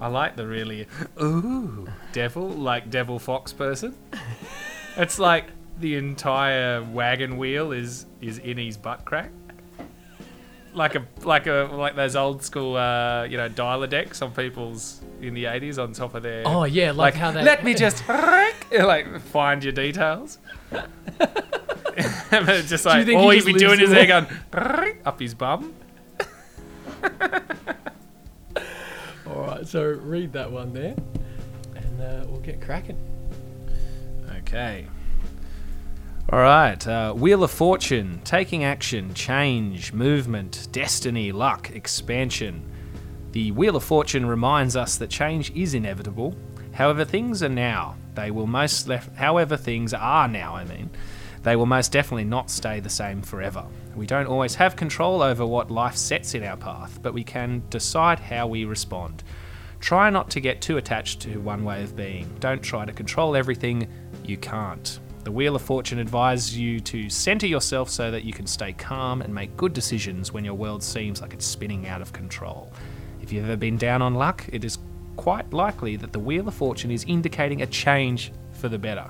I like the really ooh devil like devil fox person. It's like the entire wagon wheel is is in his butt crack. Like a like a like those old school uh, you know dialer decks on people's in the eighties on top of their Oh yeah, like, how they. let me just like find your details. Just like all he he'd be doing is in there going up his bum. So read that one there, and uh, we'll get cracking. Okay. All right. Uh, Wheel of Fortune, taking action, change, movement, destiny, luck, expansion. The Wheel of Fortune reminds us that change is inevitable. However, things are now. They will most lef- however things are now, I mean, they will most definitely not stay the same forever. We don't always have control over what life sets in our path, but we can decide how we respond. Try not to get too attached to one way of being. Don't try to control everything. You can't. The Wheel of Fortune advises you to center yourself so that you can stay calm and make good decisions when your world seems like it's spinning out of control. If you've ever been down on luck, it is quite likely that the Wheel of Fortune is indicating a change for the better.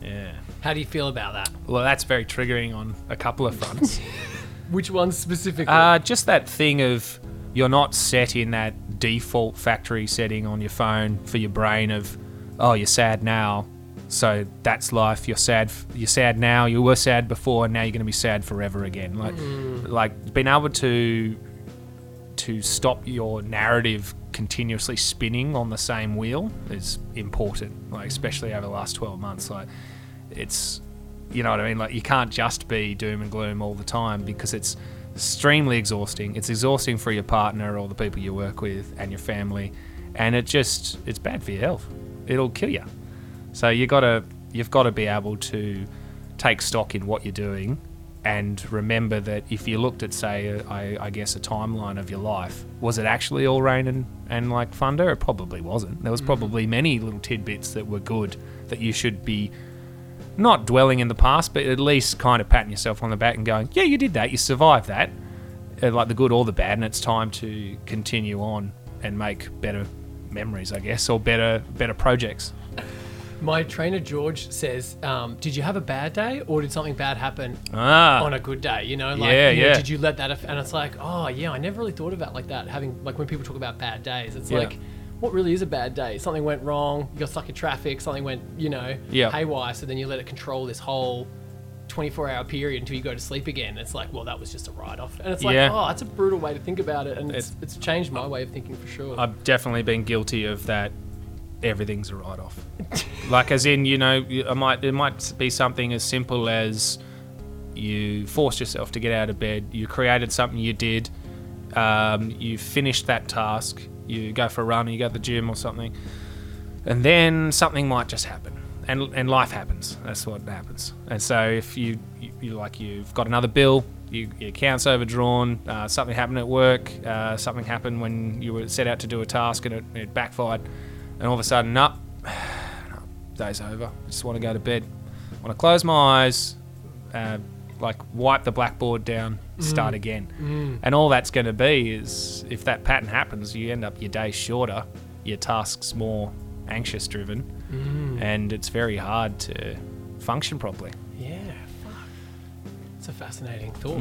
Yeah. How do you feel about that? Well, that's very triggering on a couple of fronts. Which one specifically? Uh, just that thing of you're not set in that default factory setting on your phone for your brain of, oh, you're sad now, so that's life. You're sad. You're sad now. You were sad before, and now you're going to be sad forever again. Like, mm. like being able to to stop your narrative continuously spinning on the same wheel is important. Like, mm. especially over the last twelve months, like it's you know what I mean? Like you can't just be doom and gloom all the time because it's extremely exhausting. It's exhausting for your partner or the people you work with and your family, and it just it's bad for your health. It'll kill you. So you gotta you've got to be able to take stock in what you're doing and remember that if you looked at say I guess a timeline of your life was it actually all rain and, and like thunder it probably wasn't there was mm-hmm. probably many little tidbits that were good that you should be not dwelling in the past, but at least kind of patting yourself on the back and going, yeah, you did that, you survived that, uh, like the good or the bad, and it's time to continue on and make better memories, I guess, or better better projects. My trainer George says, um, "Did you have a bad day, or did something bad happen Ah, on a good day? You know, like, Yeah, you know, yeah. did you let that? Aff-? And it's like, oh yeah, I never really thought about like that. Having like when people talk about bad days, it's Yeah. like, what really is a bad day? Something went wrong. You got stuck in traffic. Something went, you know, Yeah. haywire. So then you let it control this whole 24 hour period until you go to sleep again. It's like, well, that was just a write off. And it's like, Yeah. oh, that's a brutal way to think about it. And it's, It's- it's changed my way of thinking for sure. I've definitely been guilty of that. Everything's a write off. like, as in, you know, I might it might be something as simple as you forced yourself to get out of bed. You created something you did. Um, you finished that task. You go for a run. or You go to the gym or something, and then something might just happen. And, and life happens. That's what happens. And so if you, you, you like you've got another bill, you, your account's overdrawn, uh, something happened at work, uh, something happened when you were set out to do a task and it, it backfired, and all of a sudden, up, day's over. I just want to go to bed. I want to close my eyes, uh, like wipe the blackboard down, start mm. again. Mm. And all that's going to be is if that pattern happens, you end up your day shorter, your tasks more anxious driven, mm. and it's very hard to function properly. yeah, fuck. It's a fascinating thought.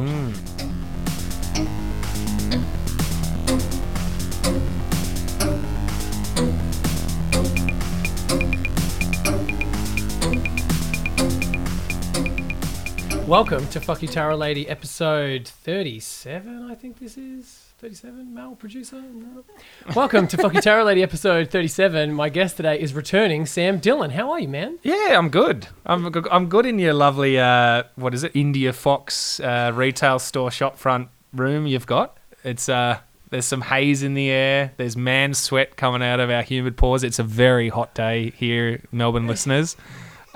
Welcome to Fuck You Tarot Lady episode 37, I think this is. 37, male producer? No. Welcome to Fuck You Tarot Lady episode 37. My guest today is returning Sam Dillon. How are you, man? Yeah, I'm good. I'm I'm good in your lovely uh, what is it? India Fox uh, retail store shop front room you've got. It's uh there's some haze in the air. There's man sweat coming out of our humid pores. It's a very hot day here, Melbourne listeners.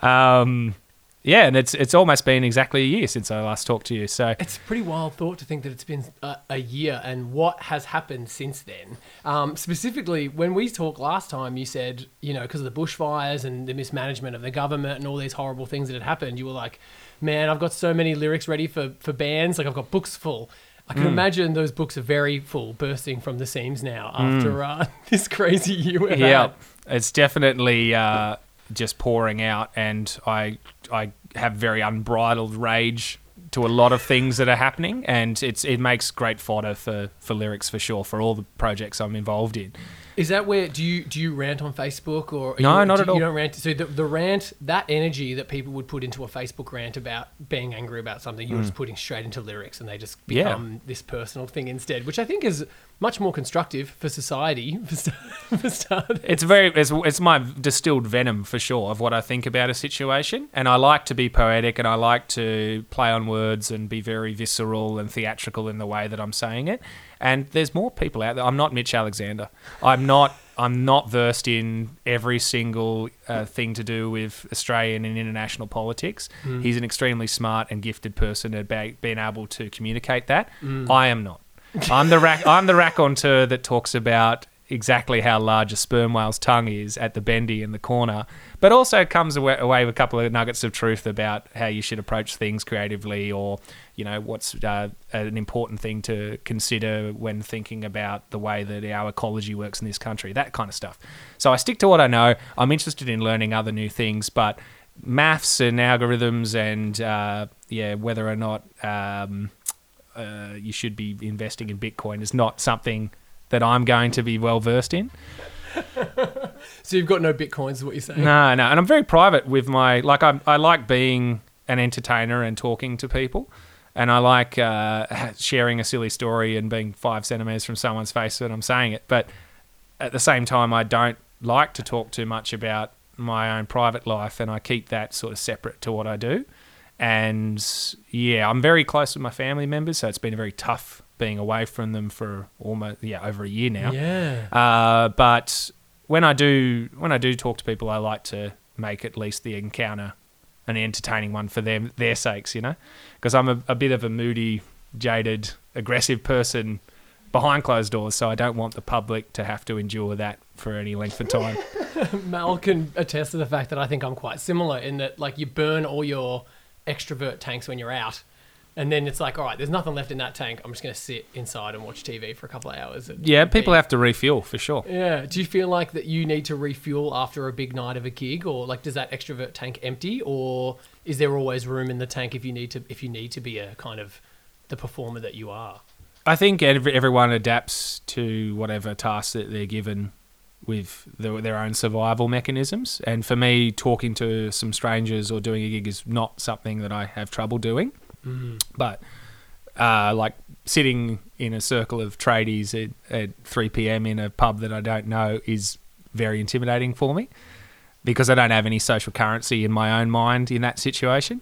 Um, yeah, and it's it's almost been exactly a year since I last talked to you. So It's a pretty wild thought to think that it's been a, a year and what has happened since then. Um, specifically, when we talked last time, you said, you know, because of the bushfires and the mismanagement of the government and all these horrible things that had happened, you were like, man, I've got so many lyrics ready for, for bands. Like, I've got books full. I Mm. can imagine those books are very full, bursting from the seams now after uh, this crazy year Mm. yeah, had. it's definitely uh, just pouring out, and I I have very unbridled rage to a lot of things that are happening, and it's it makes great fodder for for lyrics for sure for all the projects I'm involved in. Is that where do you do you rant on Facebook or No, you, not do at all. You don't rant. So the, the rant, that energy that people would put into a Facebook rant about being angry about something, you're just putting straight into lyrics, and they just Mm. Yeah. become this personal thing instead, which I think is much more constructive for society. For, st- for starters. It's very it's, it's my distilled venom for sure of what I think about a situation, and I like to be poetic and I like to play on words and be very visceral and theatrical in the way that I'm saying it. And there's more people out there. I'm not Mitch Alexander. I'm not. I'm not versed in every single uh, thing to do with Australian and international politics. He's an extremely smart and gifted person at being able to communicate that. I am not. I'm the rac- I'm the raconteur that talks about exactly how large a sperm whale's tongue is at the bendy in the corner, but also comes away, away with a couple of nuggets of truth about how you should approach things creatively, or you know what's uh, an important thing to consider when thinking about the way that our ecology works in this country, that kind of stuff. So I stick to what I know. I'm interested in learning other new things, but maths and algorithms and uh, yeah, whether or not um, uh, you should be investing in Bitcoin is not something that I'm going to be well versed in. So you've got no bitcoins, is what you're saying? No, no, and I'm very private with my like. I I like being an entertainer and talking to people, and I like uh, sharing a silly story and being five centimeters from someone's face when I'm saying it. But at the same time, I don't like to talk too much about my own private life, and I keep that sort of separate to what I do. And yeah, I'm very close with my family members, so it's been very tough being away from them for almost yeah over a year now. Yeah. Uh, but when I do when I do talk to people, I like to make at least the encounter an entertaining one for them their sakes, you know, because I'm a, a bit of a moody, jaded, aggressive person behind closed doors, so I don't want the public to have to endure that for any length of time. Mal can attest to the fact that I think I'm quite similar in that, like, you burn all your extrovert tanks when you're out, and then it's like, all right, there's nothing left in that tank. I'm just going to sit inside and watch TV for a couple of hours. and yeah, people be- have to refuel for sure. Yeah. Do you feel like that you need to refuel after a big night of a gig, or like does that extrovert tank empty, or is there always room in the tank if you need to if you need to be a kind of the performer that you are? I think every, everyone adapts to whatever task that they're given with the, their own survival mechanisms. And for me, talking to some strangers or doing a gig is not something that I have trouble doing. But uh, like sitting in a circle of tradies at, at 3 p.m. in a pub that I don't know is very intimidating for me because I don't have any social currency in my own mind in that situation.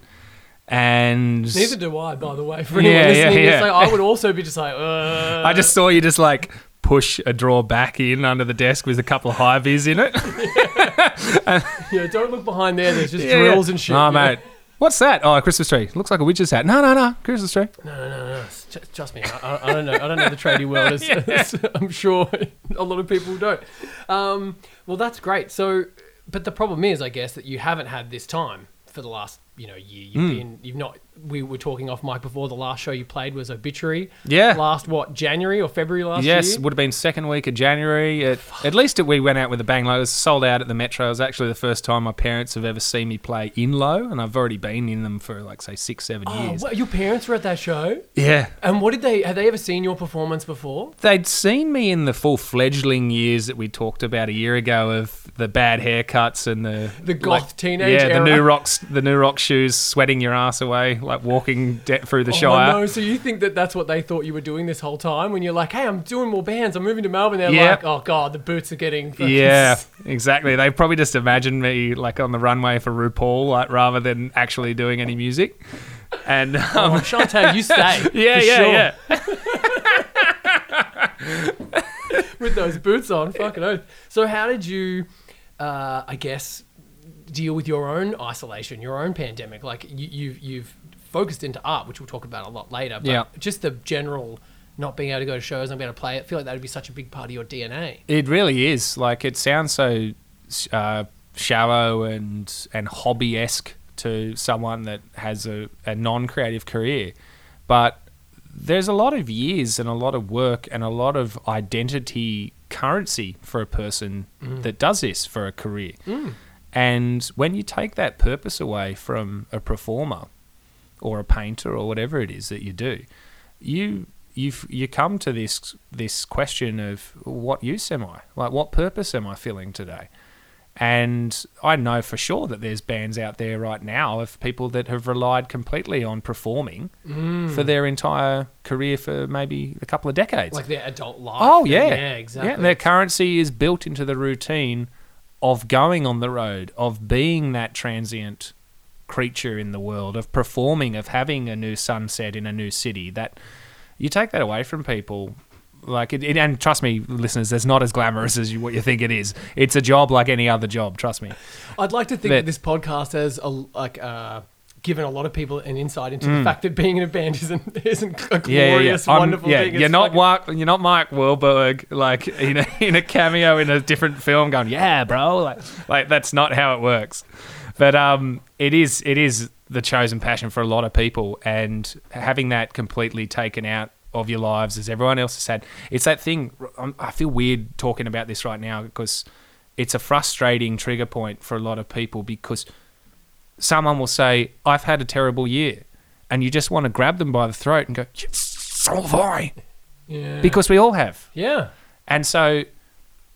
And Neither do I, by the way. For anyone Yeah, yeah, listening, yeah. It's like, I would also be just like, uh, I just saw you just like push a drawer back in under the desk with a couple of high vis in it. yeah, don't look behind there. There's just Yeah, drills yeah. and shit. Oh, mate. What's that? Oh, a Christmas tree. Looks like a witch's hat. No, no, no. Christmas tree. No, no, no, no. Tr- Trust me, I, I- don't know. I don't know the tradie world. As, as I'm sure a lot of people don't. Um, well, that's great. So, but the problem is, I guess, that you haven't had this time for the last, you know, year. You've Hmm. been, you've not. We were talking off mic before. The last show you played was Obituary. Yeah. Last what? January or February last yes, year. Yes, would have been second week of January. At, at least it, we went out with a bang. Like, it was sold out at the Metro. It was actually the first time my parents have ever seen me play in low, and I've already been in them for like say six, seven Oh, years. what, your parents were at that show, Yeah, and what did they? Have they ever seen your performance before? they'd seen me in the full fledgling years that we talked about a year ago of the bad haircuts and the The goth teenage yeah, era. the new rocks, the new rock shoes, sweating your ass away, like walking de- through the Oh Shire. no! So you think that that's what they thought you were doing this whole time? When you're like, "Hey, I'm doing more bands. I'm moving to Melbourne." They're Yeah. like, "Oh god, the boots are getting." Yeah, exactly. They probably just imagined me like on the runway for RuPaul, like rather than actually doing any music. And um, Oh, Shantay, you stay. yeah, yeah, sure. yeah. With those boots on, fucking oath. So how did you, uh, I guess, deal with your own isolation, your own pandemic? Like you, you've you've focused into art, which we'll talk about a lot later. But Yeah. just the general not being able to go to shows, not being able to play it. I feel like that would be such a big part of your DNA. It really is. Like it sounds so uh, shallow and and hobby esque to someone that has a, a non creative career, but there's a lot of years and a lot of work and a lot of identity currency for a person that does this for a career. And when you take that purpose away from a performer or a painter or whatever it is that you do, you you you come to this this question of what use am I? Like what purpose am I filling today? And I know for sure that there's bands out there right now of people that have relied completely on performing mm. for their entire career for maybe a couple of decades. Like their adult life. Oh yeah, Yeah, exactly. Yeah, their currency is built into the routine of going on the road, of being that transient creature in the world, of performing, of having a new sunset in a new city. That you take that away from people. Like it, it and trust me, listeners, it's not as glamorous as you, what you think it is. It's a job like any other job. Trust me. I'd like to think that this podcast has a, like uh, given a lot of people an insight into the fact that being in a band isn't isn't a Mm. Yeah, yeah, glorious, wonderful yeah, thing. It's You're not Mark, you're not Mark Wahlberg, like in a, in a cameo in a different film, going, "Yeah, bro," like, like that's not how it works. But um, it is it is the chosen passion for a lot of people, and having that completely taken out of your lives, as everyone else has had, it's that thing. I'm, feel weird talking about this right now because it's a frustrating trigger point for a lot of people because someone will say, I've had a terrible year. And you just want to grab them by the throat and go, so have I. Yeah. Because we all have. yeah. And so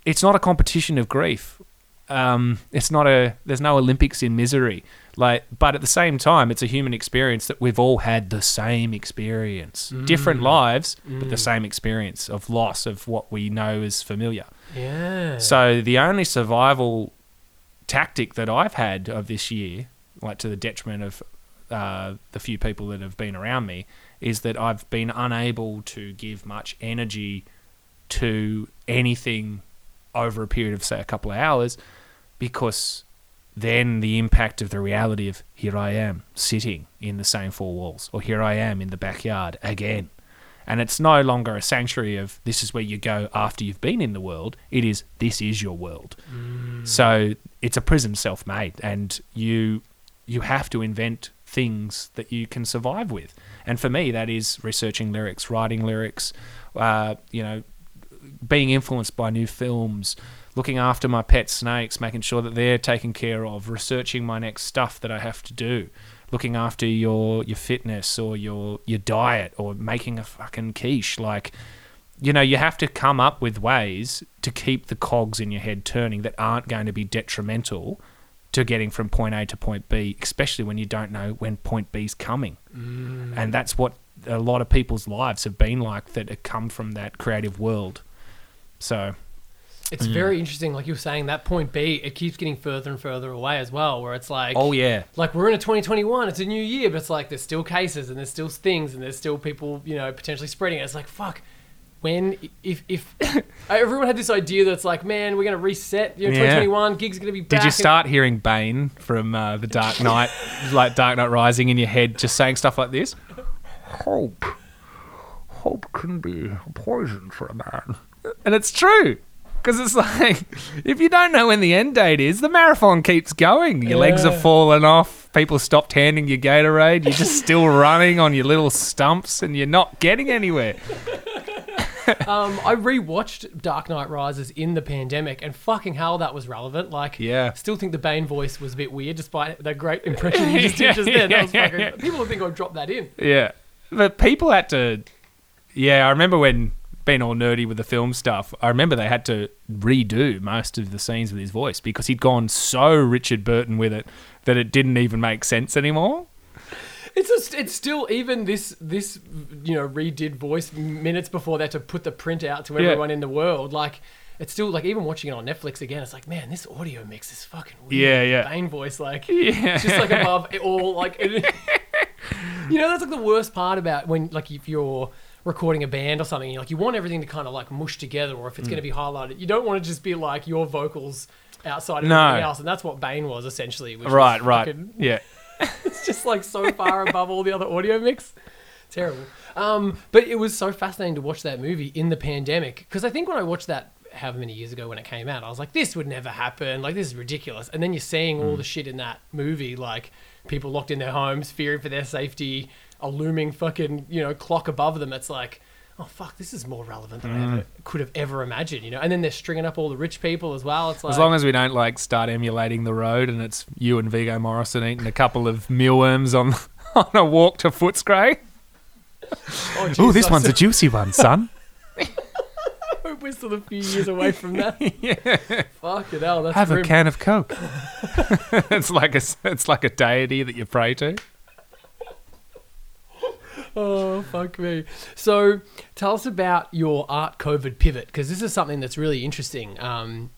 it's not a competition of grief. Um, it's not a, there's no Olympics in misery. Like, but at the same time, it's a human experience that we've all had the same experience. Different lives, but the same experience of loss of what we know is familiar. Yeah. So the only survival tactic that I've had of this year, like to the detriment of uh, the few people that have been around me, is that I've been unable to give much energy to anything over a period of say a couple of hours because then the impact of the reality of here I am sitting in the same four walls or here I am in the backyard again. And it's no longer a sanctuary of this is where you go after you've been in the world. It is this is your world. So it's a prison self-made and you you have to invent things that you can survive with. And for me that is researching lyrics writing lyrics uh, you know being influenced by new films, looking after my pet snakes, making sure that they're taken care of, researching my next stuff that I have to do, looking after your your fitness or your your diet or making a fucking quiche like you know, you have to come up with ways to keep the cogs in your head turning that aren't going to be detrimental to getting from point A to point B, especially when you don't know when point B's coming. Mm. And that's what a lot of people's lives have been like that have come from that creative world. So, It's very interesting, like you were saying, that point B, it keeps getting further and further away as well, where it's like, oh yeah, like we're in a 2021, it's a new year, but it's like there's still cases and there's still things and there's still people, you know, potentially spreading it. It's like, fuck, when, if, if, everyone had this idea that it's like, man, we're going to reset, you know, Yeah. 2021, gigs are going to be back. Did you and- start hearing Bane from uh, The Dark Knight, like Dark Knight Rising in your head, just saying stuff like this? Hope. Hope can be a poison for a man. And it's true. Because it's like, if you don't know when the end date is, the marathon keeps going. Your legs are falling off. People stopped handing you Gatorade. You're just still running on your little stumps and you're not getting anywhere. Um, I rewatched Dark Knight Rises in the pandemic, and fucking hell, that was relevant. Like, Yeah. still think the Bane voice was a bit weird, despite that great impression you just did just was fucking. People would think I dropped that in. Yeah. But people had to. Yeah, I remember when being all nerdy with the film stuff, I remember they had to redo most of the scenes with his voice because he'd gone so Richard Burton with it that it didn't even make sense anymore. It's just, it's still even this this you know redid voice minutes before they had to put the print out to Yeah. everyone in the world. Like it's still like even watching it on Netflix again. It's like man, this audio mix is fucking weird. Yeah, yeah. Bane voice like Yeah. it's just like above it all like. It, you know that's like the worst part about when like if you're recording a band or something, like you want everything to kind of like mush together, or if it's going to be highlighted, you don't want to just be like your vocals outside of No. everything else, and that's what Bane was essentially. Which was Right, right. fucking- Yeah. it's just like so far above all the other audio mix. Terrible. Um, but it was so fascinating to watch that movie in the pandemic because I think when I watched that however many years ago when it came out. I was like, this would never happen. Like this is ridiculous. And then you're seeing all the shit in that movie, like people locked in their homes, fearing for their safety, a looming fucking you know clock above them. It's like. Oh fuck! This is more relevant than I ever mm. could have ever imagined, you know. And then they're stringing up all the rich people as well. It's like As long as we don't like start emulating the road and it's you and Viggo Mortensen eating a couple of mealworms on on a walk to Footscray. oh, Ooh, this I one's a juicy one, son. hope we're still a few years away from that. yeah. Fuck it, hell, that's Have a can of Coke. it's like a it's like a deity that you pray to. Oh, fuck me. So, tell us about your art COVID pivot because this is something that's really interesting. Um,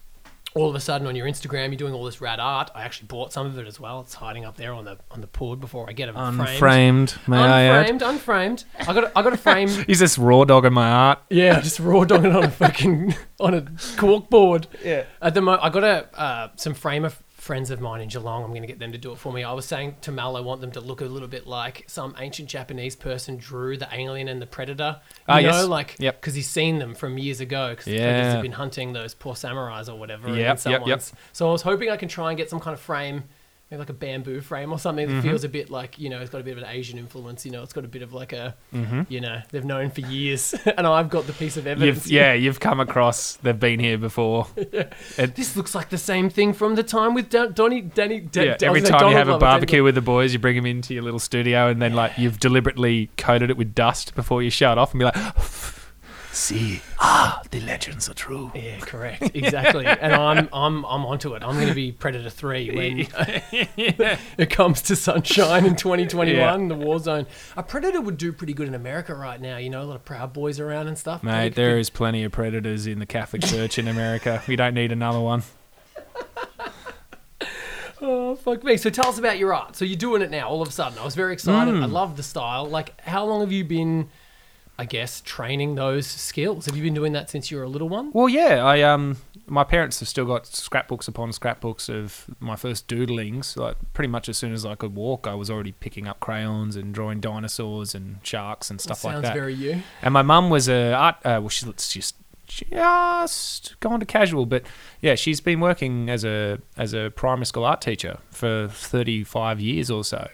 all of a sudden, on your Instagram, you're doing all this rad art. I actually bought some of it as well. It's hiding up there on the on the port before I get it framed. Unframed, may I add? Unframed, unframed. I got a, I got a frame. Is this raw dog in my art? yeah, just raw dogging on a fucking on a cork board. Yeah. At the moment I got a uh, some framer friends of mine in Geelong. I'm going to get them to do it for me. I was saying to Mal, I want them to look a little bit like some ancient Japanese person drew the alien and the predator. You Ah, know, yes. like Yep. because he's seen them from years ago. Because Yeah. they've been hunting those poor samurais or whatever. Yep, and yep, yep. So I was hoping I can try and get some kind of frame. Maybe like a bamboo frame or something that Mm-hmm. feels a bit like you know it's got a bit of an Asian influence. You know, it's got a bit of like a Mm-hmm. you know they've known for years, and I've got the piece of evidence. You've, yeah, you've come across. They've been here before. It- This looks like the same thing from the time with Don- Donny, Danny. Da- yeah, every time you have a barbecue with the boys, you bring them into your little studio, and then like you've deliberately coated it with dust before you shut off, and be like, "See, ah, the legends are true." Yeah, correct, exactly. and I'm I'm I'm onto it. I'm going to be Predator Three when it comes to Sunshine in 2021, the war zone. A Predator would do pretty good in America right now. You know, a lot of Proud Boys around and stuff. Mate, there is plenty of predators in the Catholic Church in America. We don't need another one. Oh fuck me! So tell us about your art. So you're doing it now. All of a sudden, I was very excited. Hmm. I love the style. Like, how long have you been? I guess training those skills. Have you been doing that since you were a little one? Well, yeah, I um, my parents have still got scrapbooks upon scrapbooks of my first doodlings. Like pretty much as soon as I could walk, I was already picking up crayons and drawing dinosaurs and sharks and stuff Sounds like that. Sounds very you. And my mum was a art. Uh, well, she's just just gone to casual, but yeah, she's been working as a as a primary school art teacher for thirty five years or so.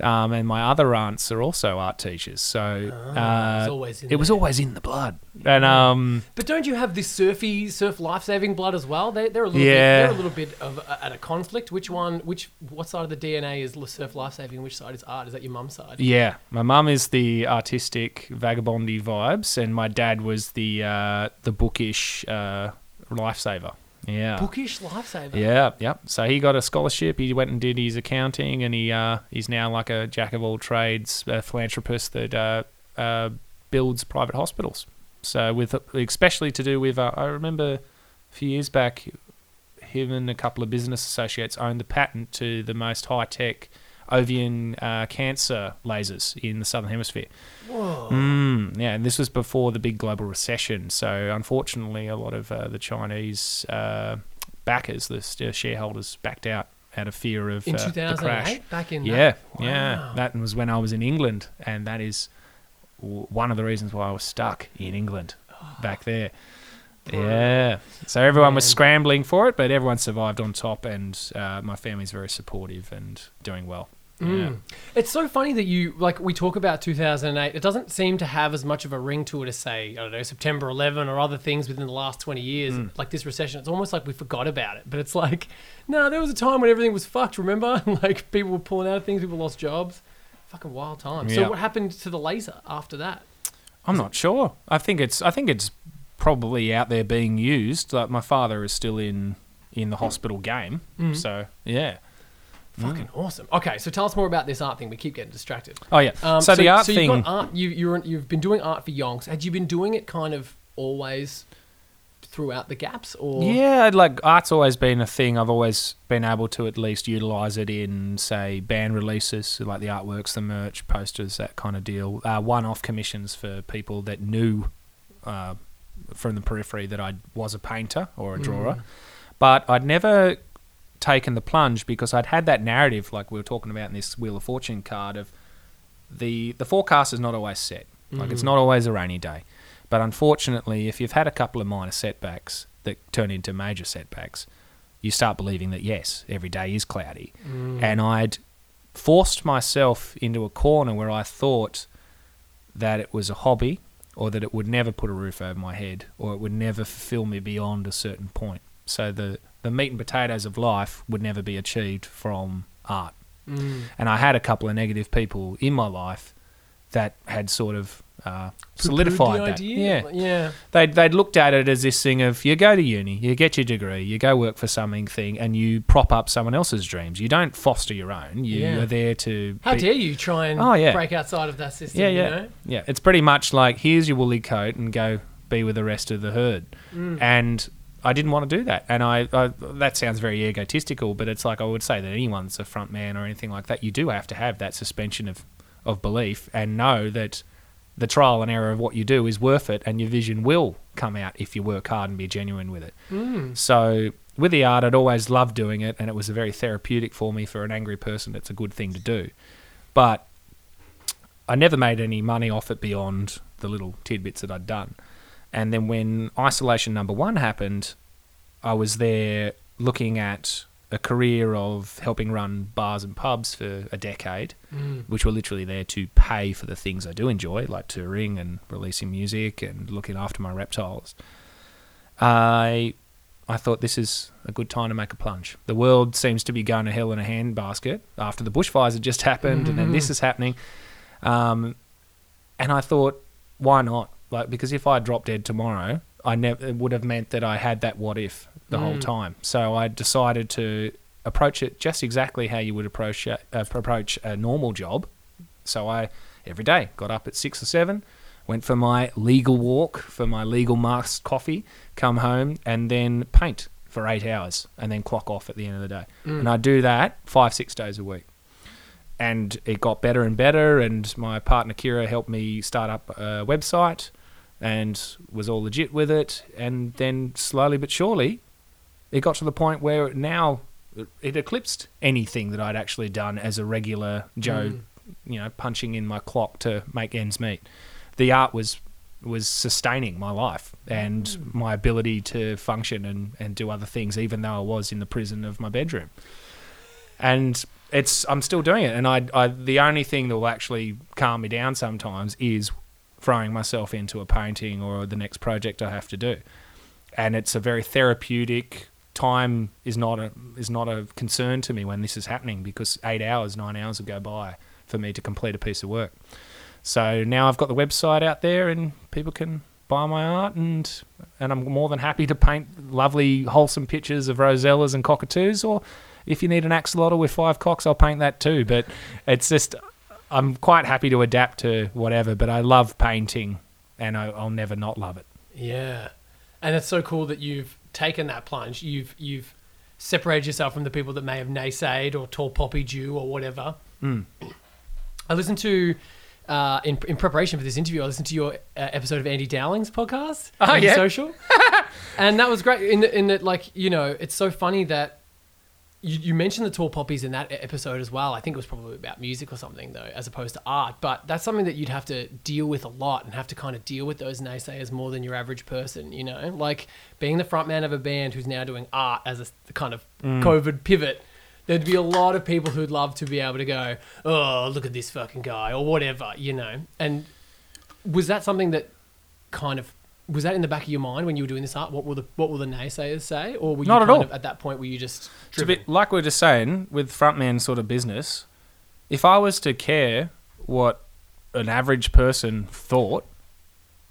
Um, and my other aunts are also art teachers, so Ah, uh, it's always in it was always in the blood. And um, But don't you have this surfy, surf life-saving blood as well? They, they're a little Yeah. bit, they're a little bit of a, at a conflict. Which one? Which what side of the DNA is surf life-saving? Which side is art? Is that your mum's side? Yeah, my mum is the artistic vagabondy vibes, and my dad was the uh, the bookish uh, lifesaver. Yeah, Bookish lifesaver. yeah, yep. So he got a scholarship. He went and did his accounting, and he uh, he's now like a jack of all trades, a philanthropist that uh, uh, builds private hospitals. So with especially to do with, uh, I remember a few years back, him and a couple of business associates owned the patent to the most high tech Ovian uh, cancer lasers in the southern hemisphere. Whoa. Mm, yeah, and this was before the big global recession. So unfortunately, a lot of uh, the Chinese uh, backers, the shareholders, backed out out of fear of In uh, the crash. back in Yeah, that? yeah. Wow. That was when I was in England, and that is w- one of the reasons why I was stuck in England back there. Yeah. So everyone was scrambling for it, but everyone survived on top, and uh, my family's very supportive and doing well. Yeah. Mm. It's so funny that you like we talk about 2008. It doesn't seem to have as much of a ring to it as say I don't know September 11 or other things within the last 20 years. Mm. Like this recession, it's almost like we forgot about it. But it's like, no, there was a time when everything was fucked. Remember, like people were pulling out of things, people lost jobs. Fucking wild time. So what happened to the laser after that? I'm not sure. I think it's I think it's probably out there being used. Like my father is still in in the hospital game, Mhm. so yeah. Fucking awesome. Okay, so tell us more about this art thing. We keep getting distracted. Oh yeah. Um, so, the art so thing. You've, got art, you, you're, you've been doing art for Yonks. Had you been doing it kind of always throughout the gaps, or Yeah, like art's always been a thing. I've always been able to at least utilize it in, say, band releases, so like the artworks, the merch, posters, that kind of deal. Uh, one-off commissions for people that knew uh, from the periphery that I was a painter or a drawer, Mm. but I'd never taken the plunge because I'd had that narrative, like we were talking about in this Wheel of Fortune card, of the the forecast is not always set. Like it's Mhm. not always a rainy day. But unfortunately, if you've had a couple of minor setbacks that turn into major setbacks, you start believing that yes, every day is cloudy. And I'd forced myself into a corner where I thought that it was a hobby or that it would never put a roof over my head or it would never fulfill me beyond a certain point. So the, the meat and potatoes of life would never be achieved from art. Mm. And I had a couple of negative people in my life that had sort of uh, solidified the that. idea? Yeah Yeah. they'd, they'd looked at it as this thing of you go to uni, you get your degree, you go work for something thing, and you prop up someone else's dreams. You don't foster your own. You Yeah. are there to. How be- dare you try and Oh, yeah. break outside of that system? Yeah, You yeah, know? yeah. It's pretty much like here's your woolly coat and go be with the rest of the herd. Mm. And I didn't want to do that. And I, I that sounds very egotistical, but it's like I would say that anyone's a front man or anything like that. You do have to have that suspension of of belief and know that the trial and error of what you do is worth it, and your vision will come out if you work hard and be genuine with it. Mm. So with the art, I'd always loved doing it, and it was a very therapeutic for me. For an angry person, it's a good thing to do. But I never made any money off it beyond the little tidbits that I'd done. And then when isolation number one happened, I was there looking at a career of helping run bars and pubs for a decade, Mm. which were literally there to pay for the things I do enjoy, like touring and releasing music and looking after my reptiles. I I thought this is a good time to make a plunge. The world seems to be going to hell in a handbasket after the bushfires had just happened, and then this is happening. Um, and I thought, why not? Like, because if I dropped dead tomorrow, I never it would have meant that I had that what if the whole Mm. time. So I decided to approach it just exactly how you would approach a, uh, approach a normal job. So I every day got up at six or seven, went for my legal walk, for my legal masked coffee, come home, and then paint for eight hours, and then clock off at the end of the day. Mm. And I do that five six days a week. And it got better and better, and my partner Kira helped me start up a website, and was all legit with it. And then slowly but surely, it got to the point where now it eclipsed anything that I'd actually done as a regular Joe Mm. you know, punching in my clock to make ends meet. The art was was sustaining my life and my ability to function and, and do other things, even though I was in the prison of my bedroom. And it's I'm still doing it, and I, I the only thing that will actually calm me down sometimes is throwing myself into a painting or the next project I have to do. And it's a very therapeutic time is not a is not a concern to me when this is happening because eight hours, nine hours will go by for me to complete a piece of work. So now I've got the website out there and people can buy my art and and I'm more than happy to paint lovely wholesome pictures of rosellas and cockatoos or if you need an axolotl with five cocks I'll paint that too but it's just I'm quite happy to adapt to whatever but I love painting and I, I'll never not love it. Yeah, and it's so cool that you've taken that plunge. You've you've separated yourself from the people that may have naysayed or tall poppy you or whatever. Mm. I listened to. Uh, in, in preparation for this interview, I listened to your uh, episode of Andy Dowling's podcast, Oh, Andy yeah? Social, and that was great. In the, in that, like you know, it's so funny that you, you mentioned the tall poppies in that episode as well. I think it was probably about music or something though, as opposed to art. But that's something that you'd have to deal with a lot and have to kind of deal with those naysayers more than your average person. You know, like being the front man of a band who's now doing art as a kind of mm. COVID pivot. There'd be a lot of people who'd love to be able to go, oh, look at this fucking guy, or whatever, you know. And was that something that kind of was that in the back of your mind when you were doing this art? What will the what will the naysayers say, or were you Not at kind all. of at that point were you just It's a driven? bit like we are just saying with frontman sort of business. If I was to care what an average person thought,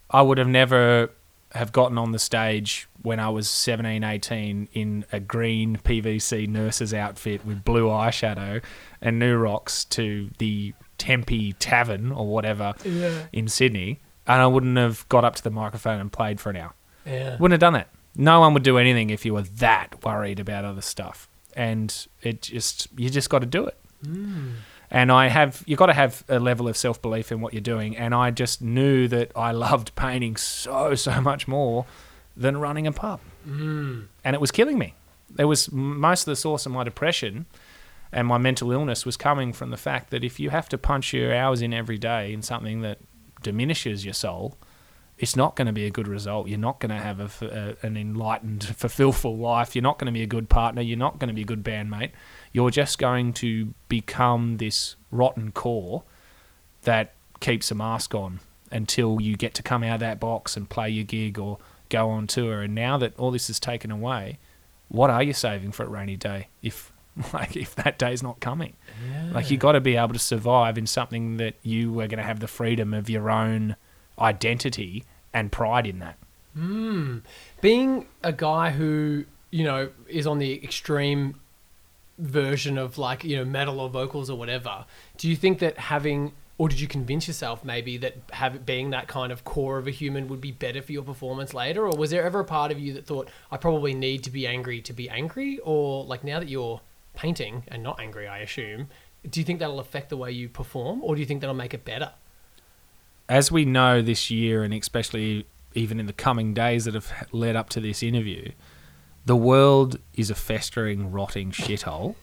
I would have never have gotten on the stage when I was 17, 18 in a green PVC nurse's outfit with blue eyeshadow and new rocks to the Tempe Tavern or whatever Yeah, in Sydney, and I wouldn't have got up to the microphone and played for an hour. yeah, Wouldn't have done that. No one would do anything if you were that worried about other stuff. And it just you just got to do it. And I have you got to have a level of self belief in what you're doing. And I just knew that I loved painting so so much more than running a pub, mm. and it was killing me. It was most of the source of my depression and my mental illness was coming from the fact that if you have to punch your hours in every day in something that diminishes your soul, it's not going to be a good result. You're not going to have a a, an enlightened, fulfillful life. You're not going to be a good partner. You're not going to be a good bandmate. You're just going to become this rotten core that keeps a mask on until you get to come out of that box and play your gig or go on tour. And now that all this is taken away, what are you saving for a rainy day if like if that day's not coming? Like you got to be able to survive in something that you are going to have the freedom of your own identity and pride in that. Mm. Being a guy who, you know, is on the extreme version of like, you know, metal or vocals or whatever, do you think that having or did you convince yourself maybe that have being that kind of core of a human would be better for your performance later or was there ever a part of you that thought I probably need to be angry to be angry or like now that you're painting and not angry I assume do you think that'll affect the way you perform or do you think that'll make it better As we know this year, and especially even in the coming days that have led up to this interview, the world is a festering, rotting shithole,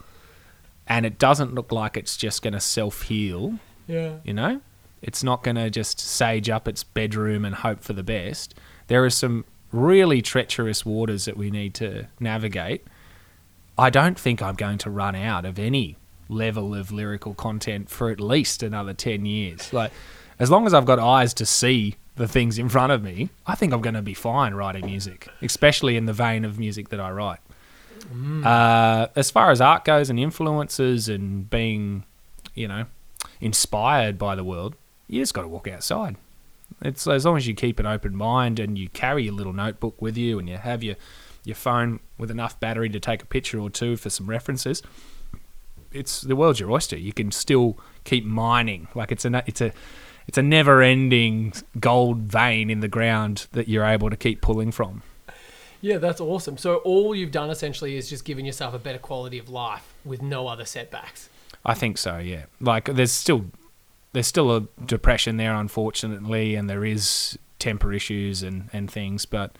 and it doesn't look like it's just going to self heal. yeah You know, it's not going to just sage up its bedroom and hope for the best. There are some really treacherous waters that we need to navigate. I don't think I'm going to run out of any level of lyrical content for at least another 10 years. Like, as long as I've got eyes to see the things in front of me, I think I'm going to be fine writing music, especially in the vein of music that I write. Uh, as far as art goes and influences and being, you know, inspired by the world, you just got to walk outside. It's as long as you keep an open mind and you carry your little notebook with you and you have your your phone with enough battery to take a picture or two for some references. It's the world's your oyster. You can still keep mining. Like it's a it's a it's a never-ending gold vein in the ground that you're able to keep pulling from. Yeah, that's awesome. So all you've done essentially is just giving yourself a better quality of life with no other setbacks. I think so. Yeah. Like there's still there's still a depression there, unfortunately, and there is temper issues and and things, but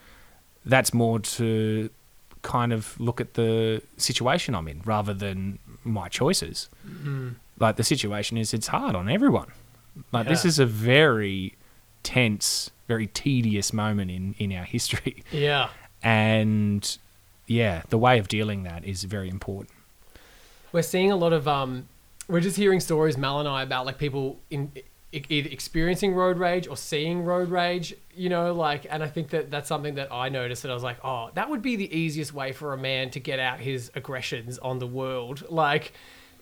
that's more to kind of look at the situation I'm in rather than my choices. Like the situation is, it's hard on everyone. Like this is a very tense, very tedious moment in in our history, Yeah. and yeah, the way of dealing that is very important. We're seeing a lot of um we're just hearing stories Mal and I about like people in either experiencing road rage or seeing road rage, you know, like and I think that that's something that I noticed that I was like, "Oh, that would be the easiest way for a man to get out his aggressions on the world." Like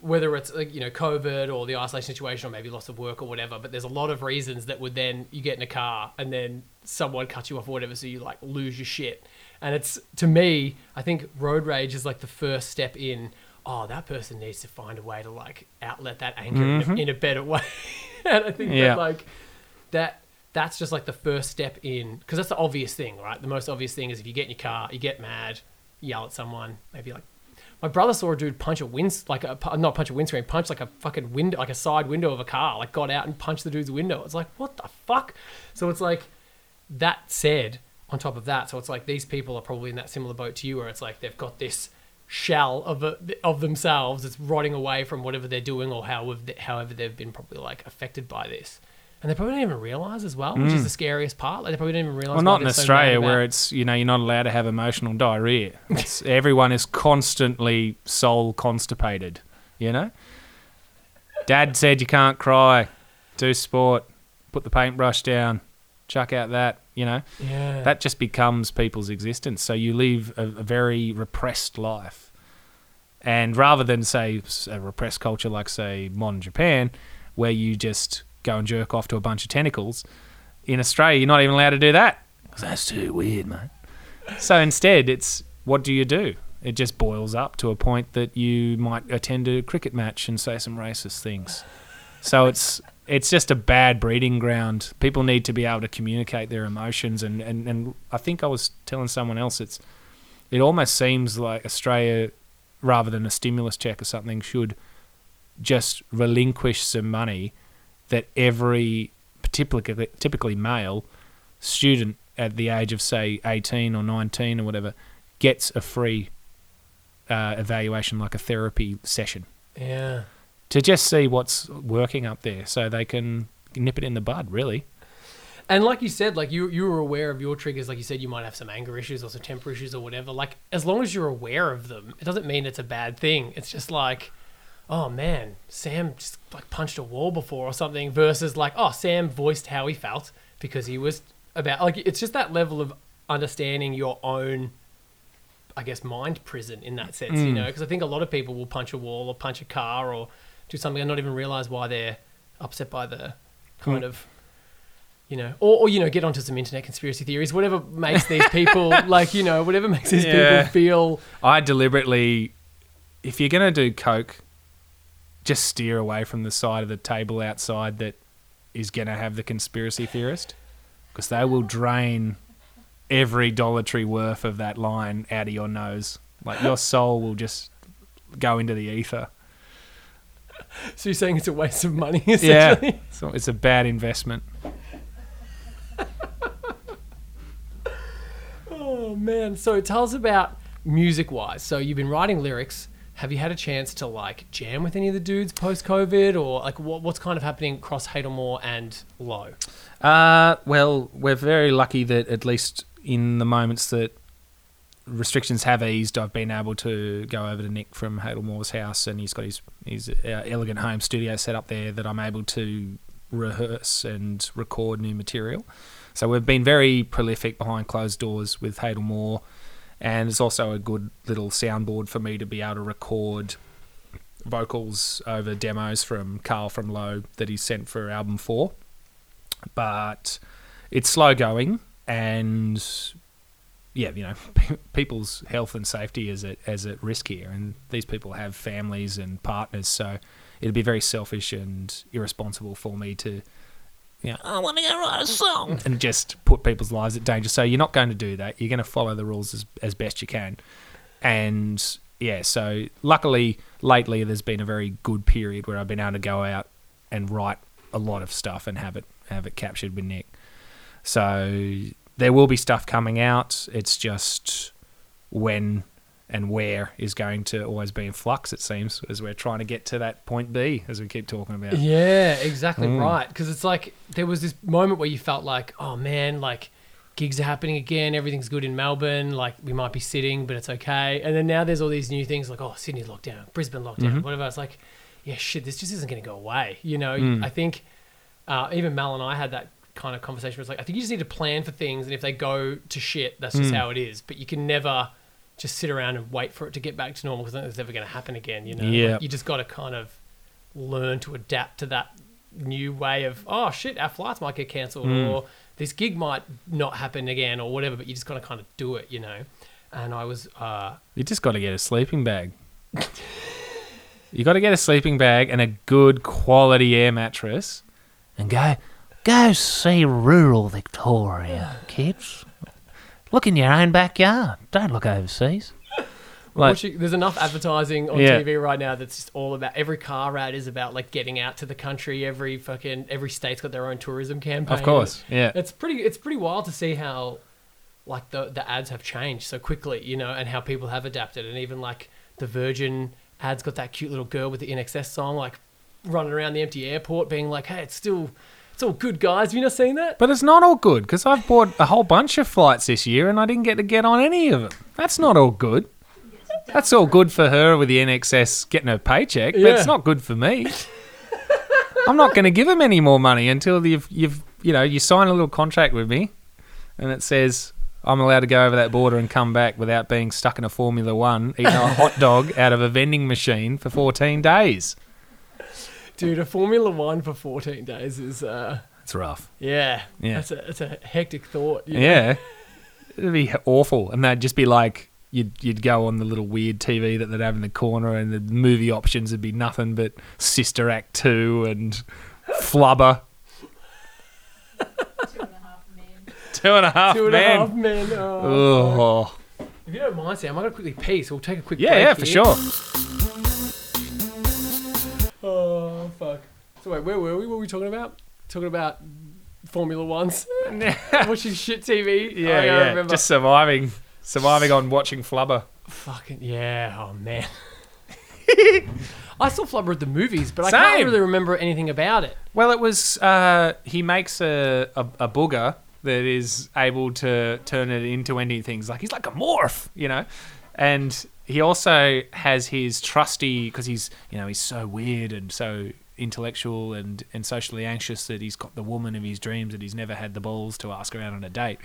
whether it's like, you know COVID or the isolation situation or maybe loss of work or whatever, but there's a lot of reasons that would then you get in a car and then someone cuts you off or whatever, so you like lose your shit. And it's to me, I think road rage is like the first step in. Oh, that person needs to find a way to like outlet that anger in, a, mm-hmm. in a better way. and I think Yeah. that like that that's just like the first step in because that's the obvious thing, right? The most obvious thing is if you get in your car, you get mad, yell at someone, maybe like my brother saw a dude punch a wind like a not punch a windscreen, punch like a fucking window, like a side window of a car, like got out and punched the dude's window. It's like what the fuck? So it's like that said, on top of that, so it's like these people are probably in that similar boat to you, where it's like they've got this shell of a, of themselves that's rotting away from whatever they're doing or however however they've been probably like affected by this, and they probably don't even realize as well, which is mm. the scariest part. Like they probably don't even realize. Well, not in they're so Australia where it's you know you're not allowed to have emotional diarrhea. It's, everyone is constantly soul constipated. You know, Dad said you can't cry, do sport, put the paintbrush down, chuck out that. You know, yeah that just becomes people's existence. So you live a, a very repressed life, and rather than say a repressed culture like say modern Japan, where you just go and jerk off to a bunch of tentacles, in Australia you're not even allowed to do that 'Cause that's too weird, mate. So instead, it's what do you do? It just boils up to a point that you might attend a cricket match and say some racist things. So it's it's just a bad breeding ground. People need to be able to communicate their emotions, and, and, and I think I was telling someone else it's it almost seems like Australia, rather than a stimulus check or something, should just relinquish some money that every typically typically male student at the age of say 18 or 19 or whatever gets a free uh, evaluation like a therapy session yeah. To just see what's working up there so they can nip it in the bud really And like you said, like you you were aware of your triggers. Like you said, you might have some anger issues or some temper issues or whatever. Like as long as you're aware of them, it doesn't mean it's a bad thing. It's just like, oh man, Sam just like punched a wall before or something. Versus like, oh, Sam voiced how he felt because he was about like it's just that level of understanding your own. I guess mind prison in that sense, you mm. know, because I think a lot of people will punch a wall or punch a car or do something and not even realize why they're upset by the kind hmm. of you know, or, or you know, get onto some internet conspiracy theories, whatever makes these people like, you know, whatever makes these Yeah. people feel. I deliberately, if you're gonna do coke, just steer away from the side of the table outside that is gonna have the conspiracy theorist, because they will drain every Dollar Tree worth of that line out of your nose. Like your soul will just go into the ether. So you're saying it's a waste of money, Yeah, so it's a bad investment. Oh man! So tell us about music-wise. So you've been writing lyrics. Have you had a chance to like jam with any of the dudes post-COVID, or like what, what's kind of happening across Hadal Maw and Low? Uh, well, we're very lucky that at least in the moments that restrictions have eased, I've been able to go over to Nick from Hadal Maw's house, and he's got his his elegant home studio set up there that I'm able to rehearse and record new material. So we've been very prolific behind closed doors with Hadelmore, and it's also a good little soundboard for me to be able to record vocals over demos from Carl from Low that he sent for album four but it's slow going and yeah you know people's health and safety is at as at risk here and these people have families and partners so it'd be very selfish and irresponsible for me to you know, I want to go write a song and just put people's lives at danger. So you're not going to do that. You're going to follow the rules as, as best you can. And yeah, so luckily lately there's been a very good period where I've been able to go out and write a lot of stuff and have it have it captured with Nick. So there will be stuff coming out. It's just when and where is going to always be in flux. It seems as we're trying to get to that point B, as we keep talking about. Yeah, exactly Mm. right. Because it's like there was this moment where you felt like, oh man, like gigs are happening again, everything's good in Melbourne, like we might be sitting, but it's okay. And then now there's all these new things like, oh, Sydney lockdown, Brisbane lockdown, Mm-hmm. whatever. It's like, yeah, shit, this just isn't going to go away. You know, Mm. I think uh, even Mal and I had that kind of conversation where it's like, I think you just need to plan for things, and if they go to shit, that's Mm. just how it is. But you can never just sit around and wait for it to get back to normal because it's ever going to happen again. You know, Like, you just got to kind of learn to adapt to that new way of oh shit our flights might get cancelled Mm. or this gig might not happen again or whatever but you just got to kind of do it you know and i was uh You just got to get a sleeping bag. you got to get a sleeping bag and a good quality air mattress, and go go see rural Victoria, kids. Look in your own backyard. Don't look overseas. Like- watching, there's enough advertising on Yeah. tv right now that's just all about every car ad is about like getting out to the country every fucking every state's got their own tourism campaign Of course, yeah. it's pretty it's pretty wild to see how like the the ads have changed so quickly you know and how people have adapted and even like the virgin ads got that cute little girl with the INXS song like running around the empty airport being like hey it's still it's all good guys have you not seen that But it's not all good because I've bought a whole bunch of flights this year and I didn't get to get on any of them. That's not all good. That's all good for her with the INXS getting her paycheck, but Yeah. it's not good for me. I'm not going to give him any more money until you've you've you know you sign a little contract with me, and it says I'm allowed to go over that border and come back without being stuck in a Formula One eating a hot dog out of a vending machine for 14 days. Dude a formula 1 for 14 days is uh It's rough. yeah Yeah. that's a that's a hectic thought you know? Yeah, it'd be awful, and they'd just be like you'd you'd go on the little weird TV that they'd have in the corner, and the movie options would be nothing but Sister Act two and Flubber, Two and a half men. two and a half Two and a men. half men. Oh, Oh, If you don't mind, Sam, I'm gonna quickly pee, so we'll take a quick yeah, break yeah, for here. sure. Oh fuck. So wait, where were we? What were we talking about? Talking about Formula Ones, watching shit TV. Yeah, I yeah, remember. just surviving, surviving on watching Flubber. fucking yeah. Oh man. I saw Flubber at the movies, but I can't really remember anything about it. Well, it was uh, he makes a, a a booger that is able to turn it into anything. Like he's like a morph, you know, and he also has his trusty because he's you know he's so weird and so intellectual and and socially anxious that he's got the woman of his dreams that he's never had the balls to ask her out on a date.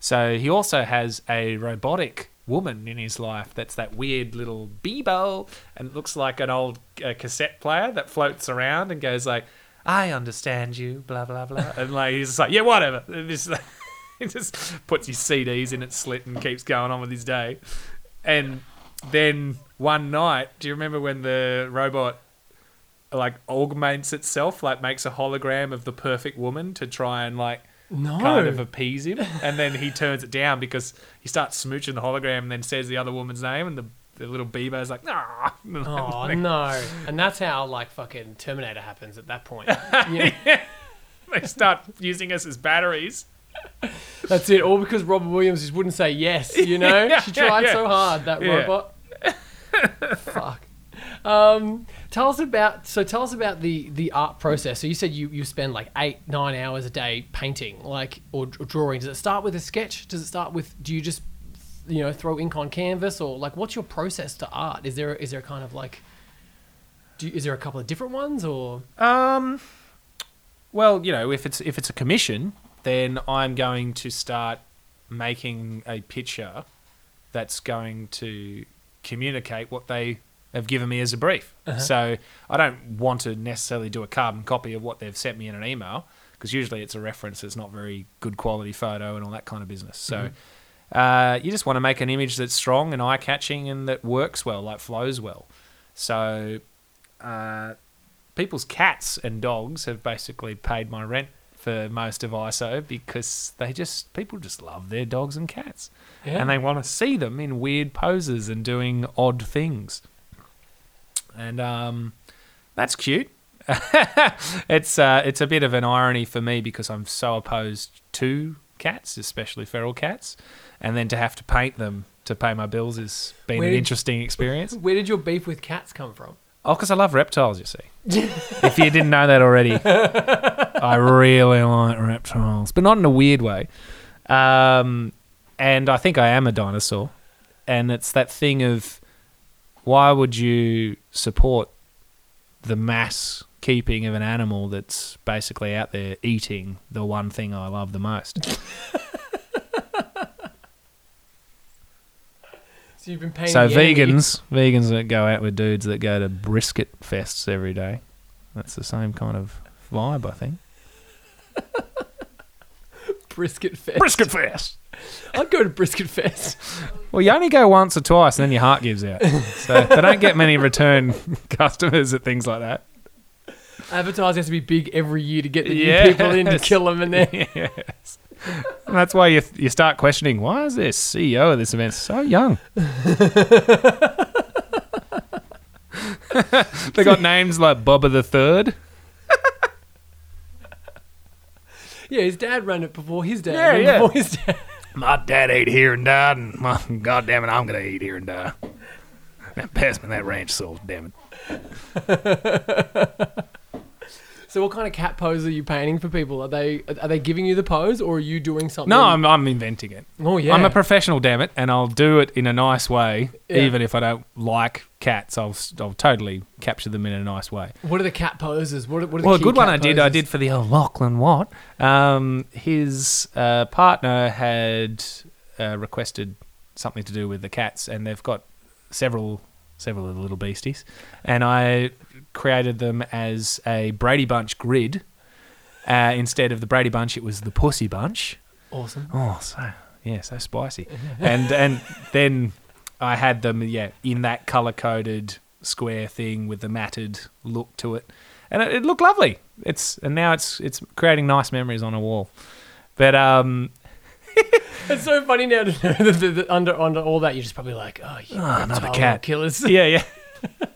So he also has a robotic woman in his life that's that weird little Weebo and looks like an old uh, cassette player that floats around and goes like, "I understand you," blah blah blah, and like he's just like, "Yeah, whatever." And this he just puts his CDs in its slit and keeps going on with his day. And then one night, do you remember when the robot like augments itself, like makes a hologram of the perfect woman to try and like No. kind of appease him, and then he turns it down because he starts smooching the hologram and then says the other woman's name, and the, the little Weebo's like, nah. Oh no! And that's how like fucking Terminator happens at that point. Yeah. they start using us as batteries. That's it. All because Robert Williams just wouldn't say yes. You know, Yeah, she tried yeah. so hard. That Yeah. robot. Fuck. Um, tell us about. So tell us about the the art process. So you said you you spend like eight nine hours a day painting, like or, or drawing. Does it start with a sketch? Does it start with? Do you just you know throw ink on canvas or like what's your process to art? Is there is there kind of like do you, is there a couple of different ones or Um, well, you know, if it's if it's a commission, then I'm going to start making a picture that's going to communicate what they have given me as a brief. So I don't want to necessarily do a carbon copy of what they've sent me in an email because usually it's a reference that's not very good quality photo and all that kind of business. So. Uh, you just want to make an image that's strong and eye catching and that works well, like flows well. So, uh, people's cats and dogs have basically paid my rent for most of ISO because they just people just love their dogs and cats Yeah. and they want to see them in weird poses and doing odd things. And um, that's cute. it's uh, it's a bit of an irony for me because I'm so opposed to cats, especially feral cats, and then to have to paint them to pay my bills has been Where an did- interesting experience. where did your beef with cats come from? Oh, because I love reptiles, you see. if you didn't know that already, I really like reptiles, but not in a weird way. Um, and I think I am a dinosaur. And it's that thing of why would you support the mass keeping of an animal that's basically out there eating the one thing I love the most? So you've been painting. so vegans, vegans that go out with dudes that go to brisket fests every day. That's the same kind of vibe, I think. brisket fest. Brisket fest. I'd go to brisket fest. Well, you only go once or twice, and then your heart gives out. So they don't get many return customers at things like that. Advertising has to be big every year to get the Yes. new people in to kill them, and then yes. And that's why you you start questioning why is this CEO of this event so young? they got names like Bobba the Third. yeah, his dad ran it before his dad. Yeah, yeah. Before his dad. My dad ate here and died, and my, God damn it, I'm gonna eat here and die. Now pass me that ranch sauce, damn it. So, what kind of cat pose are you painting for people? Are they are they giving you the pose, or are you doing something? No, I'm I'm inventing it. Oh yeah. I'm a professional, damn it, and I'll do it in a nice way. Yeah. Even if I don't like cats, I'll I'll totally capture them in a nice way. what are the cat poses? What are, what are the Well, a good one I did. I did for the old Lachlan Watt. Um, his uh, partner had uh, requested something to do with the cats, and they've got several several of the little beasties, and I created them as a Brady Bunch grid. Uh, instead of the Brady Bunch, it was the Pussy Bunch. Awesome. Oh, so yeah, so spicy. and and then I had them yeah in that color coded square thing with the matted look to it, and it, it looked lovely. It's and now it's it's creating nice memories on a wall. But um, It's so funny now to know that, that, that under under all that you're just probably like, oh, you Ah, another cat. killers. yeah, yeah.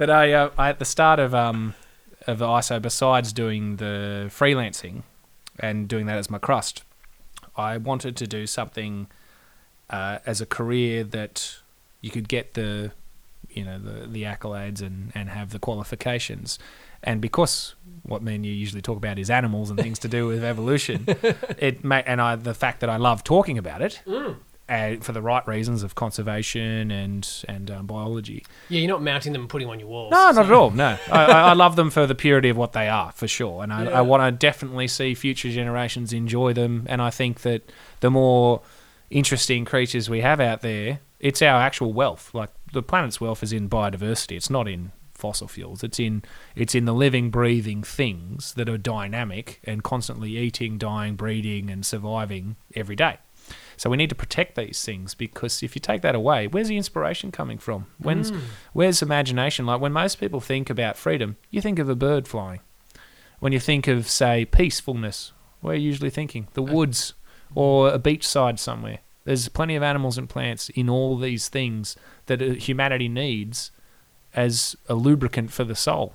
but I, uh, I at the start of um of ISO, besides doing the freelancing and doing that as my crust, I wanted to do something uh, as a career that you could get the you know the the accolades and and have the qualifications, and because what me and you usually talk about is animals and things to do with evolution, it may and I the fact that I love talking about it. Uh, for the right reasons of conservation and and um, biology. Yeah, you're not mounting them and putting them on your walls. No, not at all. No, I, I I love them for the purity of what they are, for sure, and I, Yeah. I want to definitely see future generations enjoy them. And I think that the more interesting creatures we have out there, it's our actual wealth. Like the planet's wealth is in biodiversity. It's not in fossil fuels. It's in it's in the living, breathing things that are dynamic and constantly eating, dying, breeding, and surviving every day. So we need to protect these things because if you take that away, where's the inspiration coming from? When's hmm. where's imagination? Like when most people think about freedom, you think of a bird flying. When you think of say peacefulness, where are you usually thinking? The uh, woods or a beachside somewhere. There's plenty of animals and plants in all these things that uh, humanity needs as a lubricant for the soul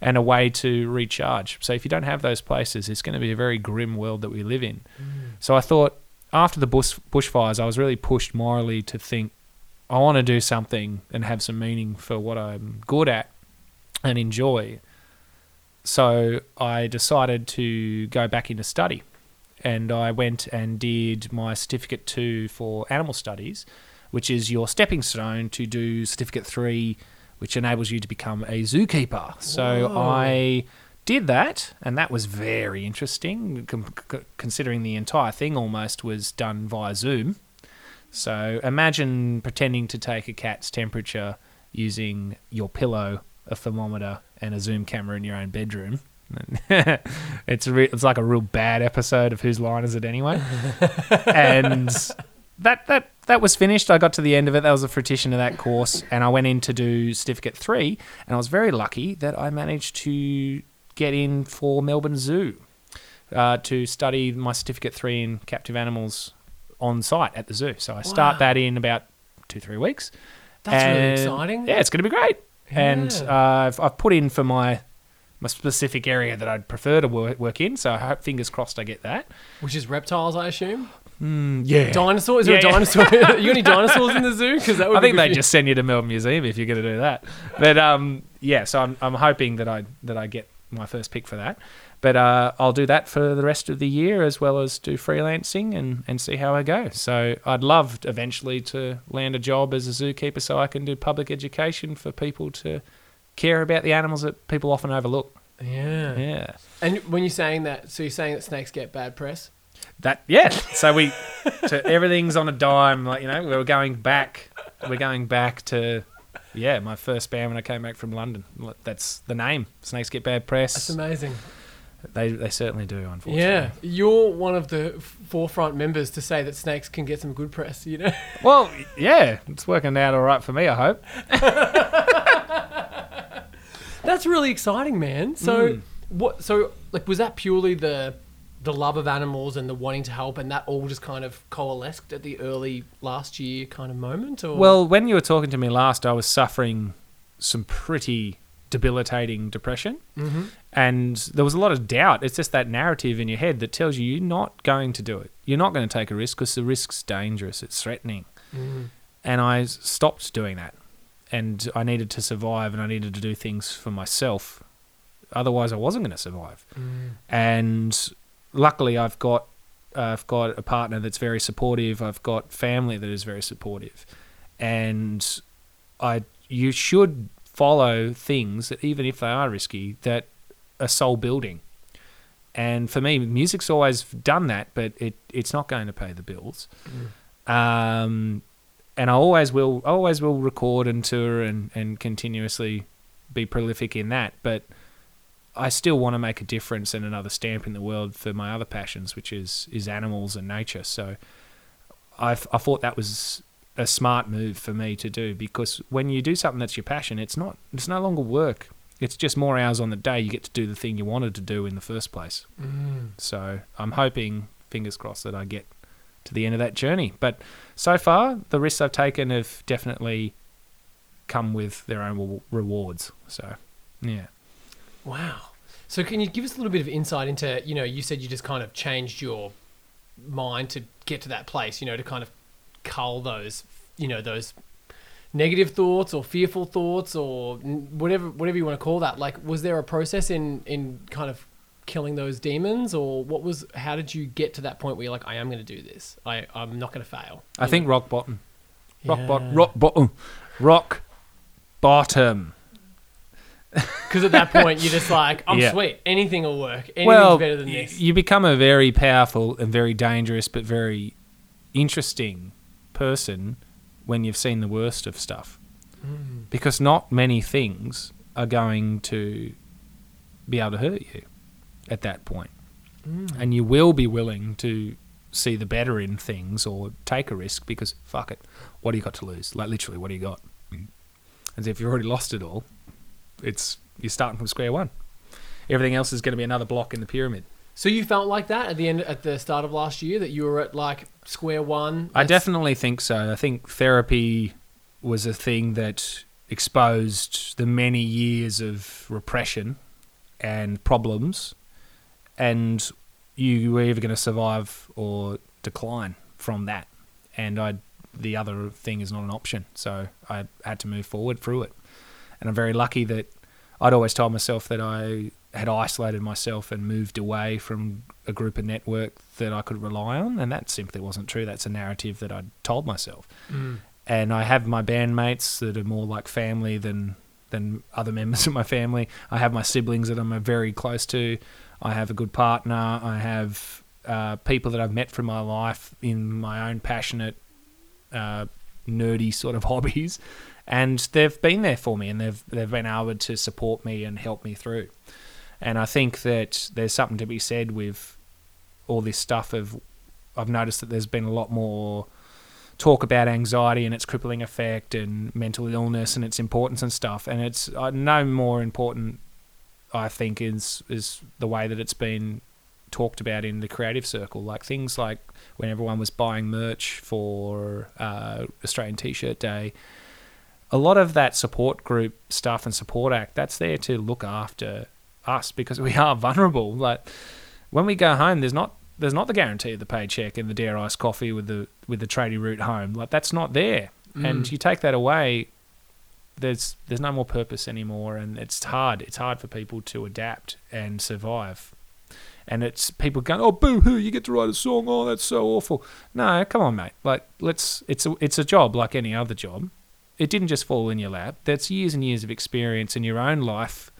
and a way to recharge. So if you don't have those places, it's going to be a very grim world that we live in. Hmm. So I thought after the bush bushfires, I was really pushed morally to think I want to do something and have some meaning for what I'm good at and enjoy. So I decided to go back into study. And I went and did my certificate two for animal studies, which is your stepping stone to do certificate three, which enables you to become a zookeeper. So Whoa. I did that, and that was very interesting, com- c- considering the entire thing almost was done via Zoom. So imagine pretending to take a cat's temperature using your pillow, a thermometer, and a Zoom camera in your own bedroom. it's a re- it's like a real bad episode of Whose Line Is It Anyway? and that that that was finished. I got to the end of it. That was a fruition of that course, and I went in to do certificate three. And I was very lucky that I managed to get in for Melbourne Zoo uh, to study my certificate three in captive animals on site at the zoo. So I start Wow. that in about two three weeks. That's really exciting. Yeah, it's going to be great. And uh, I've, I've put in for my my specific area that I'd prefer to work, work in. So I hope, fingers crossed, I get that. Which is reptiles, I assume. Mm, yeah. Dinosaurs? Is there Yeah, a yeah. dinosaur? you got any dinosaurs in the zoo? Because that would I think they just send you to Melbourne Museum if you're going to do that. But um, yeah, so I'm, I'm hoping that I that I get my first pick for that. But uh, I'll do that for the rest of the year as well as do freelancing and, and see how I go. So I'd love eventually to land a job as a zookeeper so I can do public education for people to care about the animals that people often overlook. Yeah. Yeah. And when you're saying that, so you're saying that snakes get bad press? That yeah. So we so everything's on a dime. Like you know, we're going back. We're going back to yeah, my first band when I came back from London. That's the name. Snakes get bad press. That's amazing. They they certainly do. Unfortunately. Yeah. You're one of the forefront members to say that snakes can get some good press, you know? Well, yeah, it's working out all right for me. I hope. That's really exciting, man. So Mm. what so like was that purely the the love of animals and the wanting to help and that all just kind of coalesced at the early last year kind of moment or Well, when you were talking to me last, I was suffering some pretty debilitating depression. Mhm. And there was a lot of doubt. It's just that narrative in your head that tells you you're not going to do it. You're not going to take a risk because the risk's dangerous. It's threatening. Mhm. And i stopped doing that. And I needed to survive and I needed to do things for myself. Otherwise, I wasn't going to survive. Mm. And luckily, I've got uh, I've got a partner that's very supportive. I've got family that is very supportive, and I you should follow things that even if they are risky that are soul building. And for me, music's always done that, but it it's not going to pay the bills. Um, and I always will I always will record and tour and, and continuously be prolific in that, but I still want to make a difference and another stamp in the world for my other passions, which is is animals and nature. So I I thought that was a smart move for me to do because when you do something that's your passion, it's not it's no longer work. It's just more hours on the day. You get to do the thing you wanted to do in the first place. Mm. So I'm hoping, fingers crossed, that I get to the end of that journey. But so far, the risks I've taken have definitely come with their own rewards. So, yeah. Wow. So can you give us a little bit of insight into, you know, you said you just kind of changed your mind to get to that place, you know, to kind of cull those, you know, those negative thoughts or fearful thoughts or whatever whatever you want to call that like was there a process in in kind of killing those demons or what was how did you get to that point where you're like i am going to do this i i'm not going to fail I think rock bottom. Rock Yeah. bottom. Rock bottom. Rock bottom. Because at that point you're just like i'm Yeah. sweet anything will work anything's well, better than this you become a very powerful and very dangerous, but very interesting person when you've seen the worst of stuff. Mm. Because not many things are going to be able to hurt you at that point. Mm. And you will be willing to see the better in things or take a risk because fuck it. What do you got to lose? Like literally, what do you got? As if you've already lost it all. It's you're starting from square one. Everything else is going to be another block in the pyramid. so you felt like that at the end at the start of last year that you were at like square one I definitely think so. I think therapy was a thing that exposed the many years of repression and problems, and you were either going to survive or decline from that. And I, the other thing is not an option, so I had to move forward through it. And I'm very lucky that I'd always told myself that I had isolated myself and moved away from a group of network that I could rely on, and that simply wasn't true. That's a narrative that I'd told myself. Mm. And I have my bandmates that are more like family than than other members of my family. I have my siblings that I'm very close to. I have a good partner. I have uh, people that I've met from my life in my own passionate, uh, nerdy sort of hobbies, and they've been there for me, and they've they've been able to support me and help me through. And I think that there's something to be said with all this stuff of. I've noticed that there's been a lot more talk about anxiety and its crippling effect and mental illness and its importance and stuff. And it's uh, no more important, I think, is is the way that it's been talked about in the creative circle. Like things like when everyone was buying merch for uh, Australian T-shirt Day. A lot of that support group stuff and support act that's there to look after us because we are vulnerable. Like when we go home, there's not there's not the guarantee of the paycheck and the dare ice coffee with the with the tradie route home. Like that's not there. And Mm. you take that away, there's there's no more purpose anymore, and it's hard. It's hard for people to adapt and survive. And it's people going, oh boo hoo, you get to write a song. Oh, that's so awful. No, come on, mate. Like let's. It's a it's a job like any other job. It didn't just fall in your lap. That's years and years of experience in your own life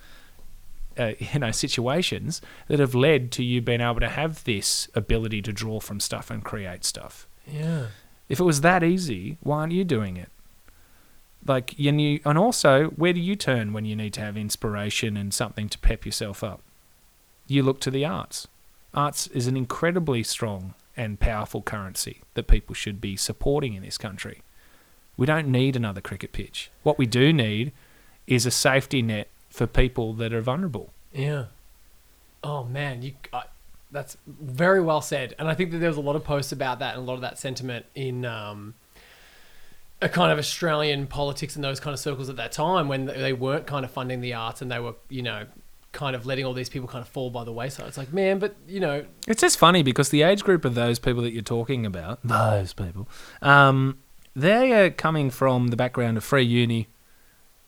uh, you know situations that have led to you being able to have this ability to draw from stuff and create stuff. yeah If it was that easy, why aren't you doing it? Like you, you and also where do you turn when you need to have inspiration and something to pep yourself up? You look to the arts. Arts is an incredibly strong and powerful currency that people should be supporting in this country. We don't need another cricket pitch. What we do need is a safety net for people that are vulnerable. Yeah. Oh man, you. I, that's very well said, and I think that there was a lot of posts about that and a lot of that sentiment in um, a kind of Australian politics and those kind of circles at that time when they weren't kind of funding the arts and they were, you know, kind of letting all these people kind of fall by the wayside. It's like, man, but you know, It's just funny because the age group of those people that you're talking about, those people, um, they are coming from the background of free uni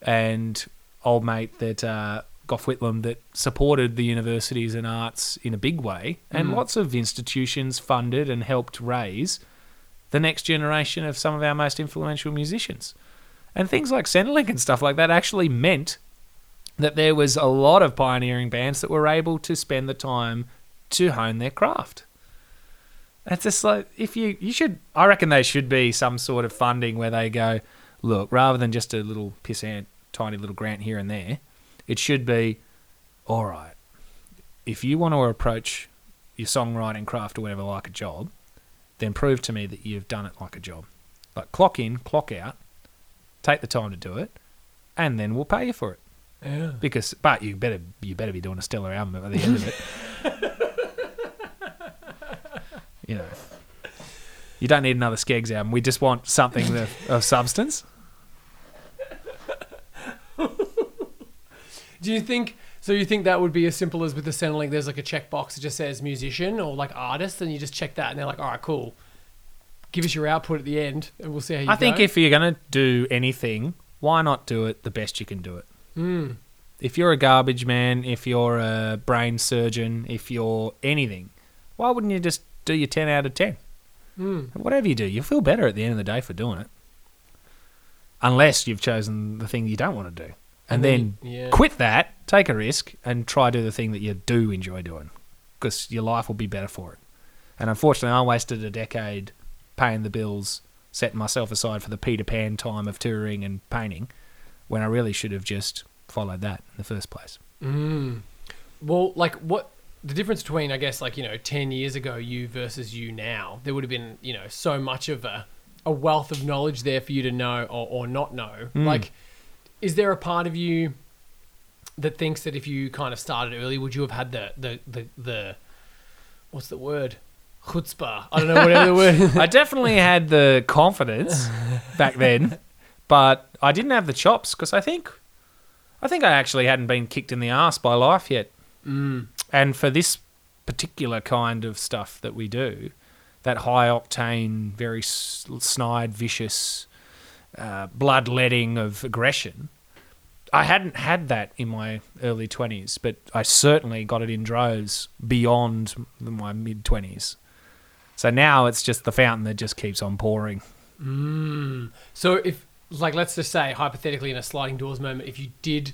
and old mate that uh, Gough Whitlam that supported the universities and arts in a big way, and Mm. lots of institutions funded and helped raise the next generation of some of our most influential musicians. And things like Centrelink and stuff like that actually meant that there was a lot of pioneering bands that were able to spend the time to hone their craft. It's just like if you you should I reckon there should be some sort of funding where they go, look, rather than just a little pissant tiny little grant here and there, it should be, all right, if you want to approach your songwriting craft or whatever like a job, then prove to me that you've done it like a job. Like clock in, clock out, take the time to do it, and then we'll pay you for it. yeah, Because, but you better you better be doing a stellar album at the end of it. you know, you don't need another Skegss album. We just want something of, of substance. Do you think? So you think that would be as simple as with the Centrelink? There's like a checkbox that just says musician or like artist, and you just check that, and they're like, all right, cool. give us your output at the end, and we'll see how you I think if you're going to do anything, why not do it the best you can do it? Mm. If you're a garbage man, if you're a brain surgeon, if you're anything, why wouldn't you just do your 10 out of 10? Mm. Whatever you do, you'll feel better at the end of the day for doing it. Unless you've chosen the thing you don't want to do. And then yeah. quit that, take a risk, and try do the thing that you do enjoy doing. Because your life will be better for it. And unfortunately, I wasted a decade paying the bills, setting myself aside for the Peter Pan time of touring and painting, when I really should have just followed that in the first place. Mm. Well, like what the difference between I guess like you know ten years ago you versus you now, there would have been you know so much of a a wealth of knowledge there for you to know or, or not know. Mm. Like, is there a part of you that thinks that if you kind of started early, would you have had the the the, the what's the word? Chutzpah. I don't know whatever the word. I definitely had the confidence back then, but I didn't have the chops because I think, I think I actually hadn't been kicked in the ass by life yet. mm. And for this particular kind of stuff that we do, that high octane, very snide, vicious, uh, bloodletting of aggression, I hadn't had that in my early 20s, but I certainly got it in droves beyond my mid 20s. So now it's just the fountain that just keeps on pouring. Mm. So if like let's just say hypothetically in a sliding doors moment, if you did,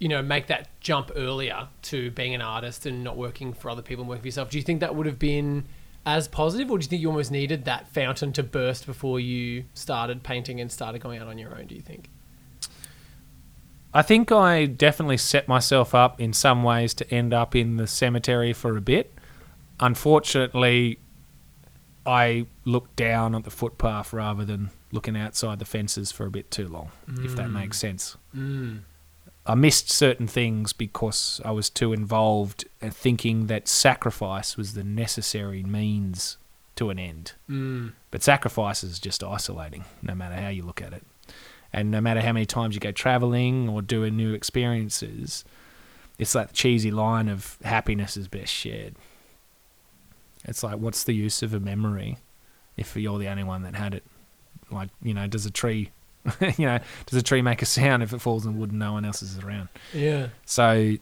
you know, make that jump earlier to being an artist and not working for other people and working for yourself, do you think that would have been as positive, or do you think you almost needed that fountain to burst before you started painting and started going out on your own? Do you think? I think I definitely set myself up in some ways to end up in the cemetery for a bit. Unfortunately, I looked down at the footpath rather than looking outside the fences for a bit too long, if that makes sense. Mm. I missed certain things because I was too involved in thinking that sacrifice was the necessary means to an end. Mm. But sacrifice is just isolating, no matter how you look at it. And no matter how many times you go traveling or doing new experiences, it's that cheesy line of happiness is best shared. It's like, what's the use of a memory if you're the only one that had it? Like, you know, does a tree, you know, does a tree make a sound if it falls in wood and no one else is around? Yeah. So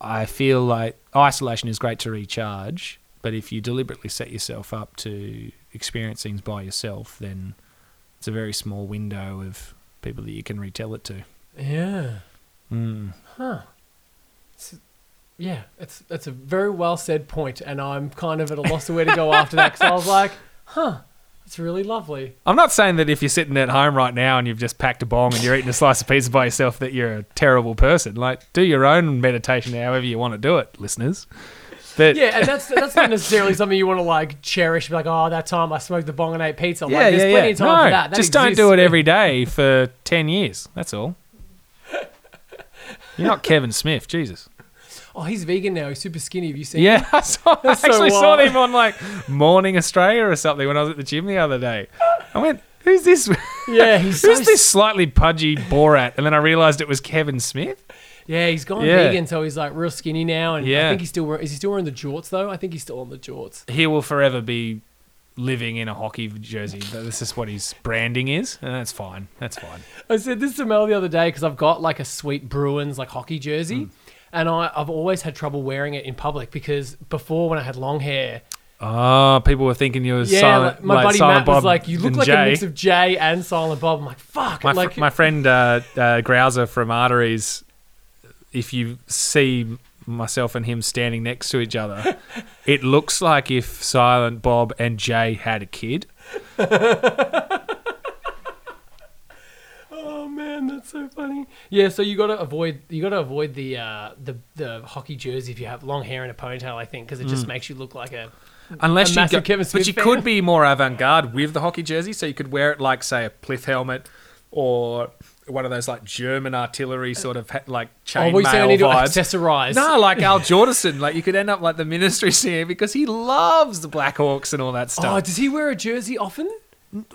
I feel like isolation is great to recharge, but if you deliberately set yourself up to experience things by yourself, then it's a very small window of people that you can retell it to. Yeah. Mm. Huh. It's- yeah, it's that's a very well said point, and I'm kind of at a loss of where to go after that because I was like, huh, it's really lovely. I'm not saying that if you're sitting at home right now and you've just packed a bong and you're eating a slice of pizza by yourself that you're a terrible person. Like, do your own meditation however you want to do it, listeners. But Yeah, and that's that's not necessarily something you want to like cherish. Be like, oh, that time I smoked the bong and ate pizza. yeah, like, there's yeah, plenty yeah. of time no, for that. that just don't do it every day for 10 years. That's all. You're not Kevin Smith, Jesus. Oh, he's vegan now. He's super skinny. Have you seen? Him? Yeah, I, saw, I so actually saw him on like Morning Australia or something when I was at the gym the other day. I went, "Who's this? Yeah, he's so Who's this slightly pudgy Borat?" And then I realised it was Kevin Smith. Yeah, he's gone Yeah. vegan, so he's like real skinny now. And I think he's still wear- is he still wearing the jorts though? I think he's still on the jorts. He will forever be living in a hockey jersey. This is what his branding is, and that's fine. That's fine. I said this to Mel the other day because I've got like a sweet Bruins like hockey jersey, Mm. And I, I've always had trouble wearing it in public because before when I had long hair, Oh, people were thinking you were yeah, silent. like, my like buddy Silent Matt was Bob like, "You look like Jay. a mix of Jay and Silent Bob." I'm like, "Fuck!" My, fr- my friend uh, uh, Grouser from Arteries, if you see myself and him standing next to each other, it looks like if Silent Bob and Jay had a kid. oh man, that's so funny. Yeah, so you gotta avoid you gotta avoid the uh, the the hockey jersey if you have long hair and a ponytail. I think because it Mm. just makes you look like a Unless A you go, Kevin but you fan. could be more avant-garde with the hockey jersey, so you could wear it like, say, a pith helmet or one of those like German artillery sort of ha- like oh, chainmail we say I need to vibes. accessorize. No, like Al Jourgensen. Like you could end up like the ministry singer because he loves the Blackhawks and all that Oh, stuff. does he wear a jersey often?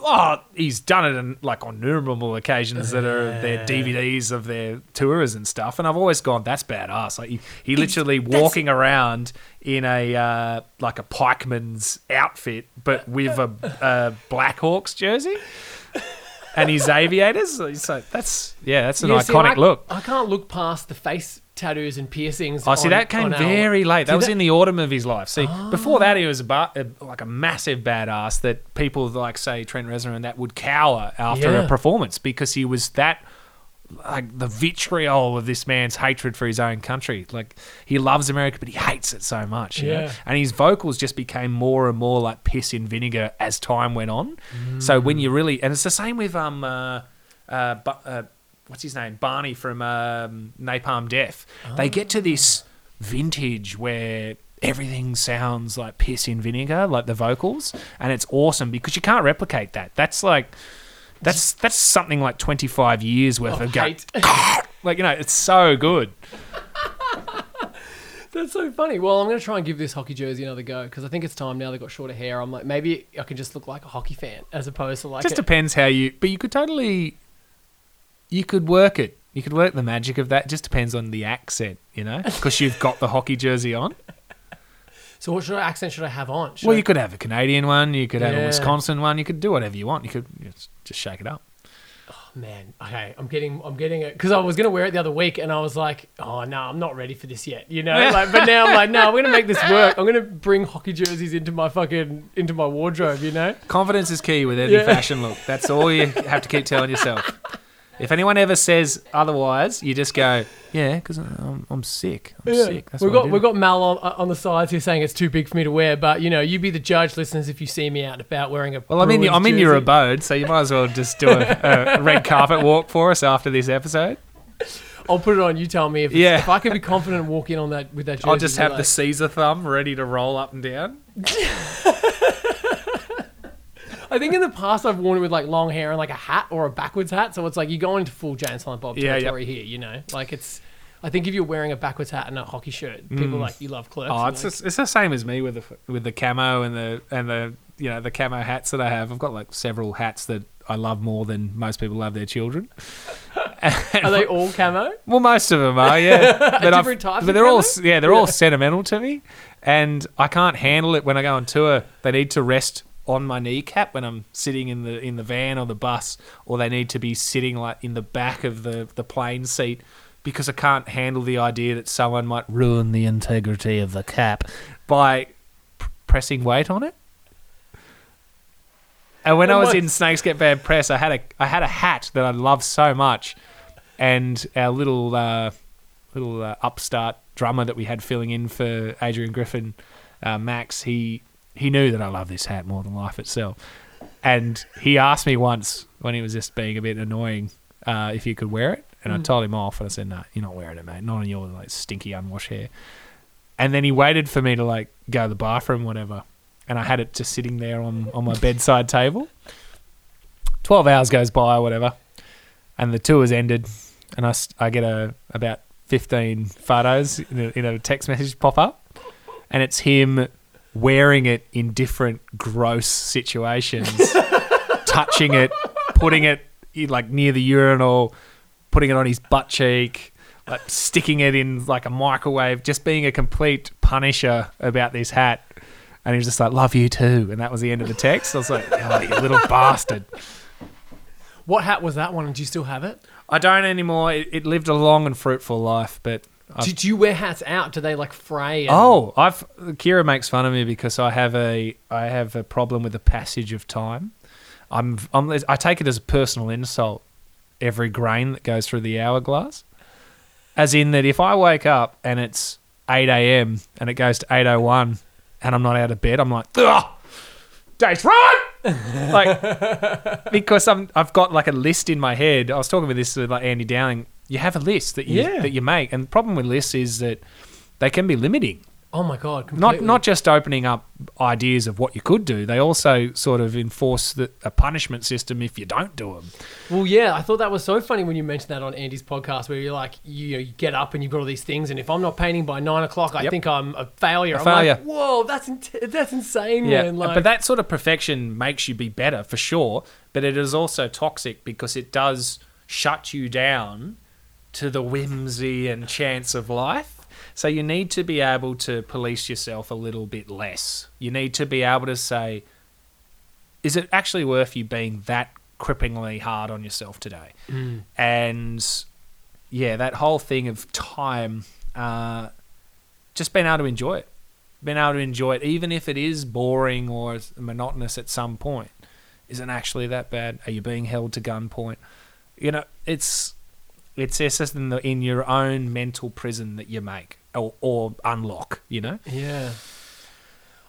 Oh, he's done it in, like on innumerable occasions that are their DVDs of their tours and stuff, and I've always gone, "That's badass!" Like he, he literally walking around in a uh, like a pikeman's outfit, but with a, a Blackhawks jersey and his aviators. So that's yeah, that's an Yeah, see, iconic I, look. I can't look past the face tattoos and piercings. Oh, see, on- that came on our- very late. That See, was that- in the autumn of his life. See, before that, he was a, ba- a, like a massive badass that people like, say, Trent Reznor and that would cower after Yeah. a performance because he was that, like, the vitriol of this man's hatred for his own country. Like, he loves America, but he hates it so much. you know? Yeah. And his vocals just became more and more like piss in vinegar as time went on. So when you really, and it's the same with, um, uh, uh, Bu- uh, what's his name? Barney from um, Napalm Death. They get to this vintage where everything sounds like piss in vinegar, like the vocals, and it's awesome because you can't replicate that. That's like that's that's something like twenty five years worth Oh, of go- like you know, it's so good. That's so funny. Well, I'm going to try and give this hockey jersey another go because I think it's time now. They've got shorter hair. I'm like, maybe I can just look like a hockey fan as opposed to like. just a- depends how you, but you could totally, you could work it. You could work the magic of that. It just depends on the accent, you know, because you've got the hockey jersey on. so, what should I, accent should I have on? Should Well, I- you could have a Canadian one. You could have a Yeah. Wisconsin one. You could do whatever you want. You could just, just shake it up. Oh man, okay, I'm getting, I'm getting it because I was gonna wear it the other week, and I was like, oh no, I'm not ready for this yet, you know. Like, but now I'm like, no, I'm gonna make this work. I'm gonna bring hockey jerseys into my fucking into my wardrobe, you know. Confidence is key with any Yeah. fashion look. That's all you have to keep telling yourself. If anyone ever says otherwise, you just go, "Yeah, because I'm, I'm sick. I'm sick." That's we've got do." we've got Mal on, on the sides here saying it's too big for me to wear, but you know, you be the judge, listeners, if you see me out and about wearing a. Well, I mean, in, I'm in your abode, so you might as well just do a, a red carpet walk for us after this episode. I'll put it on. You tell me if Yeah. if I can be confident walking on that with that jersey. I'll just have like- the Caesar thumb ready to roll up and down. I think in the past I've worn it with like long hair and like a hat or a backwards hat, so it's like you're going into full Jane Silent Bob Yeah, territory here. You know, like it's. I think if you're wearing a backwards hat and a hockey shirt, people are like you love clerks. Oh, and it's like, just, it's the same as me with the with the camo and the and the you know the camo hats that I have. I've got like several hats that I love more than most people love their children. are they all camo? Well, most of them are, yeah. But, I've- different types but of they're all, camo? yeah, they're all sentimental to me, and I can't handle it when I go on tour. They need to rest on my kneecap when I'm sitting in the in the van or the bus, or they need to be sitting like in the back of the the plane seat because I can't handle the idea that someone might ruin the integrity of the cap by p- pressing weight on it. And when Oh I was in Snakes Get Bad Press, I had a I had a hat that I loved so much, and our little uh, little uh, upstart drummer that we had filling in for Adrian Griffin, uh, Max, he he knew that I love this hat more than life itself, and he asked me once when he was just being a bit annoying uh, if you could wear it, and I told him off, and I said, "No, you're not wearing it, mate. Not on your like stinky unwashed hair." And then he waited for me to like go to the bathroom, whatever, and I had it just sitting there on on my bedside table. Twelve hours goes by, or whatever, and the tour's ended, and I, I get a about fifteen photos in a, in a text message pop up, and it's him wearing it in different gross situations, touching it, putting it in, like near the urinal, putting it on his butt cheek, like sticking it in like a microwave, just being a complete punisher about this hat. And he was just like, "Love you too," and that was the end of the text. I was like, "Oh, you little bastard." What hat was that one? And do you still have it? I don't anymore. It, it lived a long and fruitful life, but I've, Did you wear hats out? Do they like fray? and- oh, I've Kira makes fun of me because I have a I have a problem with the passage of time. I'm, I'm I take it as a personal insult every grain that goes through the hourglass, as in that if I wake up and it's eight a.m. and it goes to eight o one and I'm not out of bed, I'm like, ugh, day's right. like because I'm I've got like a list in my head. I was talking with this with like Andy Dowling. You have a list that you Yeah. that you make, and the problem with lists is that they can be limiting. Oh my god, Not completely. not just opening up ideas of what you could do. They also sort of enforce the, a punishment system if you don't do them. Well, yeah, I thought that was so funny when you mentioned that on Andy's podcast, where you're like, you, you get up and you've got all these things, and if I'm not painting by nine o'clock, I Yep. think I'm a failure. A I'm failure. like, whoa, that's in- that's insane, Yeah, man. Like, but that sort of perfection makes you be better for sure. But it is also toxic because it does shut you down to the whimsy and chance of life. So you need to be able to police yourself a little bit less. You need to be able to say, is it actually worth you being that cripplingly hard on yourself today? Mm. And yeah, that whole thing of time, uh, just being able to enjoy it, being able to enjoy it, even if it is boring or monotonous at some point, isn't actually that bad. Are you being held to gunpoint? You know, it's it's just in the in your own mental prison that you make or, or unlock. You know, Yeah.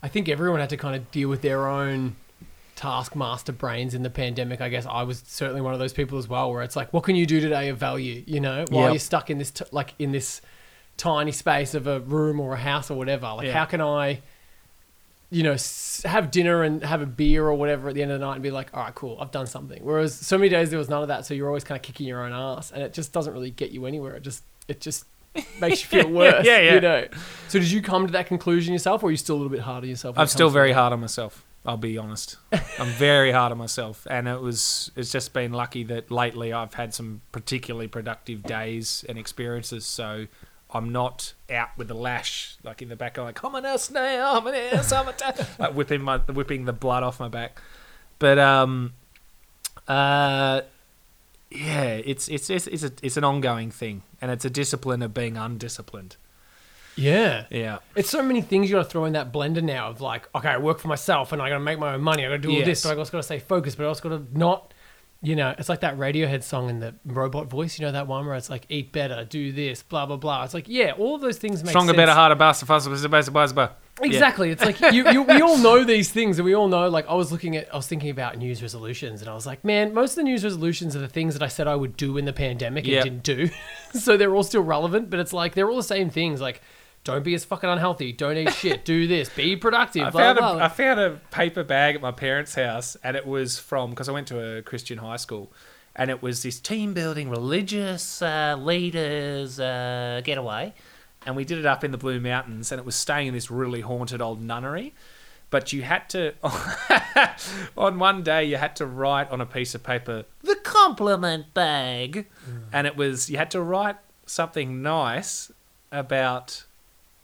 I think everyone had to kind of deal with their own taskmaster brains in the pandemic. I guess I was certainly one of those people as well, where it's like, what can you do today of value? You know, while Yep. you're stuck in this, t- like in this tiny space of a room or a house or whatever. Like, Yeah. how can I, you know, have dinner and have a beer or whatever at the end of the night and be like, all right, cool, I've done something. Whereas so many days there was none of that, so you're always kind of kicking your own ass, and it just doesn't really get you anywhere. It just, it just makes you feel worse. Yeah, yeah. You know. So did you come to that conclusion yourself, or are you still a little bit hard on yourself? I'm still very hard on myself. I'll be honest. I'm very hard on myself, and it was it's just been lucky that lately I've had some particularly productive days and experiences. So I'm not out with the lash like in the back, I'm like "Come on us now, I'm an ass, I'm a ta-" like whipping my whipping the blood off my back. But um, uh, yeah, it's it's it's it's, a, it's an ongoing thing, and it's a discipline of being undisciplined. Yeah. Yeah. It's so many things you got to throw in that blender now of like, okay, I work for myself and I got to make my own money. I got to do all Yes. this, but I also got to stay focused, but I also got to not, you know, it's like that Radiohead song in the robot voice. You know that one where it's like, eat better, do this, blah blah blah. It's like, yeah, all of those things make Stronger, sense. better, harder, faster, faster, faster, faster, faster, faster. Yeah. Exactly. It's like you, you, we all know these things, and we all know. Like I was looking at, I was thinking about New Year's resolutions, and I was like, man, most of the New Year's resolutions are the things that I said I would do in the pandemic and Yeah. didn't do. so they're all still relevant, but it's like they're all the same things. Like, don't be as fucking unhealthy. Don't eat shit. Do this. Be productive. I blah, found, blah, a. I found a paper bag at my parents' house, and it was from because I went to a Christian high school, and it was this team building religious uh, leaders uh, getaway, and we did it up in the Blue Mountains, and it was staying in this really haunted old nunnery. But you had to, on one day, you had to write on a piece of paper the compliment bag, and it was you had to write something nice about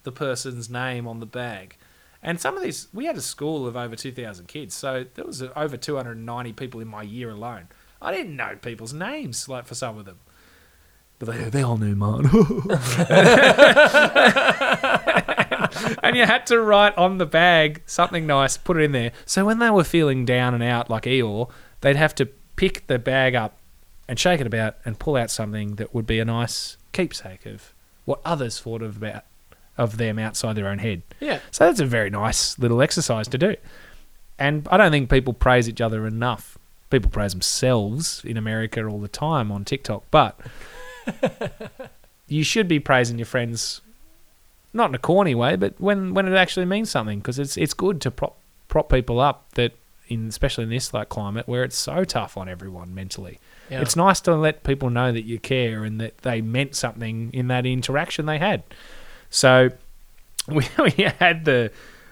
the person's name on the bag. And some of these, we had a school of over 2,000 kids, so there was over 290 people in my year alone. I didn't know people's names, like for some of them. But they, they all knew mine. and you had to write on the bag something nice, put it in there. So when they were feeling down and out like Eeyore, they'd have to pick the bag up and shake it about and pull out something that would be a nice keepsake of what others thought of about of them outside their own head. yeah. So that's a very nice little exercise to do. And I don't think people praise each other enough. People praise themselves in America all the time on TikTok, but you should be praising your friends, not in a corny way, but when, when it actually means something, because it's it's good to prop prop people up. That in especially in this like climate where it's so tough on everyone mentally, Yeah. it's nice to let people know that you care and that they meant something in that interaction they had. So we, we had the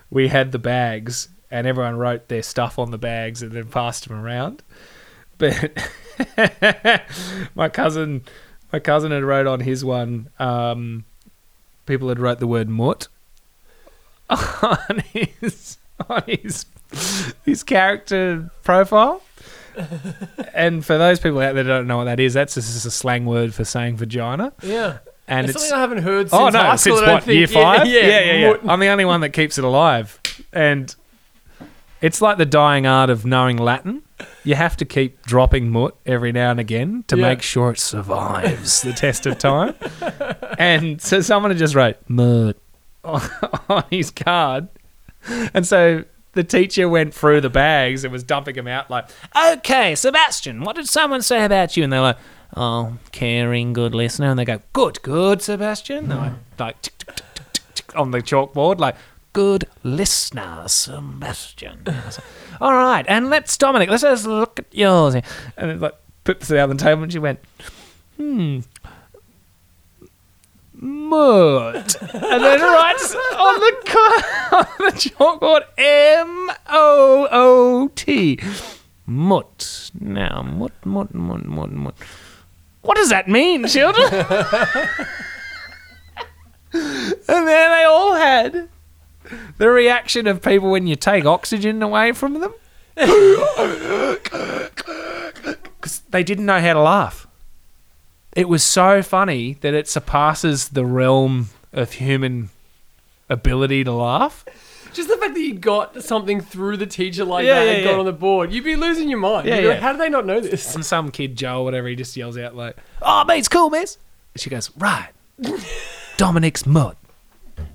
we had the bags and everyone wrote their stuff on the bags and then passed them around. But my cousin my cousin had wrote on his one um, people had wrote the word mutt on his on his his character profile. and for those people out there that don't know what that is, that's just a slang word for saying vagina. yeah. And it's it's something I haven't heard oh, since oh no, high school. since I don't what think. year five? Yeah, yeah, yeah, yeah. Mut- I'm the only one that keeps it alive, and it's like the dying art of knowing Latin. You have to keep dropping mut every now and again to Yeah. make sure it survives the test of time. and so someone had just wrote mut on his card, and so the teacher went through the bags and was dumping them out like, "Okay, Sebastian, what did someone say about you?" And they're like, "Oh, caring, good listener." And they go, "Good, good, Sebastian." And I like, tick, tick, tick, on the chalkboard, like, good listener, Sebastian. All right, and let's, Dominic, let's just look at yours. And it like, puts it out on the table, and she went, hmm, mud. and then writes on the, co- on the chalkboard, M O O T. Mut. Now, mut, mut, mut, mut, mut. What does that mean, children? and then they all had the reaction of people when you take oxygen away from them. Because they didn't know how to laugh. It was so funny that it surpasses the realm of human ability to laugh. Just the fact that you got something through the teacher like Yeah, that yeah, and got yeah. on the board, you'd be losing your mind. Yeah, You'd be like, yeah. How do they not know this? And some kid, Joe, or whatever, he just yells out like, "Oh, mate, it's cool, miss." And she goes, "Right, Dominic's mud."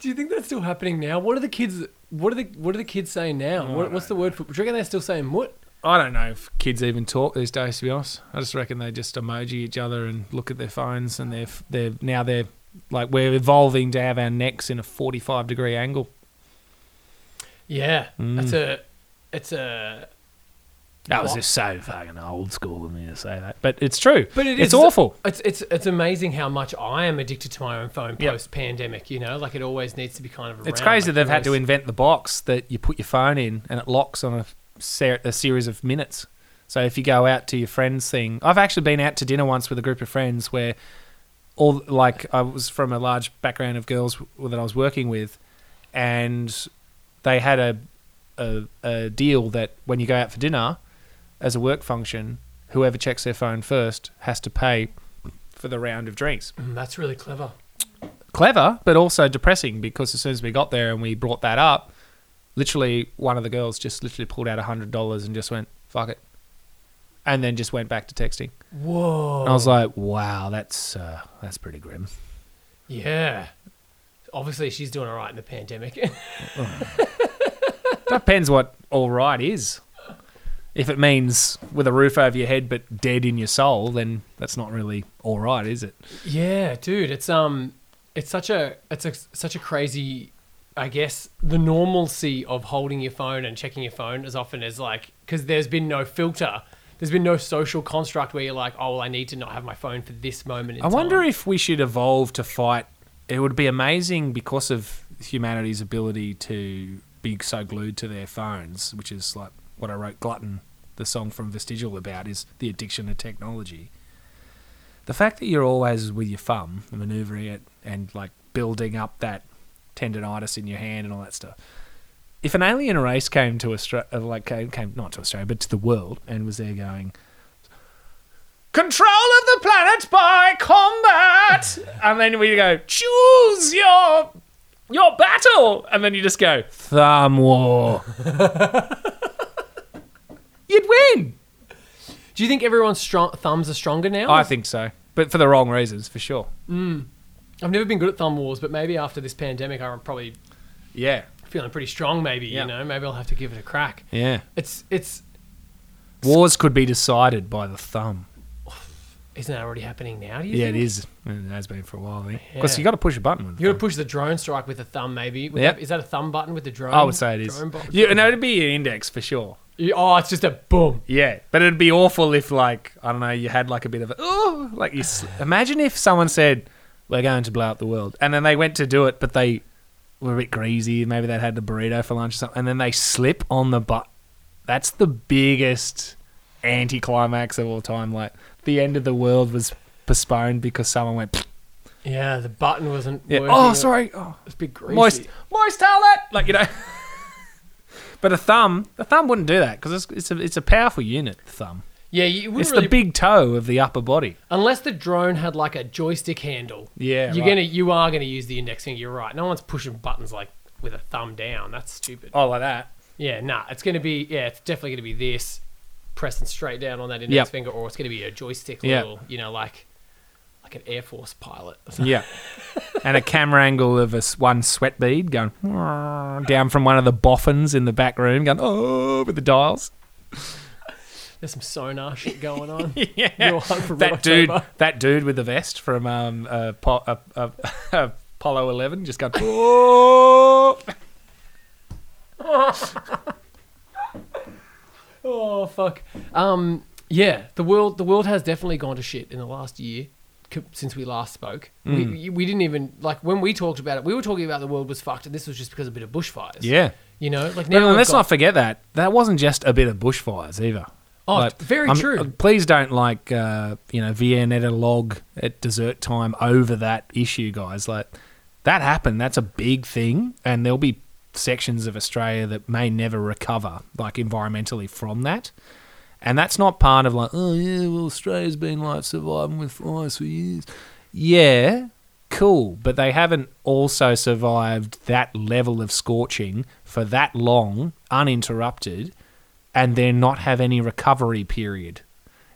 Do you think that's still happening now? What are the kids? What are the What are the kids saying now? What, what's the word for? Do you reckon they're still saying "mut"? I don't know if kids even talk these days. To be honest, I just reckon they just emoji each other and look at their phones, and they're they're now they're like we're evolving to have our necks in a forty-five degree angle. Yeah, Mm. it's a, it's a. That was What? just so fucking old school of me to say that, but it's true. But it it's is- awful. It's it's it's amazing how much I am addicted to my own phone Yep. post pandemic. You know, like it always needs to be kind of. Around. It's crazy like they've you had to invent the box that you put your phone in and it locks on a, ser- a series of minutes. So if you go out to your friends thing, I've actually been out to dinner once with a group of friends where all like I was from a large background of girls that I was working with, and they had a, a a deal that when you go out for dinner, as a work function, whoever checks their phone first has to pay for the round of drinks Mm, that's really clever. clever, but also depressing because as soon as we got there and we brought that up, literally one of the girls just literally pulled out a hundred dollars and just went fuck it, and then just went back to texting. Whoa. And I was like, wow, that's uh, that's pretty grim. yeah. Obviously, she's doing all right in the pandemic. Depends what all right is. If it means with a roof over your head but dead in your soul, then that's not really all right, is it? Yeah, dude, it's um, it's such a it's a, such a crazy, I guess, the normalcy of holding your phone and checking your phone as often as like because there's been no filter, there's been no social construct where you're like, oh, well, I need to not have my phone for this moment. In I wonder time. if we should evolve to fight. It would be amazing because of humanity's ability to be so glued to their phones, which is like what I wrote Glutton, the song from Vestigial, about is the addiction to technology. The fact that you're always with your thumb and maneuvering it and like building up that tendonitis in your hand and all that stuff. If an alien race came to Australia, uh, like came, came not to Australia, but to the world, and was there going, control of the planet by combat! And then we go choose your your battle! And then you just go thumb war. You'd win! Do you think everyone's strong thumbs are stronger now? i think so but for the wrong reasons for sure hmm. I've never been good at thumb wars, but maybe after this pandemic, I'm probably yeah feeling pretty strong. Maybe Yeah. you know, maybe I'll have to give it a crack. yeah It's it's wars could be decided by the thumb isn't that already happening now? Do you yeah it think? is it has been for a while because Yeah. you got to push a button You got to push the drone strike with the thumb, maybe. Would Yep. that- is that a thumb button with the drone? i would say it is box? yeah, no it'd be an index for sure You- oh, it's just a boom. Yeah, but it'd be awful if, like, I don't know, you had like a bit of a, oh, like you. Imagine if someone said, "We're going to blow up the world," and then they went to do it, but they were a bit greasy. Maybe they'd had the burrito for lunch or something, and then they slip on the butt. That's the biggest anticlimax of all time. Like the end of the world was postponed because someone went, Yeah, the button wasn't. yeah. "Oh, sorry, oh, It's a bit greasy. moist, moist towelette," like you know. But a thumb, the thumb wouldn't do that because it's, it's a it's a powerful unit. The thumb. Yeah, you It's really, the big toe of the upper body. unless the drone had like a joystick handle. Yeah, you're right. gonna you are gonna use the index finger. You're right. No one's pushing buttons like with a thumb down. That's stupid. Oh, like that. Yeah, nah. It's gonna be yeah. It's definitely gonna be this pressing straight down on that index Yep. finger, or it's gonna be a joystick Yeah. little, you know, like like an Air Force pilot. Yeah. and a camera angle of a one sweat bead going down from one of the boffins in the back room, going oh with the dials. There's some sonar shit going on. yeah. That dude, that dude with the vest from um, uh, po- uh, uh, Apollo 11 just going, "Oh." Oh fuck. Um. Yeah. The world. The world has definitely gone to shit in the last year. Since we last spoke, Mm. we, we didn't even like when we talked about it. We were talking about the world was fucked, and this was just because of a bit of bushfires. yeah. you know, like now we've let's got- not forget that. That wasn't just a bit of bushfires either. Oh, Like, very I'm- true. uh, Please don't like uh, you know Viennetta log at dessert time over that issue, guys. Like that happened. That's a big thing, and there'll be sections of Australia that may never recover, like environmentally, from that. And that's not part of like, oh yeah, well Australia's been like surviving with fires for years. Yeah, cool, but they haven't also survived that level of scorching for that long, uninterrupted, and then not have any recovery period.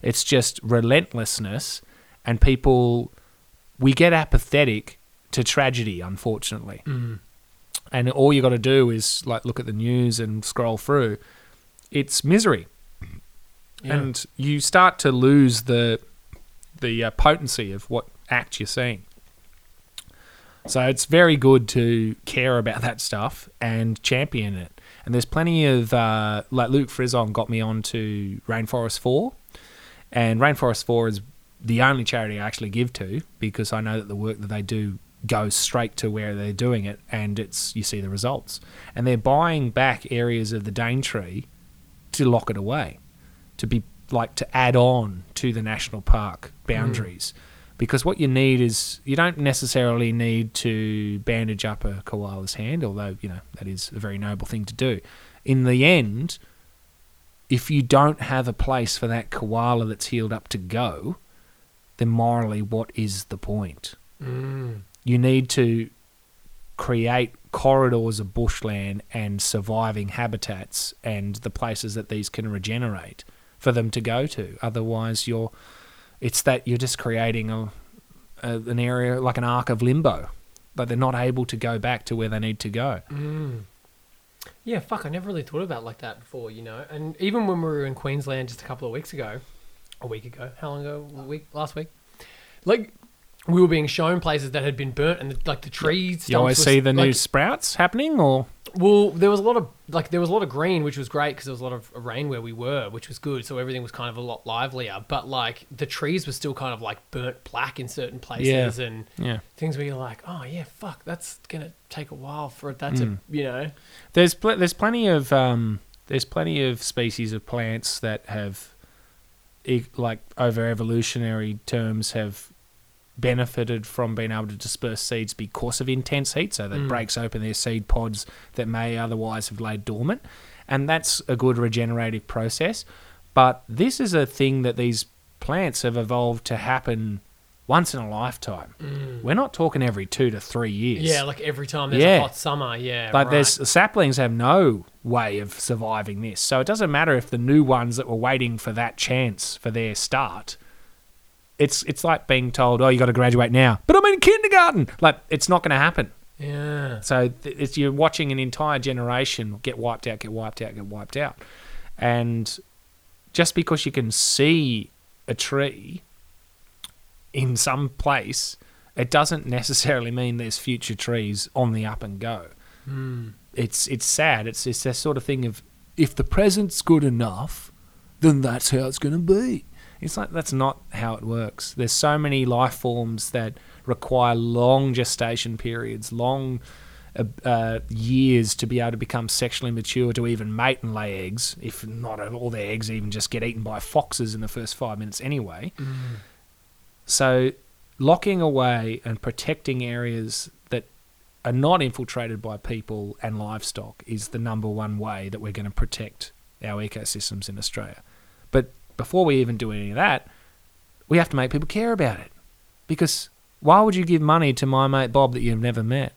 It's just relentlessness, and people, we get apathetic to tragedy, unfortunately. Mm. And all you got to do is like look at the news and scroll through. It's misery Yeah. and you start to lose the the uh, potency of what act you're seeing. So it's very good to care about that stuff and champion it. And there's plenty of uh, like Luke Frizon got me on to Rainforest Four, and Rainforest Four is the only charity I actually give to because I know that the work that they do goes straight to where they're doing it, and it's you see the results. And they're buying back areas of the Daintree to lock it away to be like to add on to the national park boundaries. Because what you need is you don't necessarily need to bandage up a koala's hand, although you know that is a very noble thing to do. In the end, if you don't have a place for that koala that's healed up to go, then morally, what is the point? Mm. you need to create corridors of bushland and surviving habitats and the places that these can regenerate for them to go to. Otherwise, you're it's that you're just creating a, a an area like an arc of limbo, like they're not able to go back to where they need to go. Mm. Yeah, fuck. I never really thought about it like that before, you know. And even when we were in Queensland just a couple of weeks ago, a week ago, how long ago? A week, last week. Like we were being shown places that had been burnt, and the, like the trees. You always see the new like, sprouts happening, or Well, there was a lot of like there was a lot of green, which was great because there was a lot of rain where we were, which was good. So everything was kind of a lot livelier. But like the trees were still kind of like burnt black in certain places, and yeah. things where you're like, oh yeah, fuck, that's gonna take a while for that to, Mm. you know. There's pl- there's plenty of um, there's plenty of species of plants that have, e- like over evolutionary terms, have benefited from being able to disperse seeds because of intense heat. So that Mm. breaks open their seed pods that may otherwise have laid dormant, and that's a good regenerative process. But this is a thing that these plants have evolved to happen once in a lifetime. We're not talking every two to three years. Yeah, like every time there's Yeah. a hot summer, yeah. Like right. there's saplings have no way of surviving this. So it doesn't matter if the new ones that were waiting for that chance for their start. It's it's like being told, "Oh, you got to graduate now." But I'm in kindergarten. Like it's not going to happen. yeah. So th- it's you're watching an entire generation get wiped out, get wiped out, get wiped out. And just because you can see a tree in some place, it doesn't necessarily mean there's future trees on the up and go Mm. it's it's sad. It's it's that sort of thing of if the present's good enough, then that's how it's going to be. It's like that's not how it works. There's so many life forms that require long gestation periods, long uh, uh, years to be able to become sexually mature to even mate and lay eggs. If not all their eggs even just get eaten by foxes in the first five minutes anyway. So, locking away and protecting areas that are not infiltrated by people and livestock is the number one way that we're going to protect our ecosystems in Australia. But before we even do any of that, we have to make people care about it. Because why would you give money to my mate Bob that you've never met?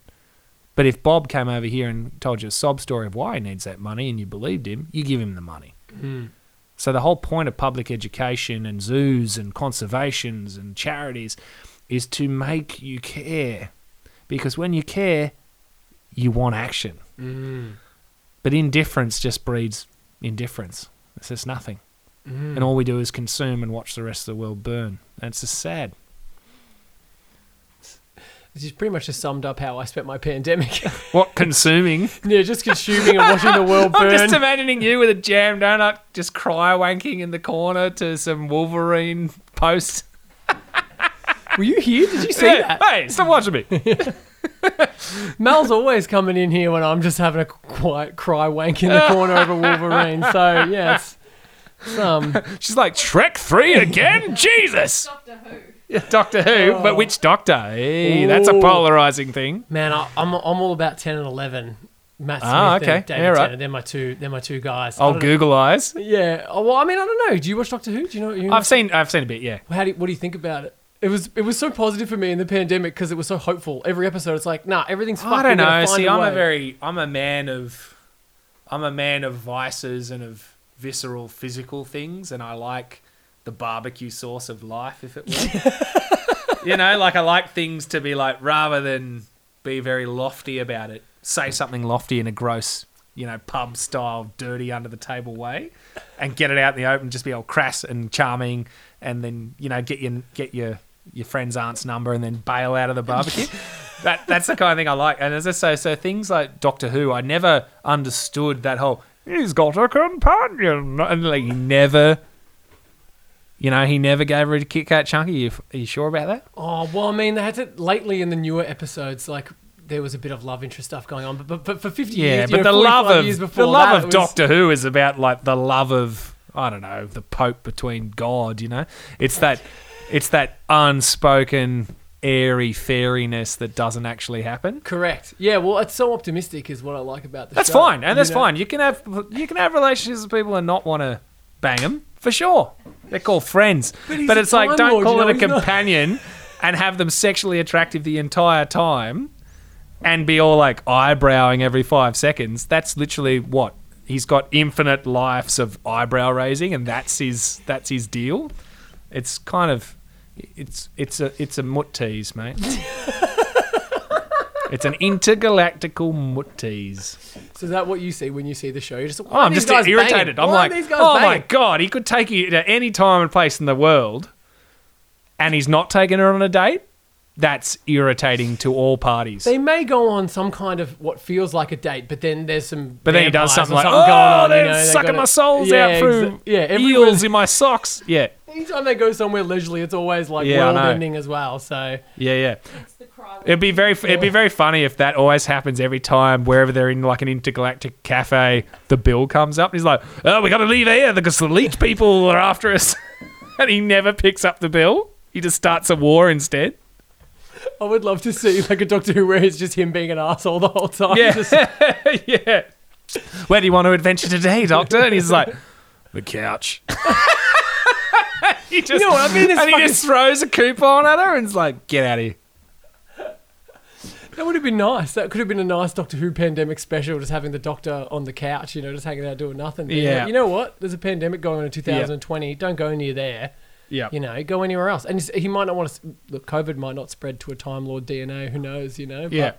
But if Bob came over here and told you a sob story of why he needs that money and you believed him, you give him the money. Mm. So the whole point of public education and zoos and conservations and charities is to make you care. Because when you care, you want action. Mm. But indifference just breeds indifference. It's just nothing. Mm. and all we do is consume and watch the rest of the world burn. And it's just sad. This is pretty much just summed up how I spent my pandemic. What consuming? yeah, just consuming and watching the world burn. I'm just imagining you with a jam donut, just cry wanking in the corner to some Wolverine post. Were you here? Did you see Yeah, that? Hey, stop watching me. Mel's always coming in here when I'm just having a quiet cry wank in the corner over Wolverine. So yeah, it's, it's um She's like Trek three again. Jesus. Doctor Who. Yeah, Doctor Who, but which Doctor? Hey, that's a Ooh. polarizing thing. man, I, I'm I'm all about ten and eleven. Matt Smith Ah, and okay. David Yeah, right. Tennant. They're my two. They're my two guys. I Oh, don't know- Google eyes. Yeah. Oh, well, I mean, I don't know. Do you watch Doctor Who? Do you know? You I've seen. I've seen a bit. Yeah. How do you, what do you think about it? It was it was so positive for me in the pandemic because it was so hopeful. Every episode, it's like, nah, everything's fucked. I don't know. find See, a I'm way. a very. I'm a man of. I'm a man of vices and of visceral physical things, and I like the barbecue sauce of life, if it were. you know, like I like things to be like rather than be very lofty about it. Say something lofty in a gross, you know, pub style, dirty under the table way, and get it out in the open. Just be all crass and charming, and then you know get your get your your friend's aunt's number and then bail out of the barbecue. that that's the kind of thing I like. And as I say, so things like Doctor Who, I never understood that whole he's got a companion, and like he never. You know, he never gave her a Kit Kat chunky. You, are you sure about that? Oh well, I mean, they had to lately in the newer episodes, like there was a bit of love interest stuff going on, but but, but for fifty Yeah, years, but know, the love of years before the love that, of it was- Doctor Who is about like the love of I don't know the Pope between God. You know, it's that it's that unspoken airy fairiness that doesn't actually happen. Correct. Yeah. Well, it's so optimistic, is what I like about the That's show. fine, and that's know? fine. You can have you can have relationships with people and not want to bang them for sure. They're called friends, But but, it's like don't call you know, it a he's not- companion and have them sexually attractive the entire time and be all like eyebrowing every five seconds. That's literally what he's got infinite lives of eyebrow raising, and that's his that's his deal. It's kind of it's it's a it's a mutt tease, mate. it's an intergalactical mutt tease. So is that what you see when you see the show? You're just, Oh, I'm just irritated. I'm like, oh my god, he could take you to any time and place in the world, and he's not taking her on a date. That's irritating to all parties. They may go on some kind of what feels like a date, but then there's some. but then he does something or like, going oh, on, they're know, sucking gotta- my souls Yeah, out through exa- yeah, everywhere- eels in my socks. Yeah, Anytime they go somewhere leisurely, it's always like Yeah, world ending as well. So yeah, yeah. It's the cry. It'd be very, it'd be very funny if that always happens every time wherever they're in like an intergalactic cafe. The bill comes up. And he's like, "Oh, we got to leave here because the leech people are after us," and he never picks up the bill. He just starts a war instead. I would love to see like a Doctor Who where it's just him being an asshole the whole time. Yeah, Just- yeah. Where do you want to adventure today, Doctor? And he's like, the couch. he just, know what I mean? It's and he fucking- just throws a coupon at her and is like, get out of here. that would have been nice. That could have been a nice Doctor Who pandemic special, just having the Doctor on the couch, you know, just hanging out doing nothing. Being Yeah. like, you know what? There's a pandemic going on in 2020. Don't go near there. Yeah. You know, go anywhere else. And he might not want to. Look, COVID might not spread to a Time Lord DNA. Who knows? You know. But Yeah,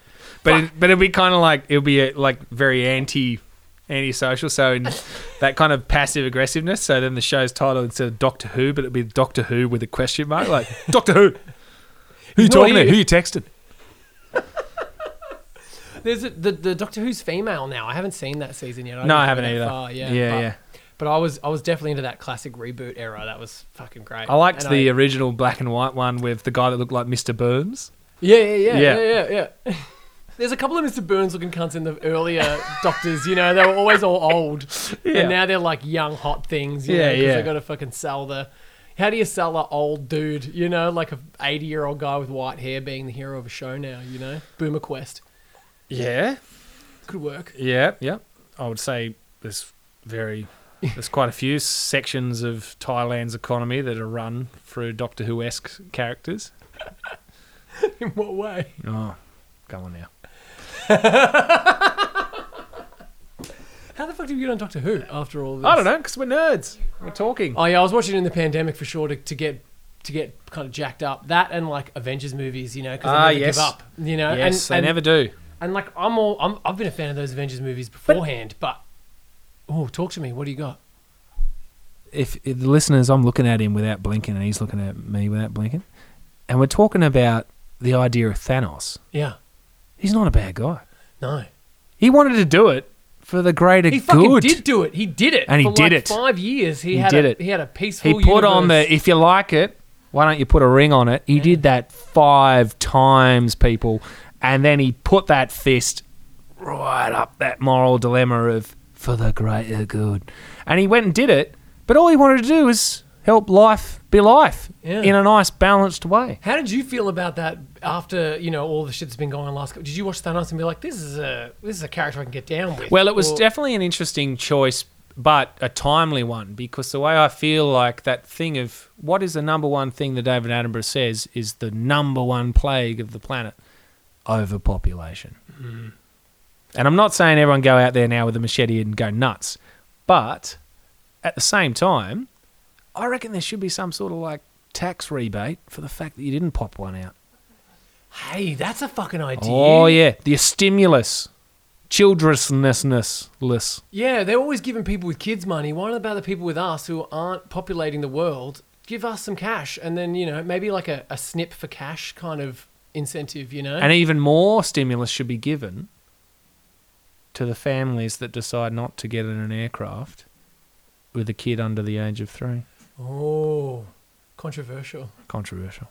but it, but it'd be kind of like it'll be a, like very anti anti-social. So in that kind of passive aggressiveness. So then the show's title instead of Doctor Who, but it'd be Doctor Who with a question mark, like Doctor Who. Who you talking to? here. Who you texting? There's a, the the Doctor Who's female now. I haven't seen that season yet. No, I haven't either. far, yeah, yeah, yeah. But I was I was definitely into that classic reboot era. That was fucking great. I liked And the I- original black and white one with the guy that looked like Mr. Burns. yeah, yeah, yeah, Yeah. yeah, yeah, yeah. There's a couple of Mr. Burns looking cunts in the earlier Doctors. You know, they were always all old, Yeah. and now they're like young hot things. You Yeah, know, 'cause yeah. They got to fucking sell the. How do you sell an old dude? You know, like a 80 year old guy with white hair being the hero of a show now. You know, Boomer Quest Yeah, could work. yeah, yeah. I would say there's very there's quite a few sections of Thailand's economy that are run through Doctor Who esque characters. in what way? Oh, come on now. How the fuck did you get on Doctor Who after all this? I don't know because we're nerds. We're talking. Oh yeah, I was watching it in the pandemic for sure to, to get to get kind of jacked up. That and like Avengers movies, you know, because Ah, they never yes. give up. You know, yes, and, they and, never do. And like I'm all I'm, I've been a fan of those Avengers movies beforehand, but, oh, talk to me. What do you got? if, if the listeners, I'm looking at him without blinking, and he's looking at me without blinking, and we're talking about the idea of Thanos. Yeah. He's not a bad guy. No. He wanted to do it for the greater good. He fucking good. did do it. He did it. And he For did like it. Five years. He, He had did a, it. He had a peaceful. He put on the if you like it, why don't you put a ring on it? He did that five times, people, and then he put that fist right up that moral dilemma of for the greater good, and he went and did it. But all he wanted to do was help life be life Yeah. in a nice, balanced way. How did you feel about that after you know all the shit that's been going on last? couple Did you watch Thanos and be like, "This is a this is a character I can get down with"? Well, it was Or- definitely an interesting choice, but a timely one because the way I feel like that thing of what is the number one thing that David Attenborough says is the number one plague of the planet overpopulation. Mm. And I'm not saying everyone go out there now with a machete and go nuts, but at the same time, I reckon there should be some sort of like tax rebate for the fact that you didn't pop one out. Hey, that's a fucking idea. Oh yeah, the stimulus, childressness less. Yeah, they're always giving people with kids money. Why not about the people with us who aren't populating the world? Give us some cash, and then you know maybe like a, a snip for cash kind of incentive. You know, And even more stimulus should be given to the families that decide not to get in an aircraft with a kid under the age of three. oh, controversial. Controversial.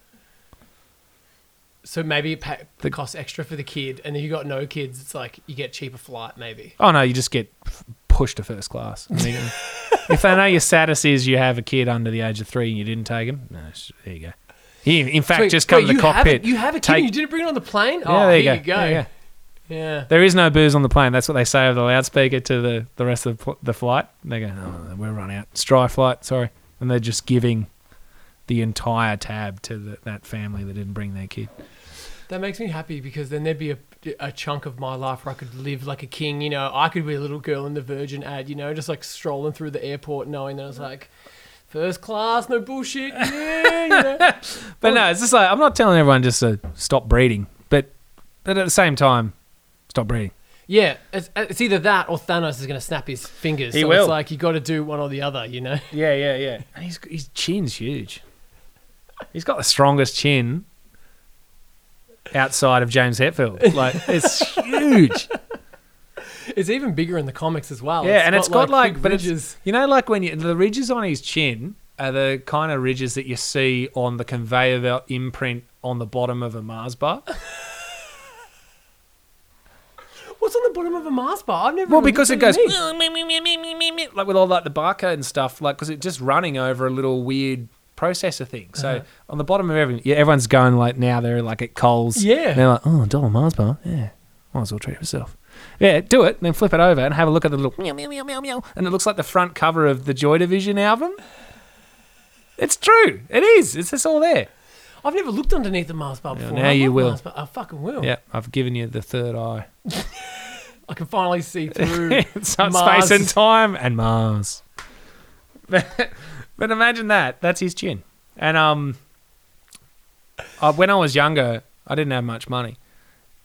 So maybe it pa- The- costs extra for the kid, and then you got no kids. It's like you get cheaper flight, maybe. Oh no, you just get pushed to first class. immediately. if they know your status is you have a kid under the age of three and you didn't take him, no, there you go. You, in fact, Wait, just come wait, to the you Have cockpit. a, you have a kid, take- and you didn't bring it on the plane. yeah, oh, there here you go. you go. There you go. Yeah. There is no booze on the plane. That's what they say over the loudspeaker to the, the rest of the, pl- the flight. They go, oh, we're run out. Stry flight, sorry. And they're just giving the entire tab to the, that family that didn't bring their kid. That makes me happy because then there'd be a, a chunk of my life where I could live like a king. You know, I could be a little girl in the Virgin ad. You know, just like strolling through the airport, knowing that I was like first class, no bullshit. Yeah, you know. But no, it's just like, I'm not telling everyone just to stop breeding. But, but at the same time, stop breathing. yeah. It's, uh, it's either that or Thanos is going to snap his fingers. He so will. It's like you got to do one or the other. You know. Yeah, yeah, yeah. And he's, his chin's huge. He's got the strongest chin outside of James Hetfield. Like, it's huge. It's even bigger in the comics as well. Yeah, and it's got like, big but it's, ridges. you know, like when you, the ridges on his chin are the kind of ridges that you see on the conveyor belt imprint on the bottom of a Mars bar. What's on the bottom of a Mars bar? I've never. Well, because it goes like with all like the barcode and stuff, like because it's just running over a little weird processor thing. So Uh-huh. on the bottom of everything, yeah, everyone's going like now they're like at Coles. Yeah. they're like, oh, dollar Mars bar, yeah, might as well treat yourself. Yeah, do it, and then flip it over and have a look at the little meow meow meow meow meow, and it looks like the front cover of the Joy Division album. It's true. It is. It's just all there. I've never looked underneath the Mars bar Yeah, before. now I you will. Mars bar. I fucking will. Yeah, I've given you the third eye. I can finally see through. Mars. space and time and Mars. But, but imagine that. That's his chin. And um, I, when I was younger, I didn't have much money,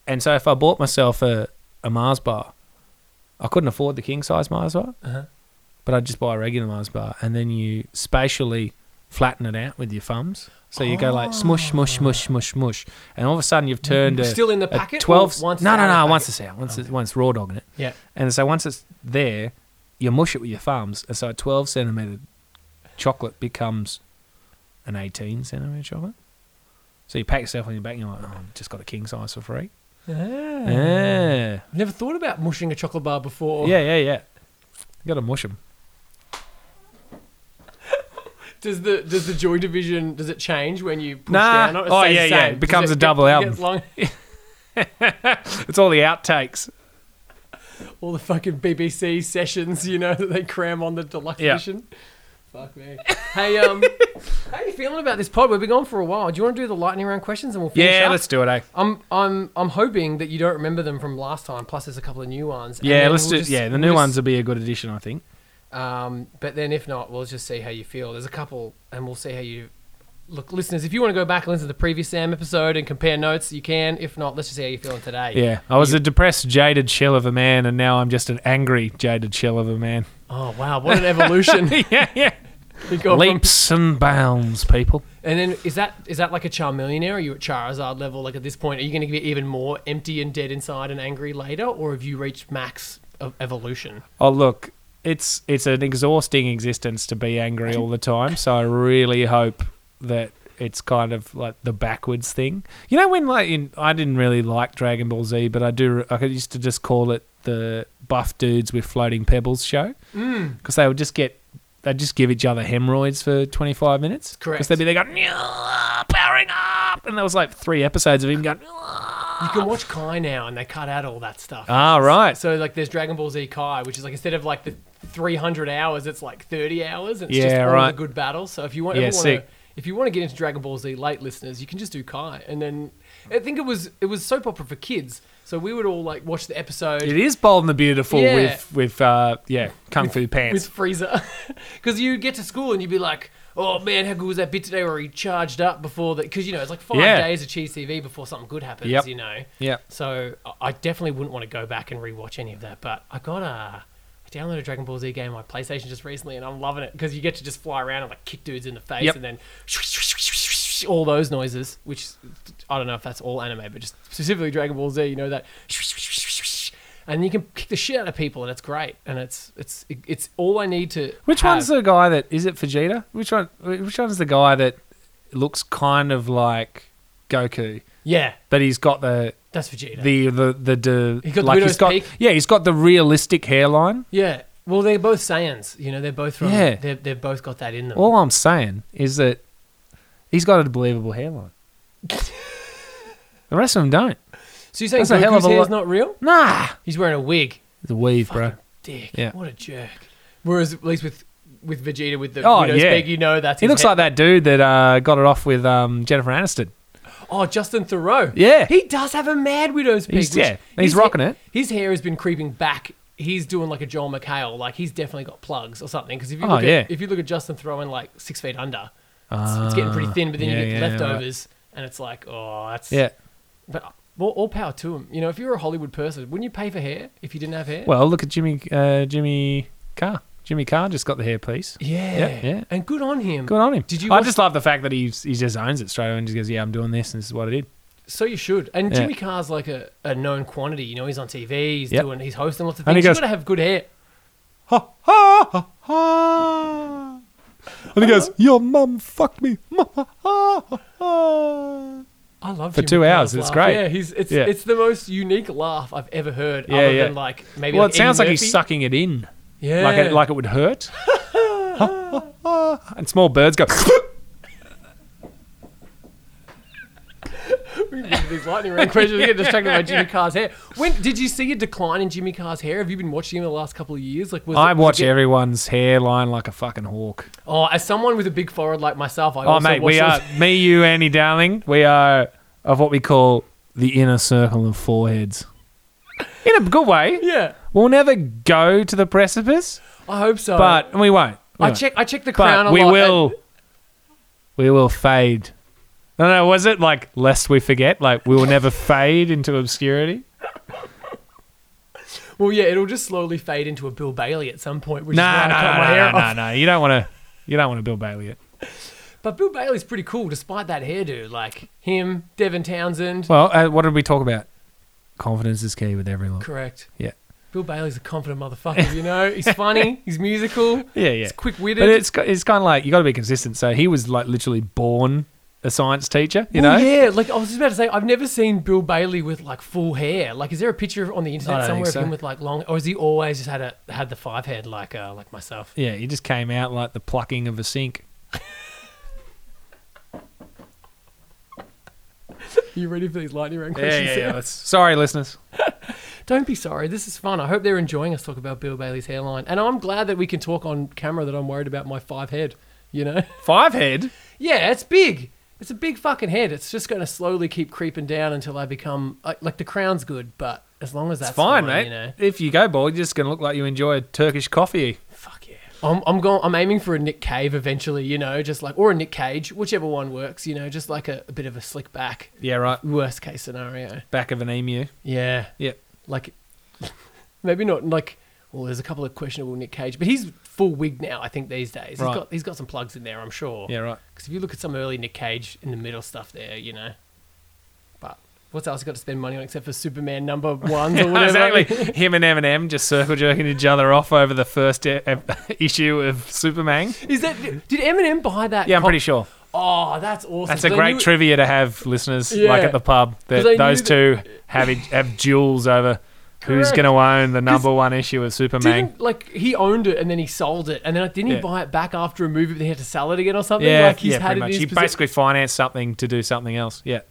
and so if I bought myself a, a Mars bar, I couldn't afford the king size Mars bar, Uh-huh. but I'd just buy a regular Mars bar, and then you spatially flatten it out with your thumbs. So you go like smush, smush, smush, smush, smush, and all of a sudden you've turned a, Still in the a packet. twelve. Once no, no, no. Once it's out, once it's, once raw dogging it. Yeah. And so once it's there, you mush it with your thumbs, and so a 12 centimeter chocolate becomes an 18 centimeter chocolate. So you pat yourself on your back, and you're like, oh, I've just got a king size for free. Ah. Yeah, never thought about mushing a chocolate bar before. yeah, yeah, yeah. You got to mush them. Does the does the Joy Division does it change when you push Nah. down? on it? It Oh, yeah, yeah. It becomes Does a double it album. long- It's all the outtakes. all the fucking BBC sessions, you know, that they cram on the deluxe Yeah. edition. Fuck me. Hey, um, how are you feeling about this pod? We've been on for a while. Do you want to do the lightning round questions and we'll finish Yeah, up? let's do it, eh? I'm I'm I'm hoping that you don't remember them from last time. Plus, there's a couple of new ones. Yeah, let's we'll do. just- yeah, the we'll new just- ones will be a good addition, I think. Um, but then if not, we'll just see how you feel. There's a couple, and we'll see how you look. Listeners, if you want to go back and listen to the previous Sam episode and compare notes, you can. If not, let's just see how you're feeling today. Yeah, I was a depressed, jaded shell of a man, and now I'm just an angry, jaded shell of a man. Oh wow, what an evolution! yeah, yeah. You go from- Leaps and bounds, people. and then is that is that like a Charmeleonaire? Are you at Charizard level? Like at this point, are you going to get even more empty and dead inside and angry later, or have you reached max of evolution? Oh look, it's it's an exhausting existence to be angry all the time. So I really hope that it's kind of like the backwards thing. You know when like in I didn't really like Dragon Ball Z, but I do I used to just call it the buff dudes with floating pebbles show mm. because they would just get they'd just give each other hemorrhoids for 25 minutes. Correct. Because they'd be they going, "Yeah, powering up. And there was like three episodes of him going. You can watch Kai now, and they cut out all that stuff. ah, right. So like, there's Dragon Ball Z Kai, which is like instead of like the 300 hours, it's like 30 hours. And it's just Yeah, all right. the good battles. So if you want, Yeah, ever want sick. to, if you want to get into Dragon Ball Z late listeners, you can just do Kai, and then I think it was it was soap opera for kids. So we would all like watch the episode. It is Bold and the Beautiful Yeah. with, with uh, yeah, Kung Fu Pants. with Frieza. Because you'd get to school and you'd be like, oh man, how good was that bit today where he charged up before that? Because, you know, it's like five Yeah. days of Cheez TV before something good happens, Yep. you know? yeah. So I- I definitely wouldn't want to go back and rewatch any of that. But I got a. I downloaded a Dragon Ball Z game on my PlayStation just recently, and I'm loving it because you get to just fly around and like kick dudes in the face, Yep. and then all those noises. Which I don't know if that's all anime, but just specifically Dragon Ball Z, you know that, and you can kick the shit out of people, and it's great, and it's it's it's all I need to. Which have. one's the guy that is it Vegeta? Which one? Which one's the guy that looks kind of like Goku, Yeah, but he's got the that's Vegeta. the the the, the He got the like widow's he's got peak? yeah he's got the realistic hairline. yeah. Well, they're both Saiyans. You know, they're both from. Yeah. They've, they've both got that in them. All I'm saying is that he's got a believable hairline. the rest of them don't. So you're saying that's a hell of Goku's a hair's lot- not real? Nah, He's wearing a wig. it's a weave, bro. Dick. Yeah. What a jerk. Whereas at least with with Vegeta with the Oh, widow's yeah. peak, you know that's He his looks head. like that dude that uh, got it off with um, Jennifer Aniston. Oh, Justin Theroux. Yeah. He does have a mad widow's peak. He's- which- yeah, he's his rocking ha- it. His hair has been creeping back. He's doing like a Joel McHale. Like he's definitely got plugs or something. Because if you Oh, look yeah. at if you look at Justin Theroux in like six feet under, it's, it's getting pretty thin. But then you get yeah, leftovers, and it's like, oh, that's Yeah. But all, all power to him. You know, if you're a Hollywood person, wouldn't you pay for hair if you didn't have hair? Well, look at Jimmy uh, Jimmy Carr. Jimmy Carr just got the hair piece. yeah, yeah, yeah. and good on him. Good on him. Did you I watch- just love the fact that he's he just owns it straight away and just goes, "Yeah, I'm doing this, and this is what I did." So you should. And Yeah. Jimmy Carr's like a, a known quantity. You know, he's on TV. He's Yep. doing. He's hosting lots of And things. he You goes- got to have good hair. Ha ha ha ha. And he goes, "Your mum fucked me." Ha, ha, ha, ha. I love For Jimmy two hours, it's great. Yeah, he's it's Yeah. it's the most unique laugh I've ever heard. Yeah, other yeah. than like maybe. Well, like it sounds Eddie like he's sucking it in, Yeah, like it like it would hurt. And small birds go. these lightning round questions. We get distracted by Jimmy Carr's hair. When did you see a decline in Jimmy Carr's hair? Have you been watching him the last couple of years? Like, was I it- was watch it- everyone's hairline like a fucking hawk. Oh, as someone with a big forehead like myself, I Oh, also mate, watch we are me, you, Andy Darling. We are of what we call the inner circle of foreheads. In a good way. Yeah, We'll never go to the precipice, I hope so. but we won't. We I won't. check. I check the crown But a we lot. will. We will fade. No, no, was it like lest we forget? Like we will never fade into obscurity. Well, yeah, it'll just slowly fade into a Bill Bailey at some point. Which No, is no, no, no, off. no, no. You don't want to. You don't want to Bill Bailey it. But Bill Bailey's pretty cool, despite that hairdo. Like him, Devin Townsend. Well, uh, what did we talk about? Confidence is key with everyone. Correct. Yeah. Bill Bailey's a confident motherfucker. You know, he's funny. He's musical. Yeah, yeah. He's quick witted. But it's it's kind of like you got to be consistent. So he was like literally born a science teacher. You Well, know. yeah. Like I was just about to say, I've never seen Bill Bailey with like full hair. Like, is there a picture on the internet somewhere think of him with like long, or has he always just had a had the five head like uh, like myself? Yeah, he just came out like the plucking of a sink. Are you ready for these lightning round questions? yeah, Sam? yeah. Sorry, listeners. Don't be sorry. This is fun. I hope they're enjoying us talk about Bill Bailey's hairline, and I'm glad that we can talk on camera that I'm worried about my five head. You know. Five head. Yeah, it's big. It's a big fucking head. It's just going to slowly keep creeping down until I become like, like the crown's good, but as long as that's It's fine, mate. You know, If you go bald, you're just gonna look like you enjoy a Turkish coffee. fuck yeah. I'm I'm going. I'm aiming for a Nick Cave eventually. You know, just like or a Nick Cage, whichever one works. You know, just like a, a bit of a slick back. Yeah, right. Worst case scenario. Back of an emu. Yeah. Yeah. Like maybe not like. Well, there's a couple of questionable Nick Cage, but he's full wig now. I think these days he's Right. got he's got some plugs in there. I'm sure. Yeah, right. Because if you look at some early Nick Cage in the middle stuff there, you know. But what's else he got to spend money on except for Superman number ones or whatever? exactly. Him and Eminem just circle jerking each other off over the first e- e- issue of Superman. Is that did Eminem buy that? Yeah, I'm pretty sure. Oh, that's awesome. That's a 'Cause I great knew- trivia to have, listeners, Yeah. like at the pub. That 'Cause I knew those two have have duels over who's Correct. going to own the number one issue of Superman. Didn't like he owned it and then he sold it and then didn't he Yeah. buy it back after a movie but then he had to sell it again or something? Yeah, like he's yeah, had pretty it much. his He possession. basically financed something to do something else. Yeah.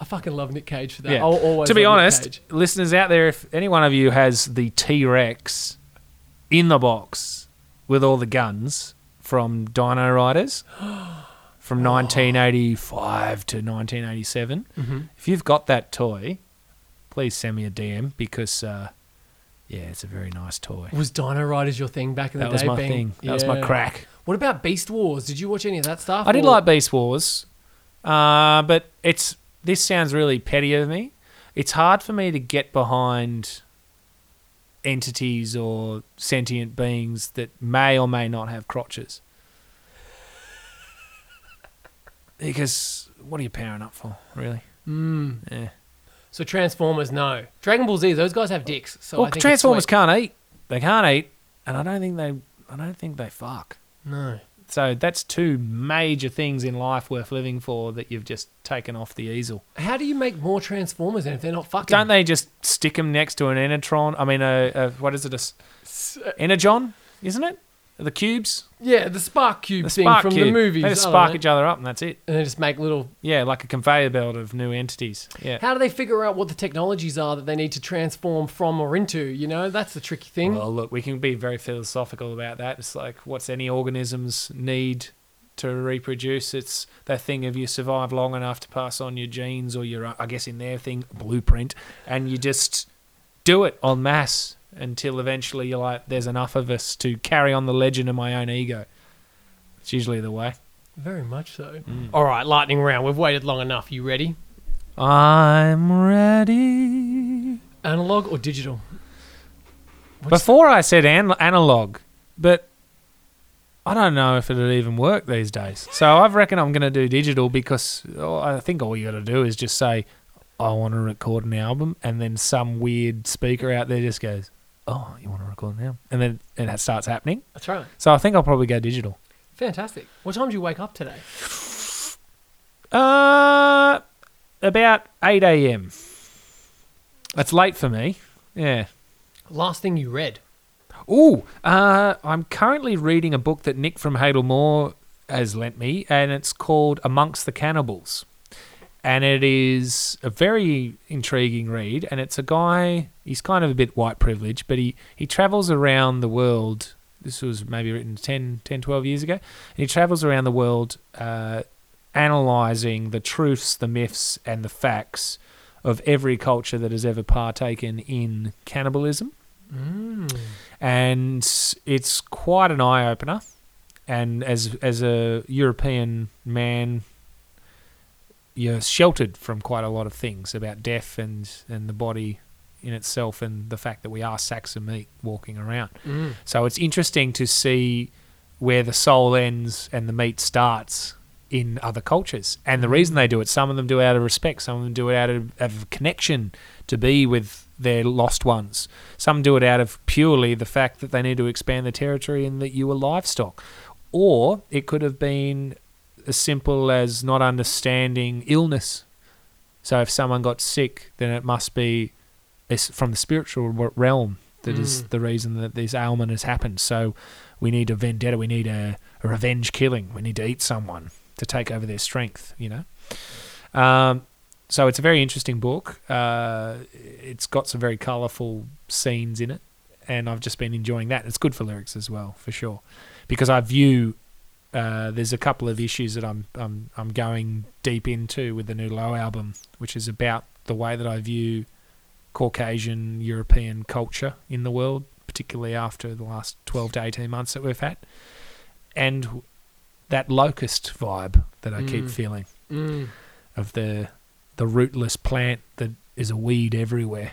I fucking love Nick Cage for that. Yeah. I'll always to be love Nick honest, Cage. listeners out there, if any one of you has the T Rex in the box with all the guns from Dino Riders from 1985 to 1987, Mm-hmm. if you've got that toy, please send me a DM because, uh, yeah, it's a very nice toy. was Dino Riders your thing back in the day? That was my being- thing. That was my crack. What about Beast Wars? Did you watch any of that stuff? I did like Beast Wars, uh, but it's this sounds really petty of me. It's hard for me to get behind entities or sentient beings that may or may not have crotches. Because what are you powering up for, really? Mm. Yeah. So Transformers, no. Dragon Ball Z, those guys have dicks. So I well, think it's Transformers sweet. can't eat. They can't eat, and I don't think they. I don't think they fuck. No. So that's two major things in life worth living for that you've just taken off the easel. How do you make more Transformers then if they're not fucking? Don't they just stick them next to an Enertron? I mean, a, a what is it? A S- uh, Energon, isn't it? The cubes, Yeah, the Spark Cube the thing spark from cube. the movies. They just I don't spark know. each other up, and that's it. and they just make little. Yeah, like a conveyor belt of new entities. Yeah. How do they figure out what the technologies are that they need to transform from or into? You know, that's the tricky thing. Well, look, we can be very philosophical about that. It's like, what's any organism's need to reproduce? It's that thing of you survive long enough to pass on your genes or your, I guess, in their thing, blueprint, and you just do it en masse until eventually you're like, there's enough of us to carry on the legend of my own ego. It's usually the way. Very much so. Mm. All right, lightning round. We've waited long enough. You ready? I'm ready. Analog or digital? What's- Before I said an- analog, but I don't know if it'd even work these days. So I reckon I'm going to do digital because oh, I think all you got to do is just say, I want to record an album, and then some weird speaker out there just goes, Oh, you want to record now? And then and that starts happening. That's right. So I think I'll probably go digital. Fantastic. What time did you wake up today? Uh, about 8 a.m. That's late for me. Yeah. Last thing you read? Oh, uh, I'm currently reading a book that Nick from Hadal Maw has lent me, and it's called Amongst the Cannibals. And it is a very intriguing read, and it's a guy, he's kind of a bit white privileged, but he, he travels around the world. This was maybe written 10, 10 12 years ago. And he travels around the world uh, analysing the truths, the myths, and the facts of every culture that has ever partaken in cannibalism Mm. and it's quite an eye opener. And as as a European man, you're sheltered from quite a lot of things about death and and the body in itself, and the fact that we are sacks of meat walking around. Mm. So it's interesting to see where the soul ends and the meat starts in other cultures. And the reason they do it, some of them do it out of respect, some of them do it out of, out of connection to be with their lost ones. Some do it out of purely the fact that they need to expand the territory and that you were livestock. Or it could have been as simple as not understanding illness. So if someone got sick, then it must be it's from the spiritual realm that is Mm. the reason that this ailment has happened. So we need a vendetta, we need a, a revenge killing, we need to eat someone to take over their strength, you know? Um, so it's a very interesting book. Uh, it's got some very colourful scenes in it, and I've just been enjoying that. It's good for lyrics as well, for sure, because I view uh, there's a couple of issues that I'm I'm I'm going deep into with the new Lo! album, which is about the way that I view Caucasian European culture in the world, particularly after the last 12 to 18 months that we've had, and that locust vibe that I keep Mm. feeling Mm. of the the rootless plant that is a weed everywhere.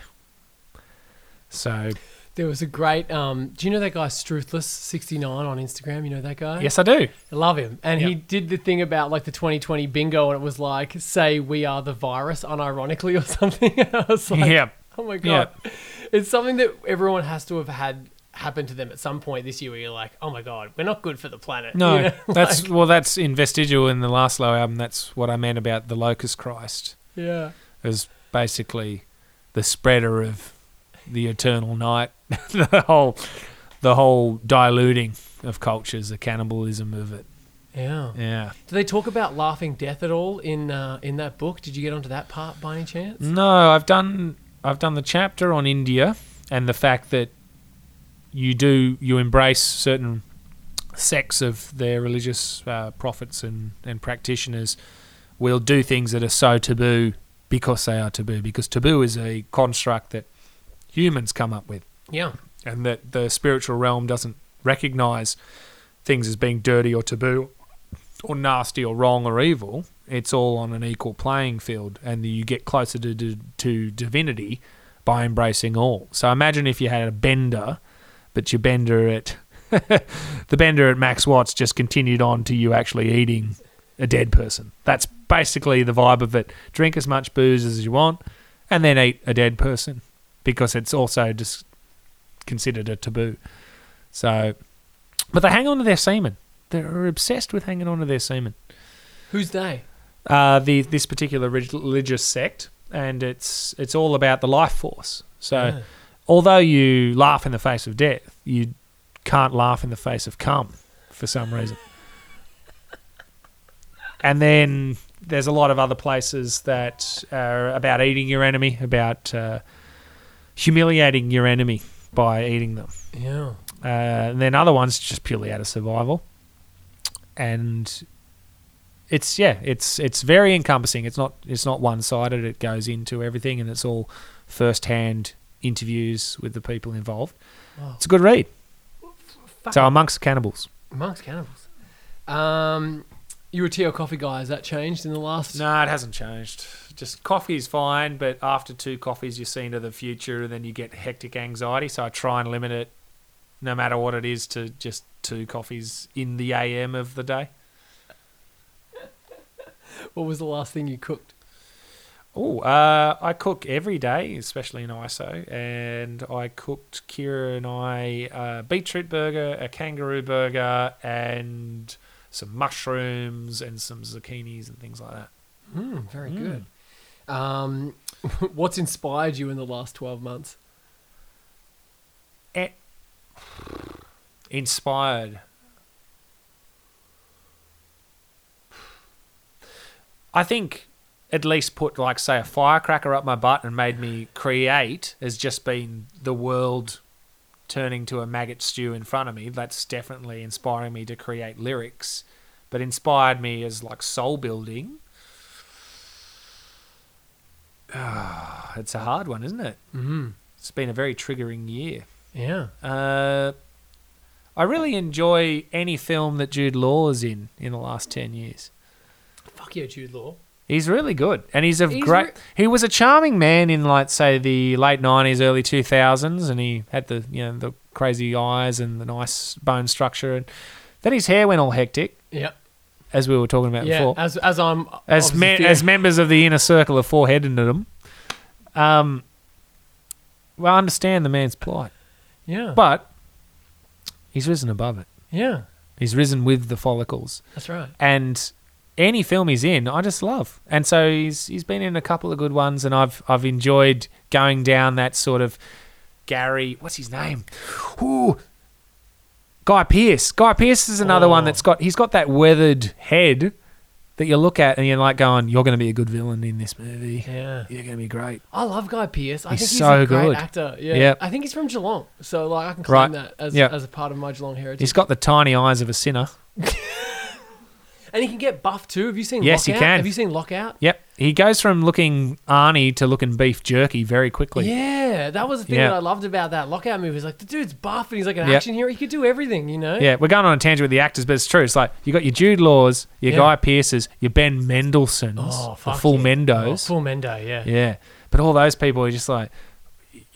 So There was a great. Um, do you know that guy Struthless69 on Instagram? You know that guy? Yes, I do. I love him. And he did the thing about like the 2020 bingo, and it was like, say we are the virus unironically or something. I was like, yeah. oh my God. Yeah. It's something that everyone has to have had happen to them at some point this year where you're like, oh my God, we're not good for the planet. No, You know? that's Like, well, that's in Vestigial in the last Lo! album. That's what I meant about the Locust Christ. yeah. Was basically the spreader of the eternal night, the whole, the whole diluting of cultures, the cannibalism of it. Yeah. Yeah. Do they talk about laughing death at all in uh, in that book? Did you get onto that part by any chance? No, I've done I've done the chapter on India and the fact that you do you embrace certain sects of their religious uh, prophets and, and practitioners will do things that are so taboo because they are taboo because taboo is a construct that humans come up with Yeah. and that the spiritual realm doesn't recognize things as being dirty or taboo or nasty or wrong or evil. It's all on an equal playing field, and you get closer to, to, to divinity by embracing all. So imagine if you had a bender, but your bender at the bender at Max Watts just continued on to you actually eating a dead person. That's basically the vibe of it. Drink as much booze as you want, and then eat a dead person because it's also just considered a taboo. So, but they hang on to their semen. They're obsessed with hanging on to their semen. Who's they? Uh, the this particular religious sect, and it's it's all about the life force. So, Yeah. although you laugh in the face of death, you can't laugh in the face of cum for some reason. and then there's a lot of other places that are about eating your enemy, about uh, humiliating your enemy by eating them. Yeah. Uh, and then other ones just purely out of survival. And it's yeah, it's it's very encompassing. It's not it's not one sided. It goes into everything, and it's all first hand interviews with the people involved. Wow. It's a good read. Fuck. So amongst cannibals. Amongst cannibals. Um, you were a tea or coffee guy. Has that changed in the last? No, it hasn't changed. Just coffee is fine, but after two coffees, you see into the future, and then you get hectic anxiety. So I try and limit it, no matter what it is, to just two coffees in the AM of the day. What was the last thing you cooked? Oh, uh, I cook every day, especially in ISO, and I cooked Kira and I a beetroot burger, a kangaroo burger, and some mushrooms and some zucchinis and things like that. Mm, very Mm. good. Um, what's inspired you in the last twelve months? Eh. Inspired. I think at least put like say a firecracker up my butt and made me create has just been the world turning to a maggot stew in front of me. That's definitely inspiring me to create lyrics, but inspired me as like soul building. Ah, it's a hard one, isn't it? Mm-hmm. It's been a very triggering year. Yeah. Uh, I really enjoy any film that Jude Law is in in the last ten years. Jude Law. He's really good, and he's a He's great. re- he was a charming man in like say the late nineties, early two thousands, and he had the you know the crazy eyes and the nice bone structure, and then his hair went all hectic, Yeah. as we were talking about Yeah. before. As as I'm As me- as members of the inner circle of four headed them, um, well, I understand the man's plight, yeah. but he's risen above it. yeah. He's risen with the follicles. That's right. and any film he's in, I just love. And so he's he's been in a couple of good ones, and I've I've enjoyed going down that sort of Gary. What's his name? Ooh, Guy Pearce. Guy Pearce is another one Oh. that's got he's got that weathered head that you look at and you're like going, you're going to be a good villain in this movie. Yeah. You're going to be great. I love Guy Pearce. I He's think he's so a great good. actor. Yeah. Yep. I think he's from Geelong, so like I can claim Right. that as Yep. as a part of my Geelong heritage. He's got the tiny eyes of a sinner. and he can get buff too. Have you seen? Yes, he can. Have you seen Lockout? Yep, he goes from looking Arnie to looking beef jerky very quickly. Yeah, that was the thing Yeah. that I loved about that Lockout movie. Was like the dude's buff and he's like an Yep. action hero. He could do everything, you know. Yeah, we're going on a tangent with the actors, but it's true. It's like you got your Jude Laws, your Yeah. Guy Pearces, your Ben Mendelsohns, Oh, the fuck full yeah. Mendos. Oh, full Mendo. Yeah. yeah, but all those people are just like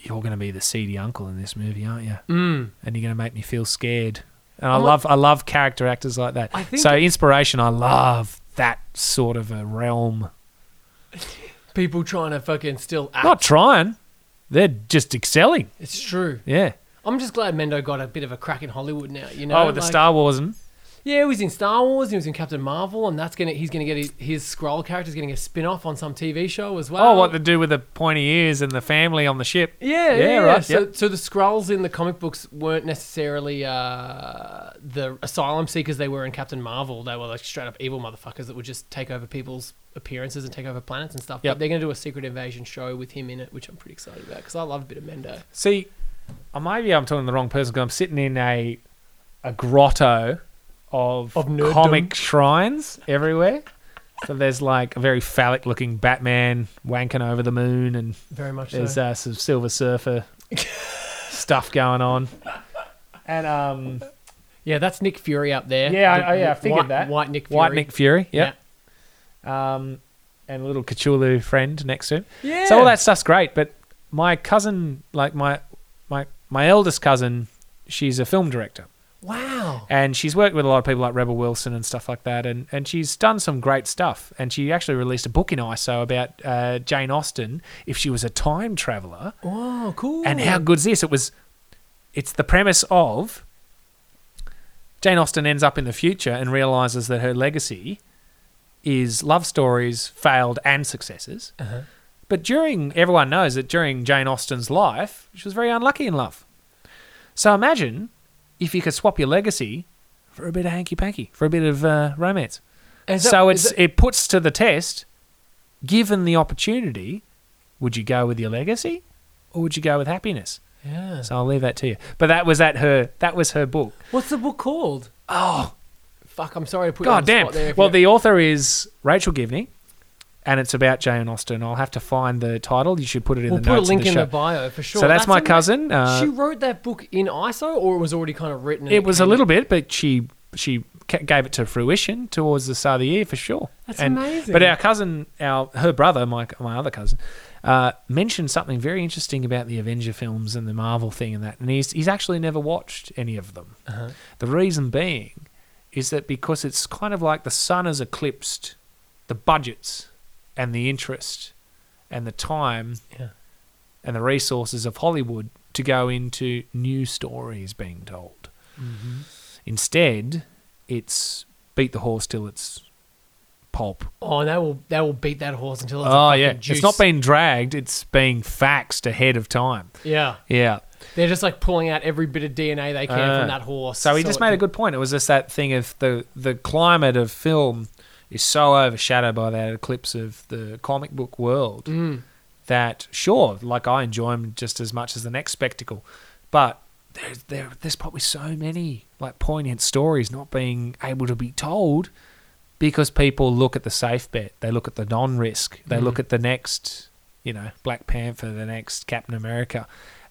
you're going to be the seedy uncle in this movie, aren't you? Mm. And you're going to make me feel scared. And I I'm love I love character actors like that. So inspiration, I love that sort of a realm. People trying to fucking still act. Not trying, they're just excelling. It's true. Yeah. I'm just glad Mendo got a bit of a crack in Hollywood now. You oh, know, oh, with the Star Wars and Yeah, he was in Star Wars. He was in Captain Marvel, and that's gonna he's gonna get his, his Skrull character's getting a spin off on some TV show as well. oh, what to do with the pointy ears and the family on the ship? Yeah, Yeah, yeah, right, So, yep. so the Skrulls in the comic books weren't necessarily uh, the asylum seekers they were in Captain Marvel. They were like straight up evil motherfuckers that would just take over people's appearances and take over planets and stuff. Yep. But they're going to do a secret invasion show with him in it, which I'm pretty excited about because I love a bit of Mendo. See, maybe I'm talking to the wrong person because I'm sitting in a a grotto of, Of comic shrines everywhere. So there's like a very phallic looking Batman wanking over the moon, and Very much there's so. uh, some Silver Surfer stuff going on. And um, yeah, that's Nick Fury up there. Yeah, I- The I- yeah, I wh- figured white, that. White Nick Fury. White Nick Fury, Yeah. yeah. Um, and a little Cthulhu friend next to him. Yeah. So all that stuff's great, but my cousin, like my my my eldest cousin, she's a film director. Wow. and she's worked with a lot of people like Rebel Wilson and stuff like that, and, and she's done some great stuff. And she actually released a book in ISO about uh, Jane Austen if she was a time traveler. Oh, cool. And how good's this? It was, it's the premise of Jane Austen ends up in the future and realizes that her legacy is love stories, failed and successes. Uh-huh. But during, everyone knows that during Jane Austen's life, she was very unlucky in love. So imagine if you could swap your legacy for a bit of hanky panky, for a bit of uh, romance. That- so it's that- it puts to the test, given the opportunity, would you go with your legacy or would you go with happiness? yeah. So I'll leave that to you. But that was at her that was her book. What's the book called? Oh, Fuck, I'm sorry to put god the damn. spot there. Well, the author is Rachel Givney. And it's about Jane Austen. I'll have to find the title. You should put it in we'll the put a link the in show. the bio for sure. so that's, my ama- cousin. Uh, she wrote that book in ISO, or it was already kind of written. It was a little bit, but she she gave it to fruition towards the start of the year for sure. That's And- amazing. But our cousin, our her brother, my my other cousin, uh, mentioned something very interesting about the Avenger films and the Marvel thing and that, and he's he's actually never watched any of them. Uh-huh. The reason being is that because it's kind of like the sun has eclipsed the budgets and the interest and the time Yeah. and the resources of Hollywood to go into new stories being told. Mm-hmm. Instead, it's beat the horse till it's pulp. Oh, and they will they will beat that horse until it's Oh yeah, juice. it's not being dragged; it's being faxed ahead of time. Yeah, Yeah. they're just like pulling out every bit of DNA they can Uh, from that horse. So he just it made a good point. It was just that thing of the the climate of film is so overshadowed by that eclipse of the comic book world Mm. that sure, like I enjoy them just as much as the next spectacle, but there's there there's probably so many like poignant stories not being able to be told because people look at the safe bet, they look at the non-risk, they Mm. look at the next, you know, Black Panther, the next Captain America.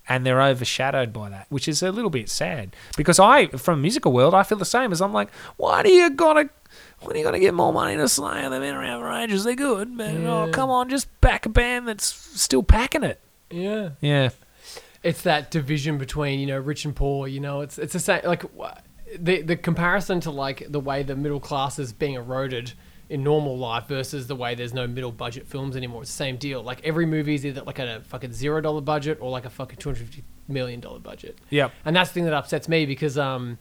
And they're overshadowed by that, which is a little bit sad. Because I, from musical world, I feel the same. As I'm like, why do you gotta, when are you gonna get more money to Slayer? They've been around for ages. They're good, but oh come on, just back a band that's still packing it. Yeah, Yeah, it's that division between you know rich and poor. You know, it's it's the same. Like wh- the the comparison to like the way the middle class is being eroded in normal life versus the way there's no middle budget films anymore. It's the same deal. Like every movie is either like at a fucking zero dollar budget or like a fucking two hundred fifty million dollar budget. yep. And that's the thing that upsets me because um,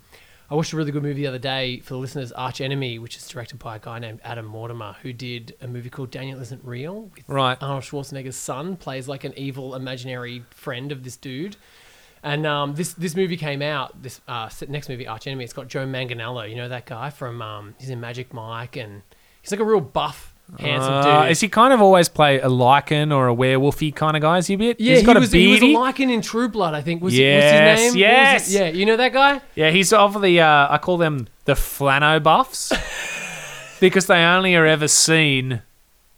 I watched a really good movie the other day for the listeners, Arch Enemy, which is directed by a guy named Adam Mortimer, who did a movie called Daniel Isn't Real. With Right. Arnold Schwarzenegger's son plays like an evil imaginary friend of this dude. And um, this this movie came out. This uh, next movie, Arch Enemy, it's got Joe Manganiello. You know that guy from um, he's in Magic Mike, and he's like a real buff, handsome Uh, dude. is he kind of always play a lycan or a werewolfy kind of guy? Is he a bit? yeah, he's got he a was, he was a Lycan in True Blood, I think. Was, Yes, was his name? What was yes. Yeah, you know that guy? Yeah, he's of the uh, I call them the flano buffs because they only are ever seen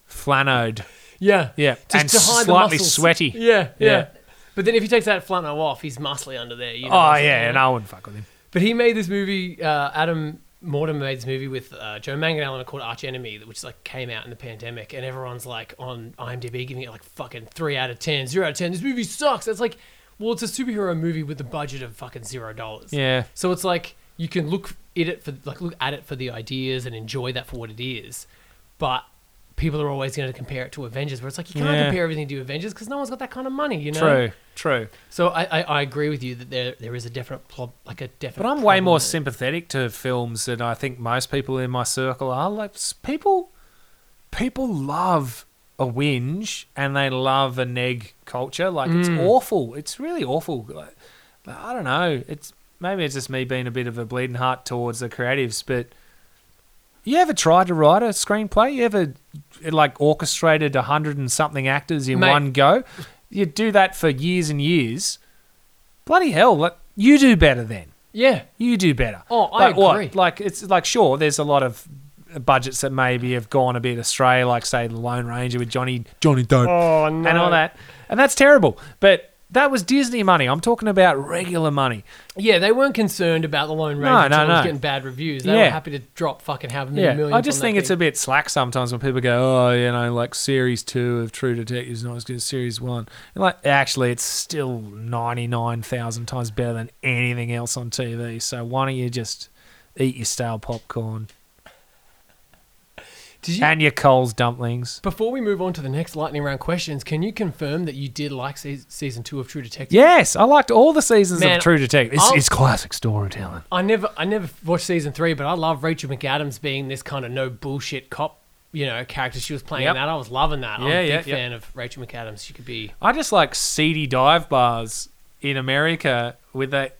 flanoed. Yeah. Yeah, To- and to hide the slightly muscles. sweaty. Yeah, yeah, Yeah. But then if he takes that flannel off, he's muscly under there. You know Oh yeah, and I wouldn't fuck with him. But he made this movie, uh, Adam Mortimer made this movie with uh, Joe Manganiello called Arch Enemy, which like came out in the pandemic, and everyone's like on IMDb giving it like fucking three out of ten, zero out of ten. This movie sucks. It's like, well, it's a superhero movie with a budget of fucking zero dollars. Yeah. So it's like you can look at it for like look at it for the ideas and enjoy that for what it is, but people are always going to compare it to Avengers, where it's like you can't Yeah. compare everything to Avengers because no one's got that kind of money, you know. True. True. So I, I, I agree with you that there there is a definite pl- like a definite. But I'm way more sympathetic to films than I think most people in my circle are. Like people, people love a whinge and they love a neg culture. Like it's Mm. awful. It's really awful. Like, I don't know. It's maybe it's just me being a bit of a bleeding heart towards the creatives. But you ever tried to write a screenplay? You ever like orchestrated a hundred and something actors in Mate. one go? You do that for years and years. Bloody hell! Like, you do better then. Yeah. You do better. Oh, I Like what? agree. Like it's like sure, there's a lot of budgets that maybe have gone a bit astray, like say the Lone Ranger with Johnny Johnny Dope Oh no. and all that, and that's terrible. But that was Disney money. I'm talking about regular money. Yeah, they weren't concerned about the Lone Ranger No, no, no. getting bad reviews. They were happy to drop fucking however many Yeah, millions. I just on that think it's thing. a bit slack sometimes when people go, "Oh, you know, like series two of True Detective is not as good as series one." And like, actually, it's still ninety nine thousand times better than anything else on TV. So why don't you just eat your stale popcorn Did you, and your Coles dumplings? before we move on to the next lightning round questions, can you confirm that you did like se- season two of True Detective? Yes, I liked all the seasons Man, of True Detective. It's, I'll- it's classic storytelling. I never, I never watched season three, but I love Rachel McAdams being this kind of no bullshit cop, you know, character she was playing Yep. that. I was loving that. I'm Yeah, a big yep. fan of Rachel McAdams. She could be. I just like seedy dive bars in America with that.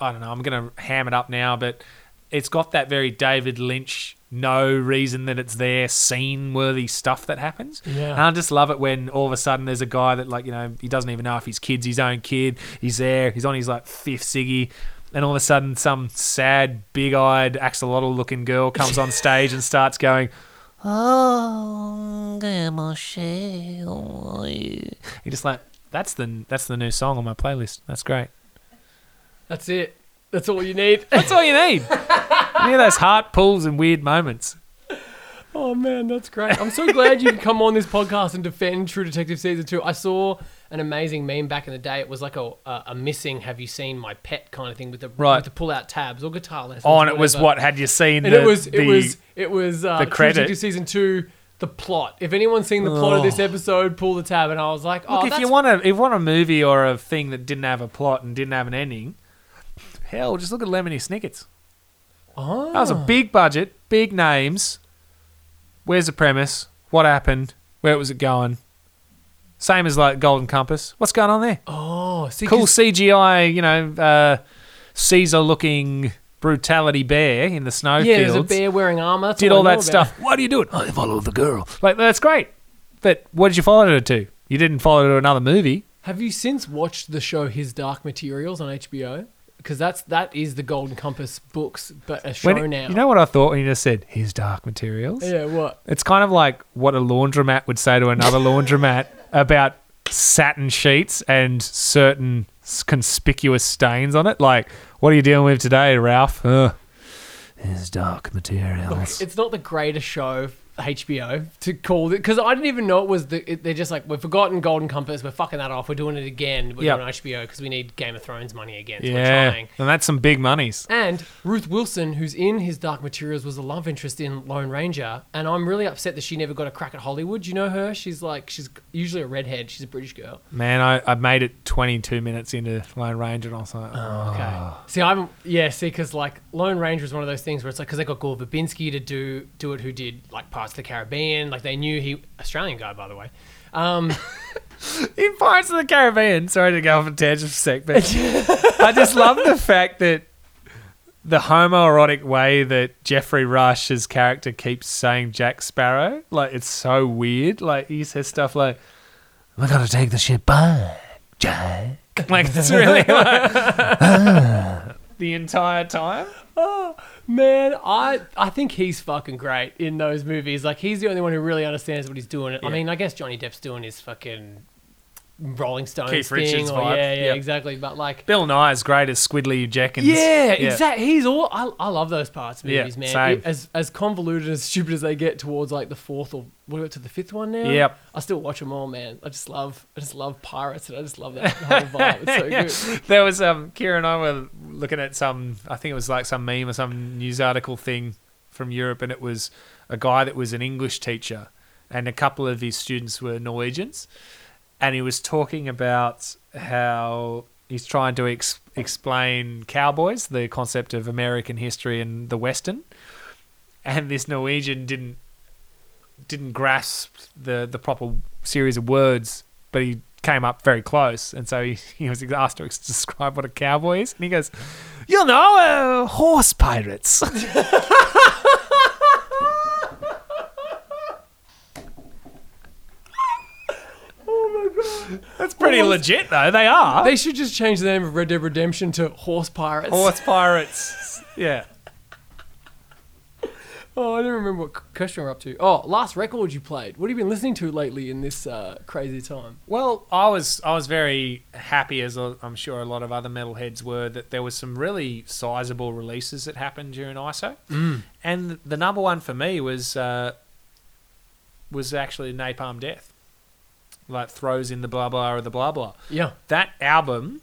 I don't know. I'm gonna ham it up now, but it's got that very David Lynch. No reason that it's there, scene-worthy stuff that happens. Yeah. And I just love it when all of a sudden there's a guy that like you know he doesn't even know if his kid's his own kid. He's there. He's on his like fifth ciggy. And all of a sudden, some sad, big-eyed, axolotl-looking girl comes on stage and starts going, "Oh, Michelle." You're just like, that's the that's the new song on my playlist. That's great. That's it. That's all you need. That's all you need. you know those heart pulls and weird moments. Oh man, that's great. I'm so glad you could come on this podcast and defend True Detective season two. I saw an amazing meme back in the day. It was like a a, a missing "Have you seen my pet?" kind of thing with the Right. with the pull out tabs or guitar lessons. Oh, and it was what had you seen? And the, it was the, it was it was uh, the True credit. Detective season two. The plot. If anyone's seen the plot of this Oh. episode, pull the tab. And I was like, oh, Look, if that's you want a if you want a movie or a thing that didn't have a plot and didn't have an ending, hell, just look at Lemony Snicket's. oh. That was a big budget, big names. Where's the premise? What happened? Where was it going? Same as like Golden Compass. What's going on there? oh, see, cool CGI, you know, uh, Caesar looking brutality bear in the snowfields. Yeah, there's a bear wearing armor. That's Did all all that stuff. Why do you do it? I follow the girl. Like that's great. But what did you follow it to? You didn't follow it to another movie. Have you since watched the show His Dark Materials on HBO? Because that's that is the Golden Compass books, but a show now. You know what I thought when you just said his dark materials? Yeah, what? It's kind of like what a laundromat would say to another laundromat about satin sheets and certain conspicuous stains on it. Like, what are you dealing with today, Ralph? His dark materials. It's not the greatest show HBO to call it because I didn't even know it was the. It, they're just like we've forgotten Golden Compass. We're fucking that off. We're doing it again. We're Yep. doing HBO because we need Game of Thrones money again. So we're yeah, trying. and that's some big monies. And Ruth Wilson, who's in his Dark Materials, was a love interest in Lone Ranger, and I'm really upset that she never got a crack at Hollywood. You know her? She's like she's usually a redhead. She's a British girl. Man, I, I made it 22 minutes into Lone Ranger, and I was like, oh. Ah. Okay. See, I'm yeah. See, because like Lone Ranger is one of those things where it's like because they got Gore Verbinski to do do it, who did like Pirates of the Caribbean. Like they knew he Australian guy by the way. Um, In Pirates of the Caribbean, sorry to go off a tangent for a sec, but I just love the fact that the homoerotic way that Geoffrey Rush's character keeps saying Jack Sparrow, like it's so weird. Like he says stuff like, "We're gonna take the ship back, Jack." Like it's really like "Ah," the entire time. Man, I I think he's fucking great in those movies. Like he's the only one who really understands what he's doing. I mean, I guess Johnny Depp's doing his fucking Rolling Stones Keith thing, Richards or vibe. yeah, yeah, Yep. exactly. But like, Bill Nighy is great as Squidly Jenkins. yeah, exactly. He's all. I, I love those parts of Yeah, movies, man. same. As as convoluted as stupid as they get towards like the fourth or what we to the fifth one now. Yep. I still watch them all, man. I just love. I just love pirates, and I just love that whole vibe. It's so good. There was um Kira and I were looking at some I think it was like some meme or some news article thing from Europe and it was a guy that was an English teacher and a couple of his students were Norwegians and he was talking about how he's trying to ex- explain cowboys, the concept of American history and the western. And this Norwegian didn't didn't grasp the the proper series of words, but he came up very close, and so he, he was asked to ex- describe what a cowboy is, and he goes, "You know, uh, horse pirates." Oh my god. That's pretty legit, though. They are They should just change the name of Red Dead Redemption to Horse Pirates. horse pirates. Yeah. Oh, I don't remember what question we're up to. Oh, last record you played. What have you been listening to lately in this uh, crazy time? Well, I was I was very happy, as I'm sure a lot of other metalheads were, that there was some really sizable releases that happened during ISO, Mm. and the number one for me was uh, was actually Napalm Death, like throws in the blah blah or the blah blah. Yeah. That album,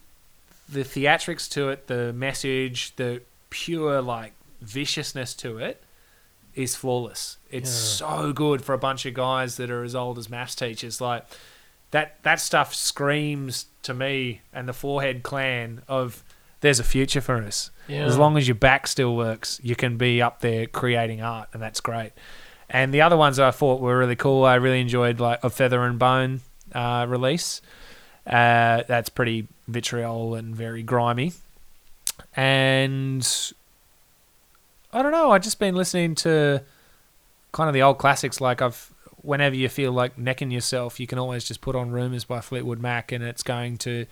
the theatrics to it, the message, the pure like viciousness to it is flawless. It's so good for a bunch of guys that are as old as maths teachers. Like that that stuff screams to me and the Forehead clan of there's a future for us. Yeah. As long as your back still works, you can be up there creating art, and that's great. And the other ones I thought were really cool. I really enjoyed like a Feather and Bone uh, release. Uh, that's pretty vitriol and very grimy. And I don't know. I've just been listening to kind of the old classics. Like I've, whenever you feel like necking yourself, you can always just put on "Rumors" by Fleetwood Mac, and it's going to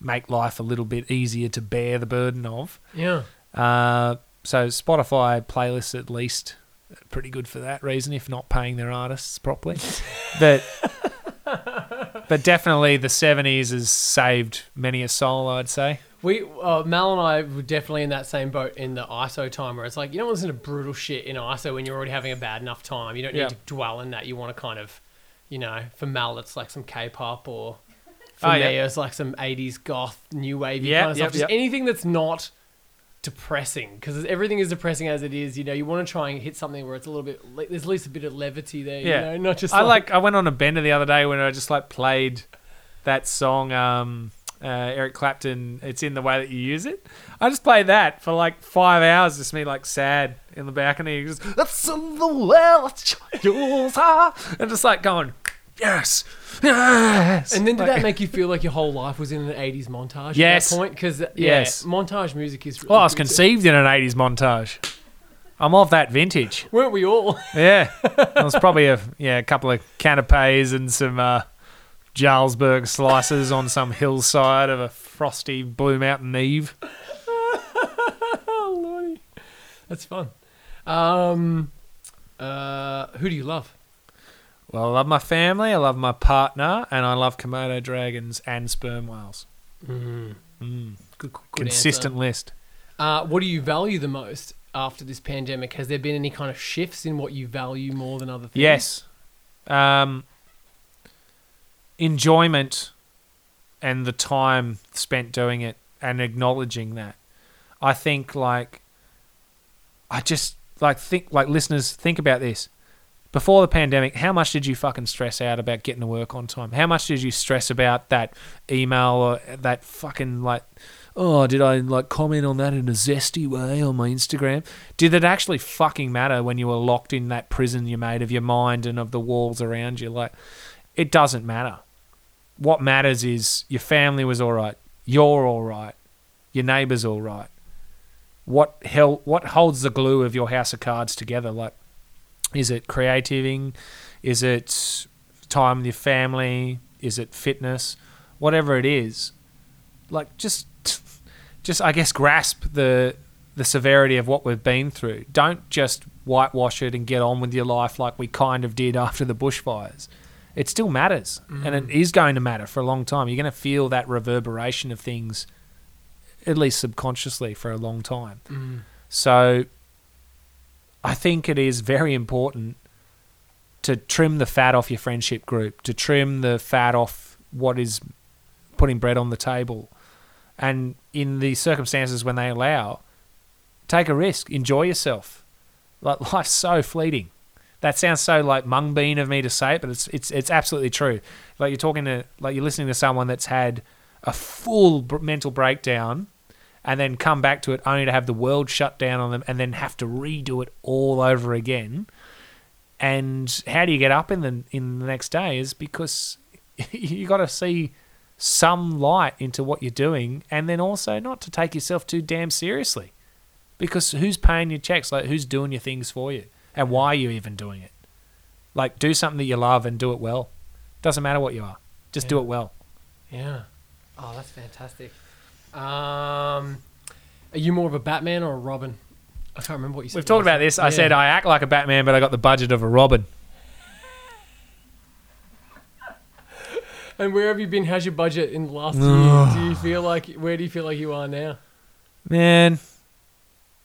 make life a little bit easier to bear the burden of. Yeah. Uh, so Spotify playlists at least pretty good for that reason, if not paying their artists properly. but but definitely the seventies has saved many a soul, I'd say. We, uh, Mal and I were definitely in that same boat in the ISO time where it's like, you don't listen to brutal shit in ISO when you're already having a bad enough time. You don't need Yeah. to dwell in that. You want to kind of, you know, for Mal, it's like some K pop or for Oh, me, yeah. it's like some 80s goth, new wave kind of yep, stuff. Just yep. anything that's not depressing because everything is depressing as it is. You know, you want to try and hit something where it's a little bit, le- there's at least a bit of levity there, Yeah. you know, not just I like. I went on a bender the other day when I just like played that song. Um, uh, Eric Clapton. It's in the way that you use it. I just played that for like five hours. Just me like sad in the balcony. Just that's in the way that you use her," and just like going, yes, yes. And then did that make you feel like your whole life was in an 80s montage Yes. at that point? Because, yeah, Yes. montage music is really Well, I was conceived in an '80s montage. I'm of that vintage. Weren't we all? Yeah, there was probably a yeah a couple of canapes and some uh, Jarlsberg slices on some hillside of a frosty Blue Mountain Eve. oh, lordy. That's fun. Um, uh, who do you love? Well, I love my family, I love my partner, and I love Komodo dragons and sperm whales. Mm. Mm. Good, good Consistent list. Uh, what do you value the most after this pandemic? Has there been any kind of shifts in what you value more than other things? Yes. Um, enjoyment and the time spent doing it and acknowledging that. I think like I just like think like listeners think about this. Before the pandemic, how much did you fucking stress out about getting to work on time? How much did you stress about that email or that fucking like oh, did I like comment on that in a zesty way on my Instagram? Did it actually fucking matter when you were locked in that prison you made of your mind and of the walls around you? Like, it doesn't matter. What matters is your family was all right, you're all right, your neighbor's all right. What hell? What holds the glue of your house of cards together? Like, is it creativing? Is it time with your family? Is it fitness? Whatever it is, like just just I guess grasp the the severity of what we've been through. Don't just whitewash it and get on with your life like we kind of did after the bushfires. it still matters, and it is going to matter for a long time. You're going to feel that reverberation of things, at least subconsciously, for a long time. Mm. So, I think it is very important to trim the fat off your friendship group, to trim the fat off what is putting bread on the table, and in the circumstances when they allow, take a risk, enjoy yourself. Like life's so fleeting. That sounds so like mung bean of me to say it, but it's it's it's absolutely true. Like you're talking to like you're listening to someone that's had a full mental breakdown and then come back to it only to have the world shut down on them and then have to redo it all over again. And how do you get up in the in the next day is because you got to see some light into what you're doing and then also not to take yourself too damn seriously. Because who's paying your checks? Like who's doing your things for you? And why are you even doing it? Like do something that you love and do it well. Doesn't matter what you are. Just do it well. Yeah. Oh, that's fantastic. Um, are you more of a Batman or a Robin? I can't remember what you said. We've talked about this. I said I act like a Batman, but I got the budget of a Robin. And where have you been? How's your budget in the last year? Do you feel like where do you feel like you are now? Man,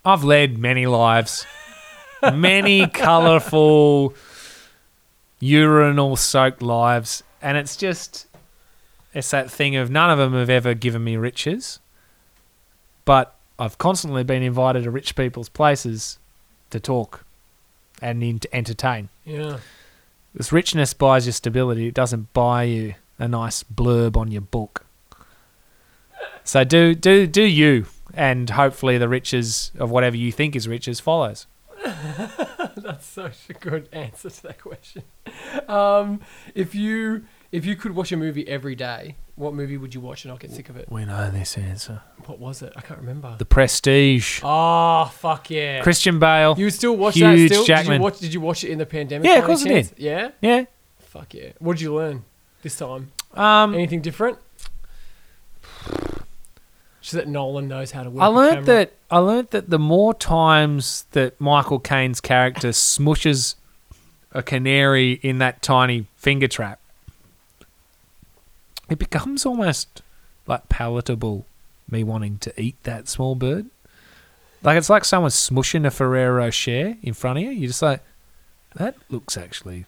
I've led many lives, many colourful, urinal soaked lives, and it's just, it's that thing of none of them have ever given me riches, but I've constantly been invited to rich people's places to talk and in- to entertain. Yeah. This richness buys you stability. It doesn't buy you a nice blurb on your book. So do do do you, and hopefully the riches of whatever you think is riches follows. That's such a good answer to that question. Um, if you if you could watch a movie every day, what movie would you watch and not get sick of it? We know this answer. What was it? I can't remember. The Prestige. oh fuck yeah! Christian Bale. you would still watch Huge that? Still? Did Jackman. you watch? Did you watch it in the pandemic? Yeah, of by course I did. Yeah. yeah. Fuck yeah! What did you learn this time? Um, Anything different? Just that Nolan knows how to work. I learned camera. that I learned that the more times that Michael Caine's character smushes a canary in that tiny finger trap, it becomes almost like palatable. Me wanting to eat that small bird, like it's like someone smushing a Ferrero Rocher in front of you. You're just like, that looks actually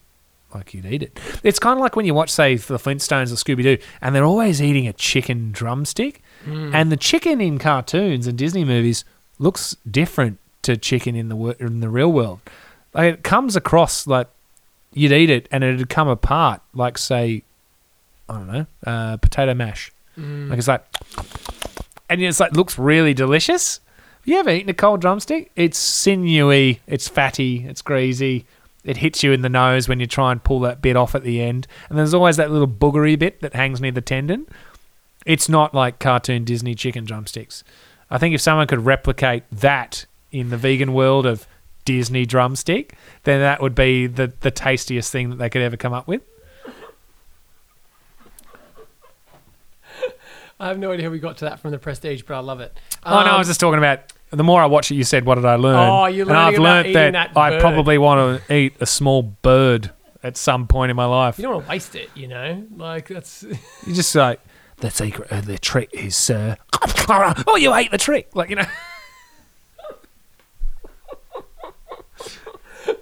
like you'd eat it. It's kind of like when you watch, say, the Flintstones or Scooby Doo, and they're always eating a chicken drumstick. Hmm. And the chicken in cartoons and Disney movies looks different to chicken in the wor- in the real world. Like it comes across like you'd eat it and it'd come apart like say, I don't know, uh, potato mash. Mm. Like it's like, and it's like looks really delicious. Have you ever eaten a cold drumstick? It's sinewy, it's fatty, it's greasy. It hits you in the nose when you try and pull that bit off at the end, and there's always that little boogery bit that hangs near the tendon. It's not like cartoon Disney chicken drumsticks. I think if someone could replicate that in the vegan world of Disney drumstick, then that would be the, the tastiest thing that they could ever come up with. I have no idea how we got to that from the Prestige, but I love it. oh no, I Um, was just talking about. The more I watch it, you said, "What did I learn?" Oh, you're and I've learnt that, that I probably want to eat a small bird at some point in my life. You don't want to waste it, you know. Like that's You just like the secret of the trick is, uh, oh, you ate the trick, like you know.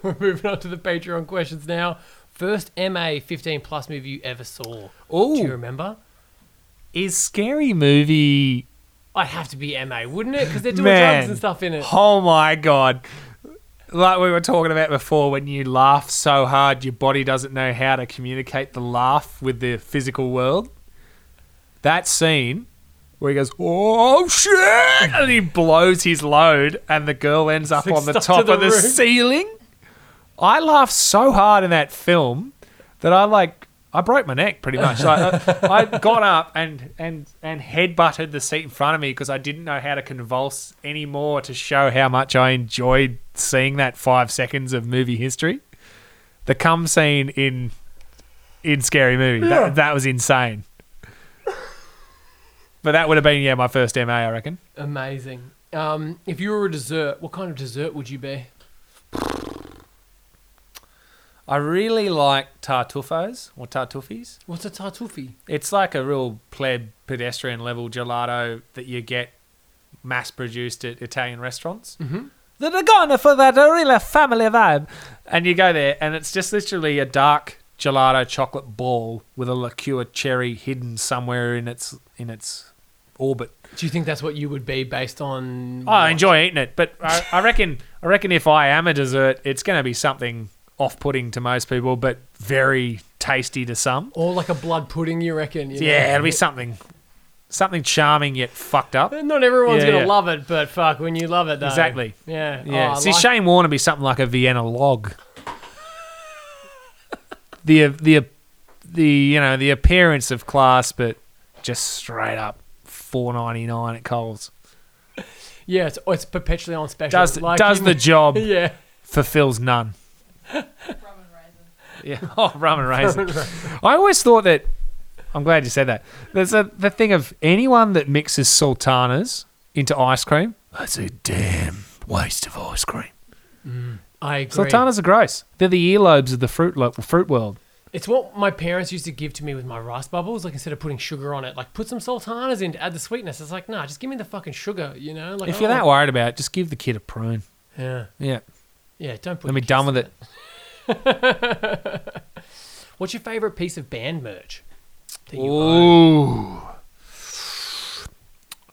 we're moving on to the Patreon questions now. First MA 15 plus movie you ever saw. Oh, Do you remember? Is scary movie? I'd have to be MA, wouldn't it? Because they're doing Man. drugs and stuff in it. Oh my god. Like we were talking about before, when you laugh so hard, your body doesn't know how to communicate the laugh with the physical world. That scene where he goes, "Oh shit!" and he blows his load, and the girl ends up on the stuck to top the of the roof. ceiling. I laughed so hard in that film that I like I broke my neck pretty much. I, I got up and and and head butted the seat in front of me because I didn't know how to convulse anymore to show how much I enjoyed seeing that five seconds of movie history. The cum scene in in Scary Movie that that was insane. But that would have been yeah my first MA I reckon. Amazing. Um, if you were a dessert, what kind of dessert would you be? I really like tartufos or tartuffis. What's a tartuffi? It's like a real pleb pedestrian level gelato that you get mass produced at Italian restaurants. Mm-hmm. That are going for that real family vibe. And you go there, and it's just literally a dark gelato chocolate ball with a liqueur cherry hidden somewhere in its in its orbit. Do you think that's what you would be based on? I what? enjoy eating it, but I, I reckon I reckon if I am a dessert, it's going to be something off-putting to most people, but very tasty to some. Or like a blood pudding, you reckon? you know? Yeah, it'll be something something charming yet fucked up. Not everyone's Yeah, gonna yeah. love it, but fuck, when you love it, though. Exactly. Yeah. Yeah. Oh, See, like- Shane Warne would be something like a Vienna log. the the the you know the appearance of class, but just straight up four ninety nine at Coles. Yeah, it's, it's perpetually on special. Does Like, does the job, Yeah. fulfills none. Rum and raisin. Yeah. Oh, rum and raisin. I always thought that. I'm glad you said that. There's a the thing of anyone that mixes sultanas into ice cream. That's a damn waste of ice cream. Mm, I agree. Sultanas are gross. They're the earlobes of the fruit lo- fruit world. It's what my parents used to give to me with my rice bubbles. Like instead of putting sugar on it, like put some sultanas in to add the sweetness. It's like, nah, just give me the fucking sugar. You know, like If you're oh, that worried about it, just give the kid a prune. yeah, Yeah. yeah, don't put. Let me your done with in it. What's your favorite piece of band merch? That you own?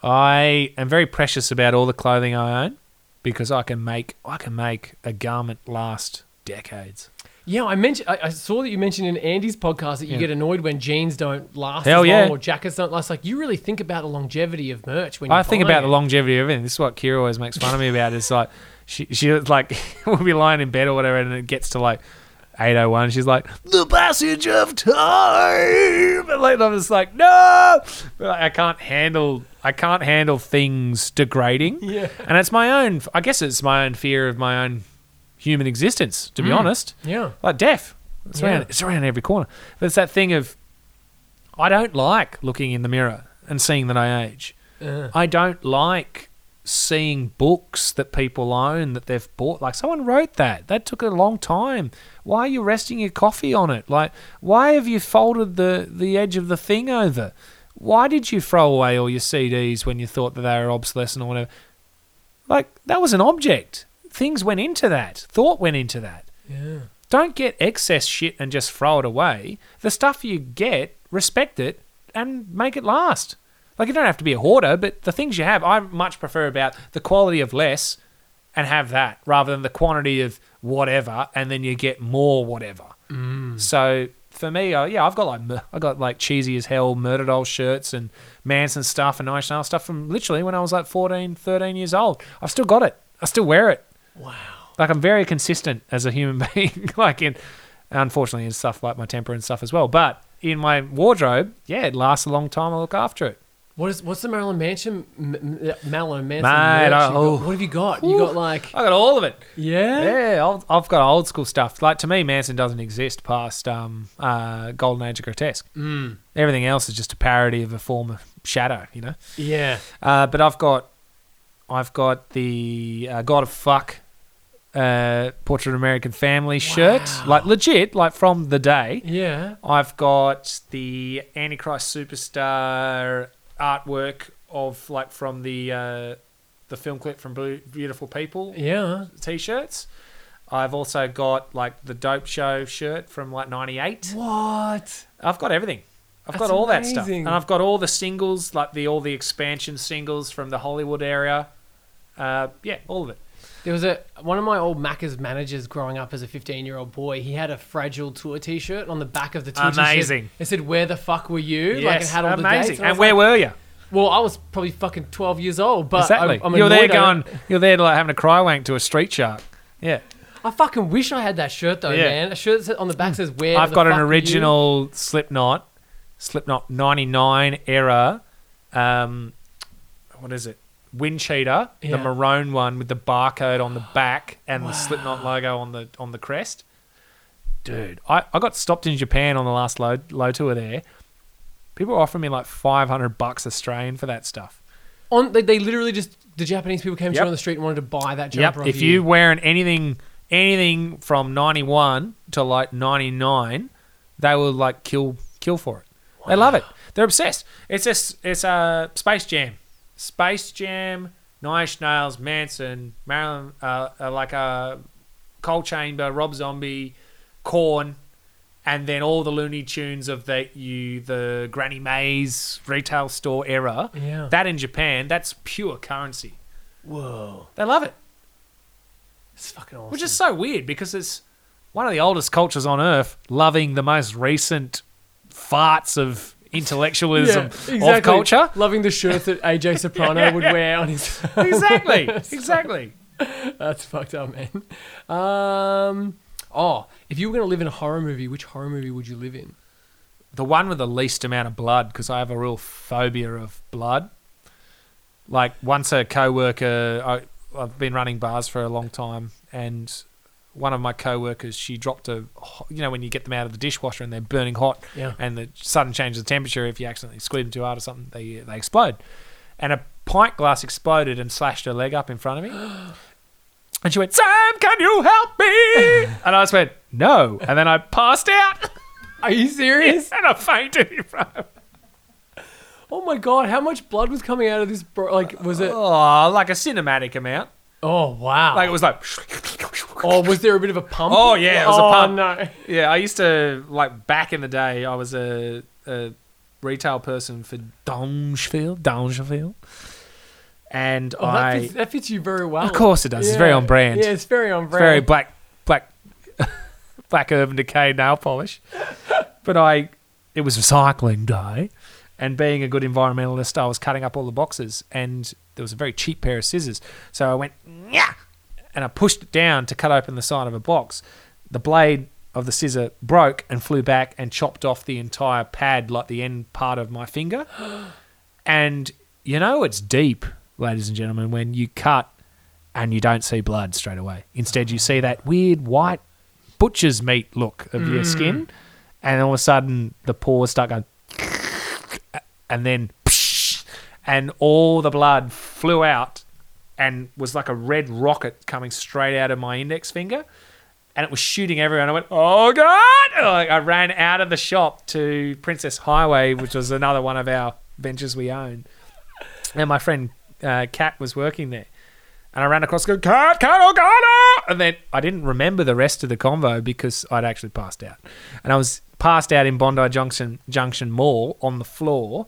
I am very precious about all the clothing I own because I can make I can make a garment last decades. Yeah, I mentioned. I, I saw that you mentioned in Andy's podcast that you Yeah. get annoyed when jeans don't last Hell yeah. long or jackets don't last. Like you really think about the longevity of merch when you I think about the longevity of everything. This is what Kira always makes fun of me about. It's like she she was like we'll be lying in bed or whatever, and it gets to like eight oh one. She's like the passage of time, and like I'm just like no, but like, I can't handle I can't handle things degrading. Yeah. and it's my own. I guess it's my own fear of my own human existence. To be Mm. honest, Yeah. like death. It's Yeah. around. It's around every corner. But it's that thing of I don't like looking in the mirror and seeing that I age. Uh, I don't like seeing books that people own that they've bought. Like someone wrote that. That took a long time. Why are you resting your coffee on it? Like why have you folded the the edge of the thing over? Why did you throw away all your CDs when you thought that they were obsolescent or whatever? Like that was an object. Things went into that. Thought went into that. yeah. Don't get excess shit and just throw it away. The stuff you get, respect it and make it last. Like you don't have to be a hoarder, but the things you have, I much prefer about the quality of less and have that rather than the quantity of whatever and then you get more whatever. Mm. So for me, uh, yeah, I've got like I got like cheesy as hell murder doll shirts and Manson stuff and Nine Inch Nails stuff from literally when I was like 14, 13 years old. I've still got it. I still wear it. Wow. Like I'm very consistent as a human being. like in, unfortunately, in stuff like my temper and stuff as well. But in my wardrobe, yeah, it lasts a long time. I look after it. What is what's the Marilyn Manson M- M- Marilyn Manson? Mate, merch I- you got? oh. What have you got? You got like I got all of it. yeah. Yeah, I'll- I've got old school stuff. Like to me, Manson doesn't exist past um, uh, Golden Age of Grotesque. Mm. Everything else is just a parody of a form of shadow, you know. Yeah. Uh, but I've got, I've got the uh, God of Fuck uh, Portrait of American Family shirt, like legit, like from the day. Yeah. I've got the Antichrist Superstar artwork of like from the uh, the film clip from Beautiful People Yeah. t-shirts. I've also got like the Dope Show shirt from like '98. What? I've got everything. I've That's got all that stuff, and I've got all the singles, like the all the expansion singles from the Hollywood area. Uh, yeah, all of it. There was a one of my old Macca's managers growing up as a 15 year old boy. He had a fragile tour T-shirt on the back of the tour T-shirt. Amazing. It said, "Where the fuck were you?" like it Yes, had all the amazing. dates. I and where like, were you? Well, I was probably fucking 12 years old, but exactly. I'm, I'm you're there I going. You're there like having a cry wank to a street shark. Yeah, I fucking wish I had that shirt though, Yeah. man. A shirt that on the back says "Where." I've got an fuck were you?" original Slipknot, Slipknot '99 era. Um, what is it? Wind cheater, Yeah. the maroon one with the barcode on the back and the Slipknot logo on the on the crest. Dude, I, I got stopped in Japan on the last low low tour there. People were offering me like five hundred bucks Australian for that stuff. On they, they literally just the Japanese people came to Yep. you on the street and wanted to buy that Yep. jumper. If you wearing anything anything from 91 to like 99, they will like kill kill for it. They love it. They're obsessed. It's just it's a uh, Space Jam, Space Jam, Nine Inch Nails, Manson, Marilyn, uh, uh, like a Coal Chamber, Rob Zombie, Korn, and then all the Looney Tunes of the you the Granny Mays retail store era. Yeah. That in Japan, that's pure currency. Whoa. They love it, It's fucking awesome. which is so weird because it's one of the oldest cultures on earth, loving the most recent farts of intellectualism of culture. Loving the shirt that AJ Soprano Yeah, would yeah. wear on his. exactly, exactly. That's fucked up, man. Um. Oh, if you were going to live in a horror movie, which horror movie would you live in? The one with the least amount of blood, because I have a real phobia of blood. Like once a co-worker, I, I've been running bars for a long time, and one of my co-workers, she dropped a, you know, when you get them out of the dishwasher and they're burning hot, Yeah. and the sudden change of temperature, if you accidentally squeeze them too hard or something, they they explode. And a pint glass exploded and slashed her leg up in front of me. And she went, Sam, can you help me? and I just went, no. And then I passed out. Are you serious? and I fainted in front of her. oh my god, how much blood was coming out of this? Bro- like, was it? Oh, like a cinematic amount. Oh wow. Like it was like, oh, was there a bit of a pump? Oh, yeah, it was a oh, pump. no. yeah. I used to like back in the day. I was a, a retail person for Dangerfield, Dangerfield, and Oh, that, I. fits, that fits you very well. Of course it does. It's very on brand. Yeah, it's very on It's brand. very black, black, black Urban Decay nail polish. But I, it was recycling day, and being a good environmentalist, I was cutting up all the boxes, and there was a very cheap pair of scissors. So I went, yeah, and I pushed it down to cut open the side of a box. The blade of the scissor broke and flew back and chopped off the entire pad, like the end part of my finger. And you know it's deep, ladies and gentlemen, when you cut and you don't see blood straight away. Instead, you see that weird white butcher's meat look of your mm. skin, and all of a sudden the pores start going, and then, psh, and all the blood flew out and was like a red rocket coming straight out of my index finger. And it was shooting everywhere. And I went, oh, God. And I, ran out of the shop to Princess Highway, which was another one of our ventures we own. And my friend uh, Kat was working there. And I ran across, go, Kat, Kat, oh, God. oh!" And then I didn't remember the rest of the convo because I'd actually passed out. And I was passed out in Bondi Junction, Junction Mall on the floor,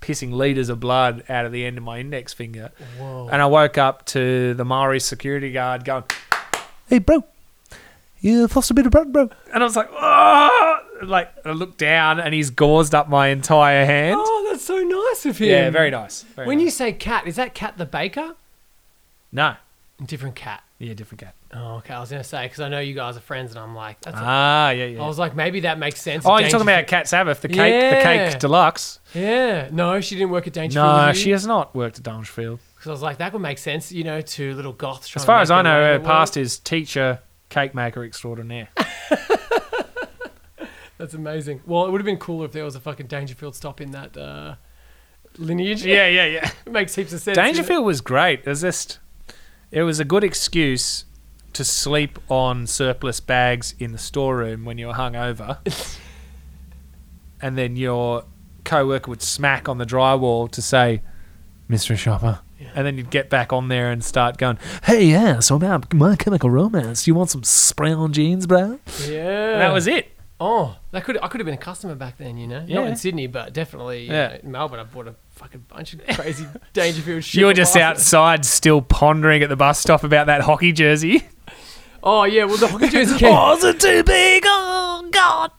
pissing litres of blood out of the end of my index finger. Whoa. And I woke up to the Maori security guard going, Hey, bro, you've lost a bit of blood, bro. And I was like, Oh! Like, I looked down and he's gauzed up my entire hand. Oh, that's so nice of him. yeah, very nice. Very When nice. you say cat, is that cat the baker? No. Different cat. Yeah, different cat. Oh, okay. I was gonna say because I know you guys are friends, and I'm like, that's. Ah, yeah, yeah. I was like, maybe that makes sense. oh, you're talking about Cat Sabbath, the cake, the cake deluxe. Yeah. No, she didn't work at Dangerfield. No, she has not worked at Dangerfield. Because I was like, that would make sense. You know, two little goths. trying As to far make as I their know, way her the world. past is teacher, cake maker extraordinaire. That's amazing. Well, it would have been cooler if there was a fucking Dangerfield stop in that uh, lineage. yeah, yeah, yeah. it makes heaps of sense. you know? Dangerfield was great. It was just, it was a good excuse to sleep on surplus bags in the storeroom when you were hungover, and then your co-worker would smack on the drywall to say, "Mr. shopper." And then you'd get back on there and start going, "Hey, yeah, so about My Chemical Romance. You want some spray on jeans, bro?" Yeah. And that was it. Oh, that could I could have been a customer back then, you know. Not Yeah. in Sydney, but definitely Yeah. know, in Melbourne. I bought a fucking bunch of crazy Dangerfield shit. You were just outside, still pondering at the bus stop about that hockey jersey. Oh yeah, well the hockey jersey oh, is it too big? Oh God!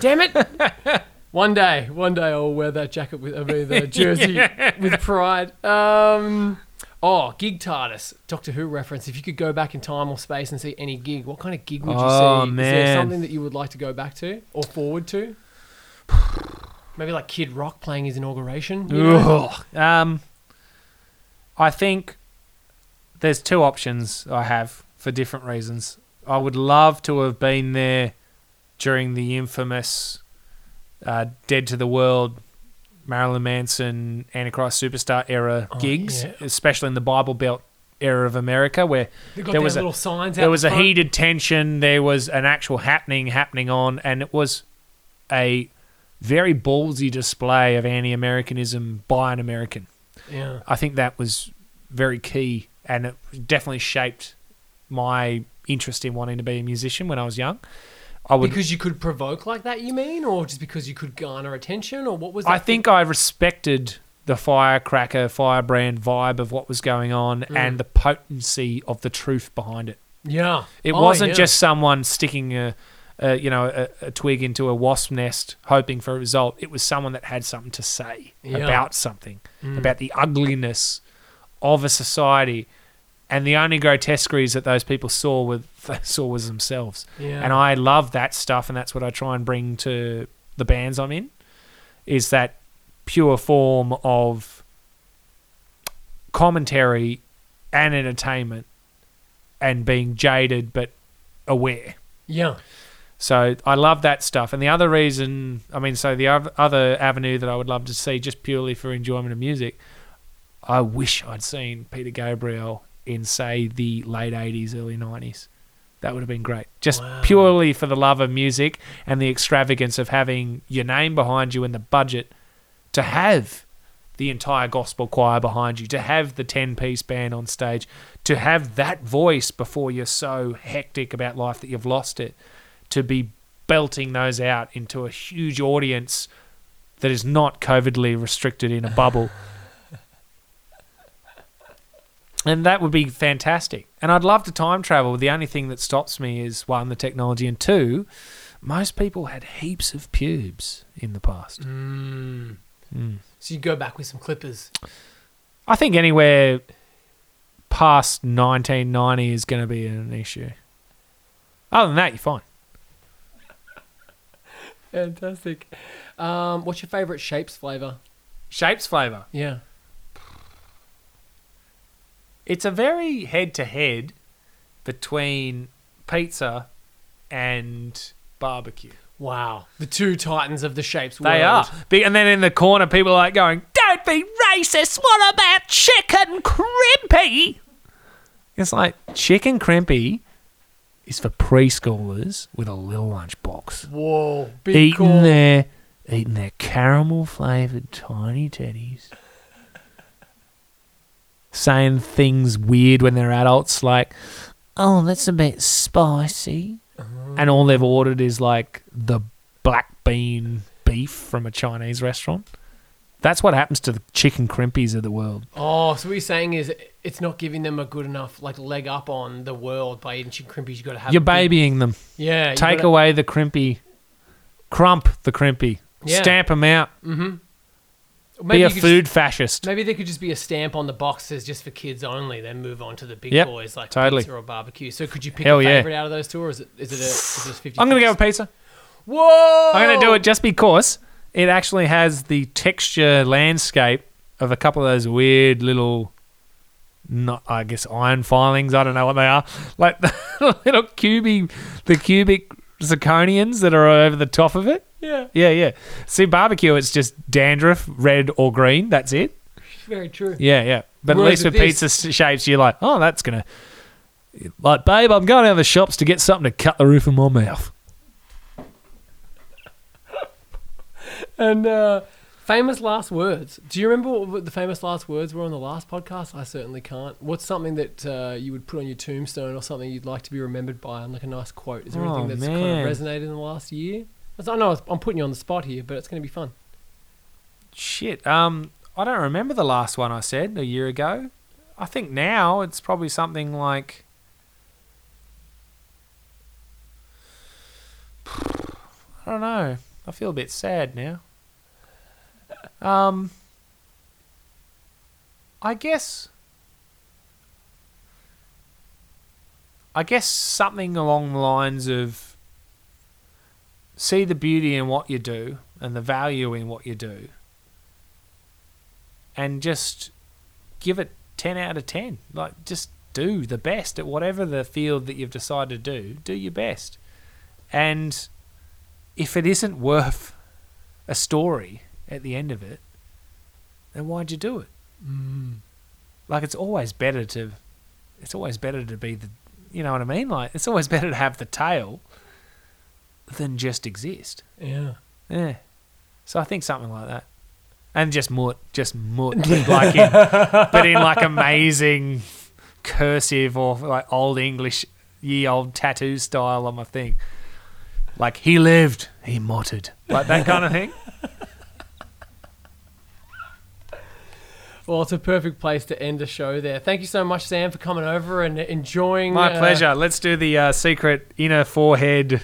Damn it! one day, one day I'll wear that jacket with I mean the jersey with pride. Um, oh, gig TARDIS, Doctor Who reference. If you could go back in time or space and see any gig, what kind of gig would you Oh, see? Is man. there something that you would like to go back to or forward to? Maybe like Kid Rock playing his inauguration. you know? Ugh. Um, I think there's two options I have for different reasons. I would love to have been there during the infamous uh, Dead to the World, Marilyn Manson, Antichrist Superstar era Oh, gigs, yeah. especially in the Bible Belt era of America where there was a, little signs there was the a heated tension, there was an actual happening happening on, and it was a very ballsy display of anti-Americanism by an American. Yeah. I think that was very key, and it definitely shaped my interest in wanting to be a musician when I was young. I would. Because you could provoke like that, you mean, or just because you could garner attention, or what was? That I think I respected the firecracker, firebrand vibe of what was going on, Mm. and the potency of the truth behind it. Yeah. It Oh, wasn't yeah. just someone sticking a, a you know, a, a twig into a wasp nest hoping for a result. It was someone that had something to say Yeah. about something, Mm. about the ugliness of a society, and the only grotesqueries that those people saw with saw was themselves. Yeah. And I love that stuff, and that's what I try and bring to the bands I'm in, is that pure form of commentary and entertainment, and being jaded but aware. Yeah. So I love that stuff. And the other reason, I mean, so the other avenue that I would love to see just purely for enjoyment of music, I wish I'd seen Peter Gabriel in, say, the late 80s, early 90s. That would have been great. Just Wow. purely for the love of music and the extravagance of having your name behind you and the budget to have the entire gospel choir behind you, to have the 10 piece band on stage, to have that voice before you're so hectic about life that you've lost it, to be belting those out into a huge audience that is not covidly restricted in a bubble. and that would be fantastic. And I'd love to time travel. The only thing that stops me is one, the technology, and two, most people had heaps of pubes in the past. Mm. Mm. So you go back with some clippers. I think anywhere past 1990 is going to be an issue. Other than that, you're fine. Fantastic. Um, what's your favorite shapes flavor? Shapes flavor. Yeah. It's a very head to head between pizza and barbecue. Wow. The two titans of the shapes They world. are. And then in the corner, people are like going, Don't be racist. What about chicken crimpy? It's like chicken crimpy is for preschoolers with a little lunchbox. Whoa. Eating call. their eating their caramel flavored tiny teddies. Saying things weird when they're adults, like, "Oh, that's a bit spicy," oh. and all they've ordered is like the black bean beef from a Chinese restaurant. That's what happens to the chicken crimpies of the world. Oh, so what you're saying is it's not giving them a good enough like leg up on the world by eating chicken crimpies. You got to have You're a big- babying them. Yeah. Take gotta- away the crimpy, crump the crimpy, Yeah. stamp them out. Maybe be a food Just, fascist. maybe there could just be a stamp on the box that says just for kids only. Then move on to the big Yep, boys like totally. pizza or barbecue. So could you pick Hell a yeah. favorite out of those two, or is it is it a is a 50 I'm gonna go with pizza. Whoa! I'm going to do it just because it actually has the texture landscape of a couple of those weird little, not I guess iron filings. I don't know what they are. Like the little cubic, the cubic zirconians that are over the top of it. Yeah, Yeah, yeah. See, barbecue, it's just dandruff, red or green. That's it. very true. Yeah, yeah. But at least with with pizza shapes, you're like, oh, that's gonna. Like, babe, I'm going out of the shops to get something to cut the roof of my mouth. And uh, famous last words. Do you remember what the famous last words were on the last podcast? I certainly can't. What's something that uh, you would put on your tombstone or something you'd like to be remembered by? And like a nice quote. Is there Oh, anything that's kind of resonated in the last year? I know I'm putting you on the spot here, but it's going to be fun. Shit. Um, I don't remember the last one I said a year ago. I think now it's probably something like. I don't know. I feel a bit sad now. Um, I guess. I guess something along the lines of see the beauty in what you do and the value in what you do and just give it 10 out of 10 like just do the best at whatever the field that you've decided to do do your best and if it isn't worth a story at the end of it then why'd you do it mm. like it's always better to it's always better to be the, you know what I mean? Like it's always better to have the tail than just exist. Yeah. Yeah. So I think something like that. And just mut, just mut, like in, but in like amazing cursive or like old English, ye old tattoo style on my thing. Like he lived, he muttered, like that kind of thing. Well, it's a perfect place to end the show there. Thank you so much, Sam, for coming over and enjoying. My uh, pleasure. Let's do the uh, secret inner forehead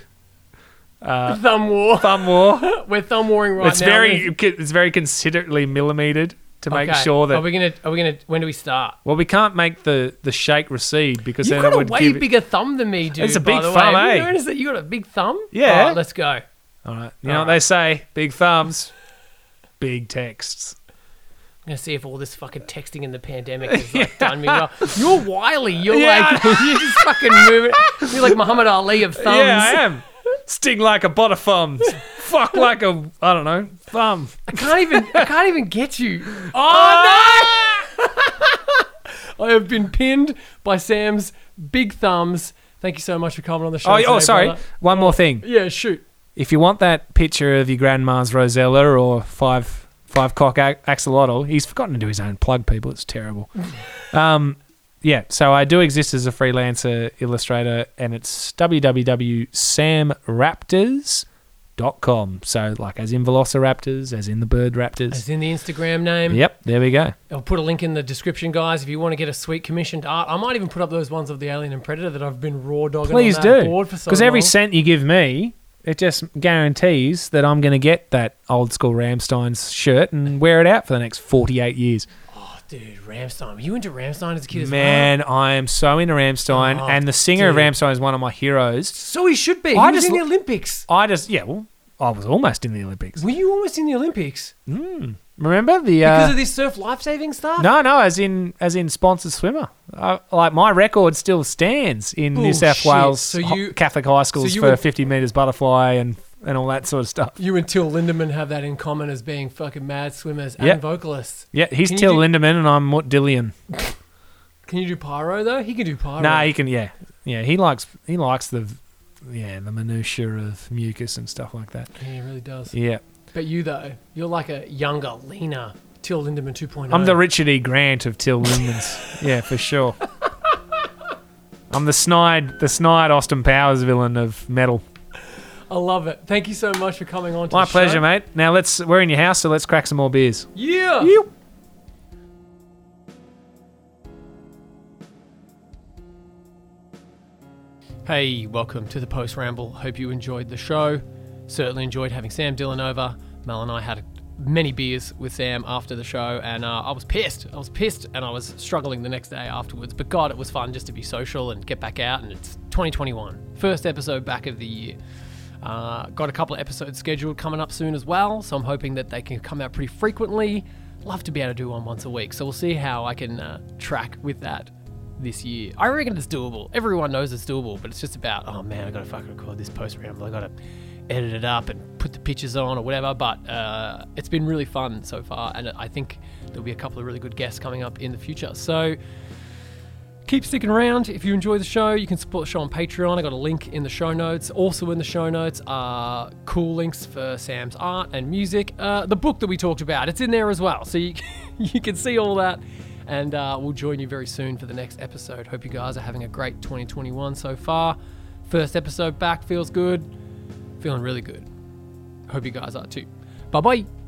uh, Thumb war. thumb war. We're thumb warring right it's now. very, it's very considerately millimetered to make Okay. sure that. Are we gonna? Are we gonna? When do we start? well, we can't make the the shake recede because You've then got it a would way give. it- bigger thumb than me, dude. It's a big thumb, way. Have you eh? noticed that you got a big thumb? Yeah. All right, let's go. All right. You know All what they say? Big thumbs, big texts. I'm gonna see if all this fucking texting in the pandemic has like done me well. You're wily. You're Yeah, like you're just fucking moving. You're like Muhammad Ali of thumbs. Yeah, I am. Sting like a butter thumbs. Fuck like a I don't know thumb. I can't even. I can't even get you. Oh, oh no! I have been pinned by Sam's big thumbs. Thank you so much for coming on the show. Oh, oh, today, sorry. brother. One more thing. Yeah, shoot. If you want that picture of your grandma's Rosella or five five cock axolotl, he's forgotten to do his own plug. People, it's terrible. um, yeah. So I do exist as a freelancer illustrator, and it's www.samraptors.com. So like as in Velociraptors, as in the bird raptors. As in the Instagram name. Yep, there we go. I'll put a link in the description, guys. If you want to get a sweet commissioned art, I might even put up those ones of the Alien and Predator that I've been raw dogging. Please on that do. board for so Because every cent you give me, it just guarantees that I'm going to get that old school Rammsteins shirt and wear it out for the next 48 years. Oh, dude, Rammstein. Were you into Rammstein as a kid as Man, I am so into Rammstein, Oh, and the singer of. Rammstein is one of my heroes. So he should be. He I was just in the Olympics. I just, yeah, well, I was almost in the Olympics. Were you almost in the Olympics Remember the? because Uh, of this surf life saving stuff? no, no, as in as in sponsored swimmer. I, like my record still stands in New South Bullshit. Wales So ho- you- Catholic high schools you for would- 50 meters butterfly and and all that sort of stuff. You and Till Lindemann have that in common as being fucking mad swimmers and vocalists. Yeah, he's Can you Till do- Lindemann and I'm Mort Dillian. Can you do pyro though? He can do pyro. Nah, he can. Yeah, yeah. He likes he likes the yeah the minutia of mucus and stuff like that. Yeah, he really does. Yeah, But you though, you're like a younger, leaner Till Lindemann 2.0. I'm the Richard E. Grant of Till Lindemanns. yeah, for sure. I'm the snide the snide Austin Powers villain of metal. I love it. Thank you so much for coming on. My pleasure, show. mate. Now let's we're in your house, so let's crack some more beers. Yeah. Hey, welcome to the Post Ramble. Hope you enjoyed the show. Certainly enjoyed having Sam Dillon over. Mel and I had many beers with Sam after the show, and uh, I was pissed. I was pissed, and I was struggling the next day afterwards. But God, it was fun just to be social and get back out. And it's 2021, first episode back of the year. Uh, got a couple of episodes scheduled coming up soon as well, so I'm hoping that they can come out pretty frequently. Love to be able to do one once a week, so we'll see how I can uh, track with that this year. I reckon it's doable. Everyone knows it's doable, but it's just about, oh man, I gotta fucking record this post ramble. I gotta edit it up and put the pictures on or whatever. But uh, it's been really fun so far, and I think there'll be a couple of really good guests coming up in the future. So keep sticking around. If you enjoy the show, you can support the show on Patreon. I got a link in the show notes. Also in the show notes are cool links for Sam's art and music. Uh, the book that we talked about, it's in there as well. So you, you can see all that. And uh, we'll join you very soon for the next episode. Hope you guys are having a great 2021 so far. First episode back feels good. Feeling really good. Hope you guys are too. Bye bye.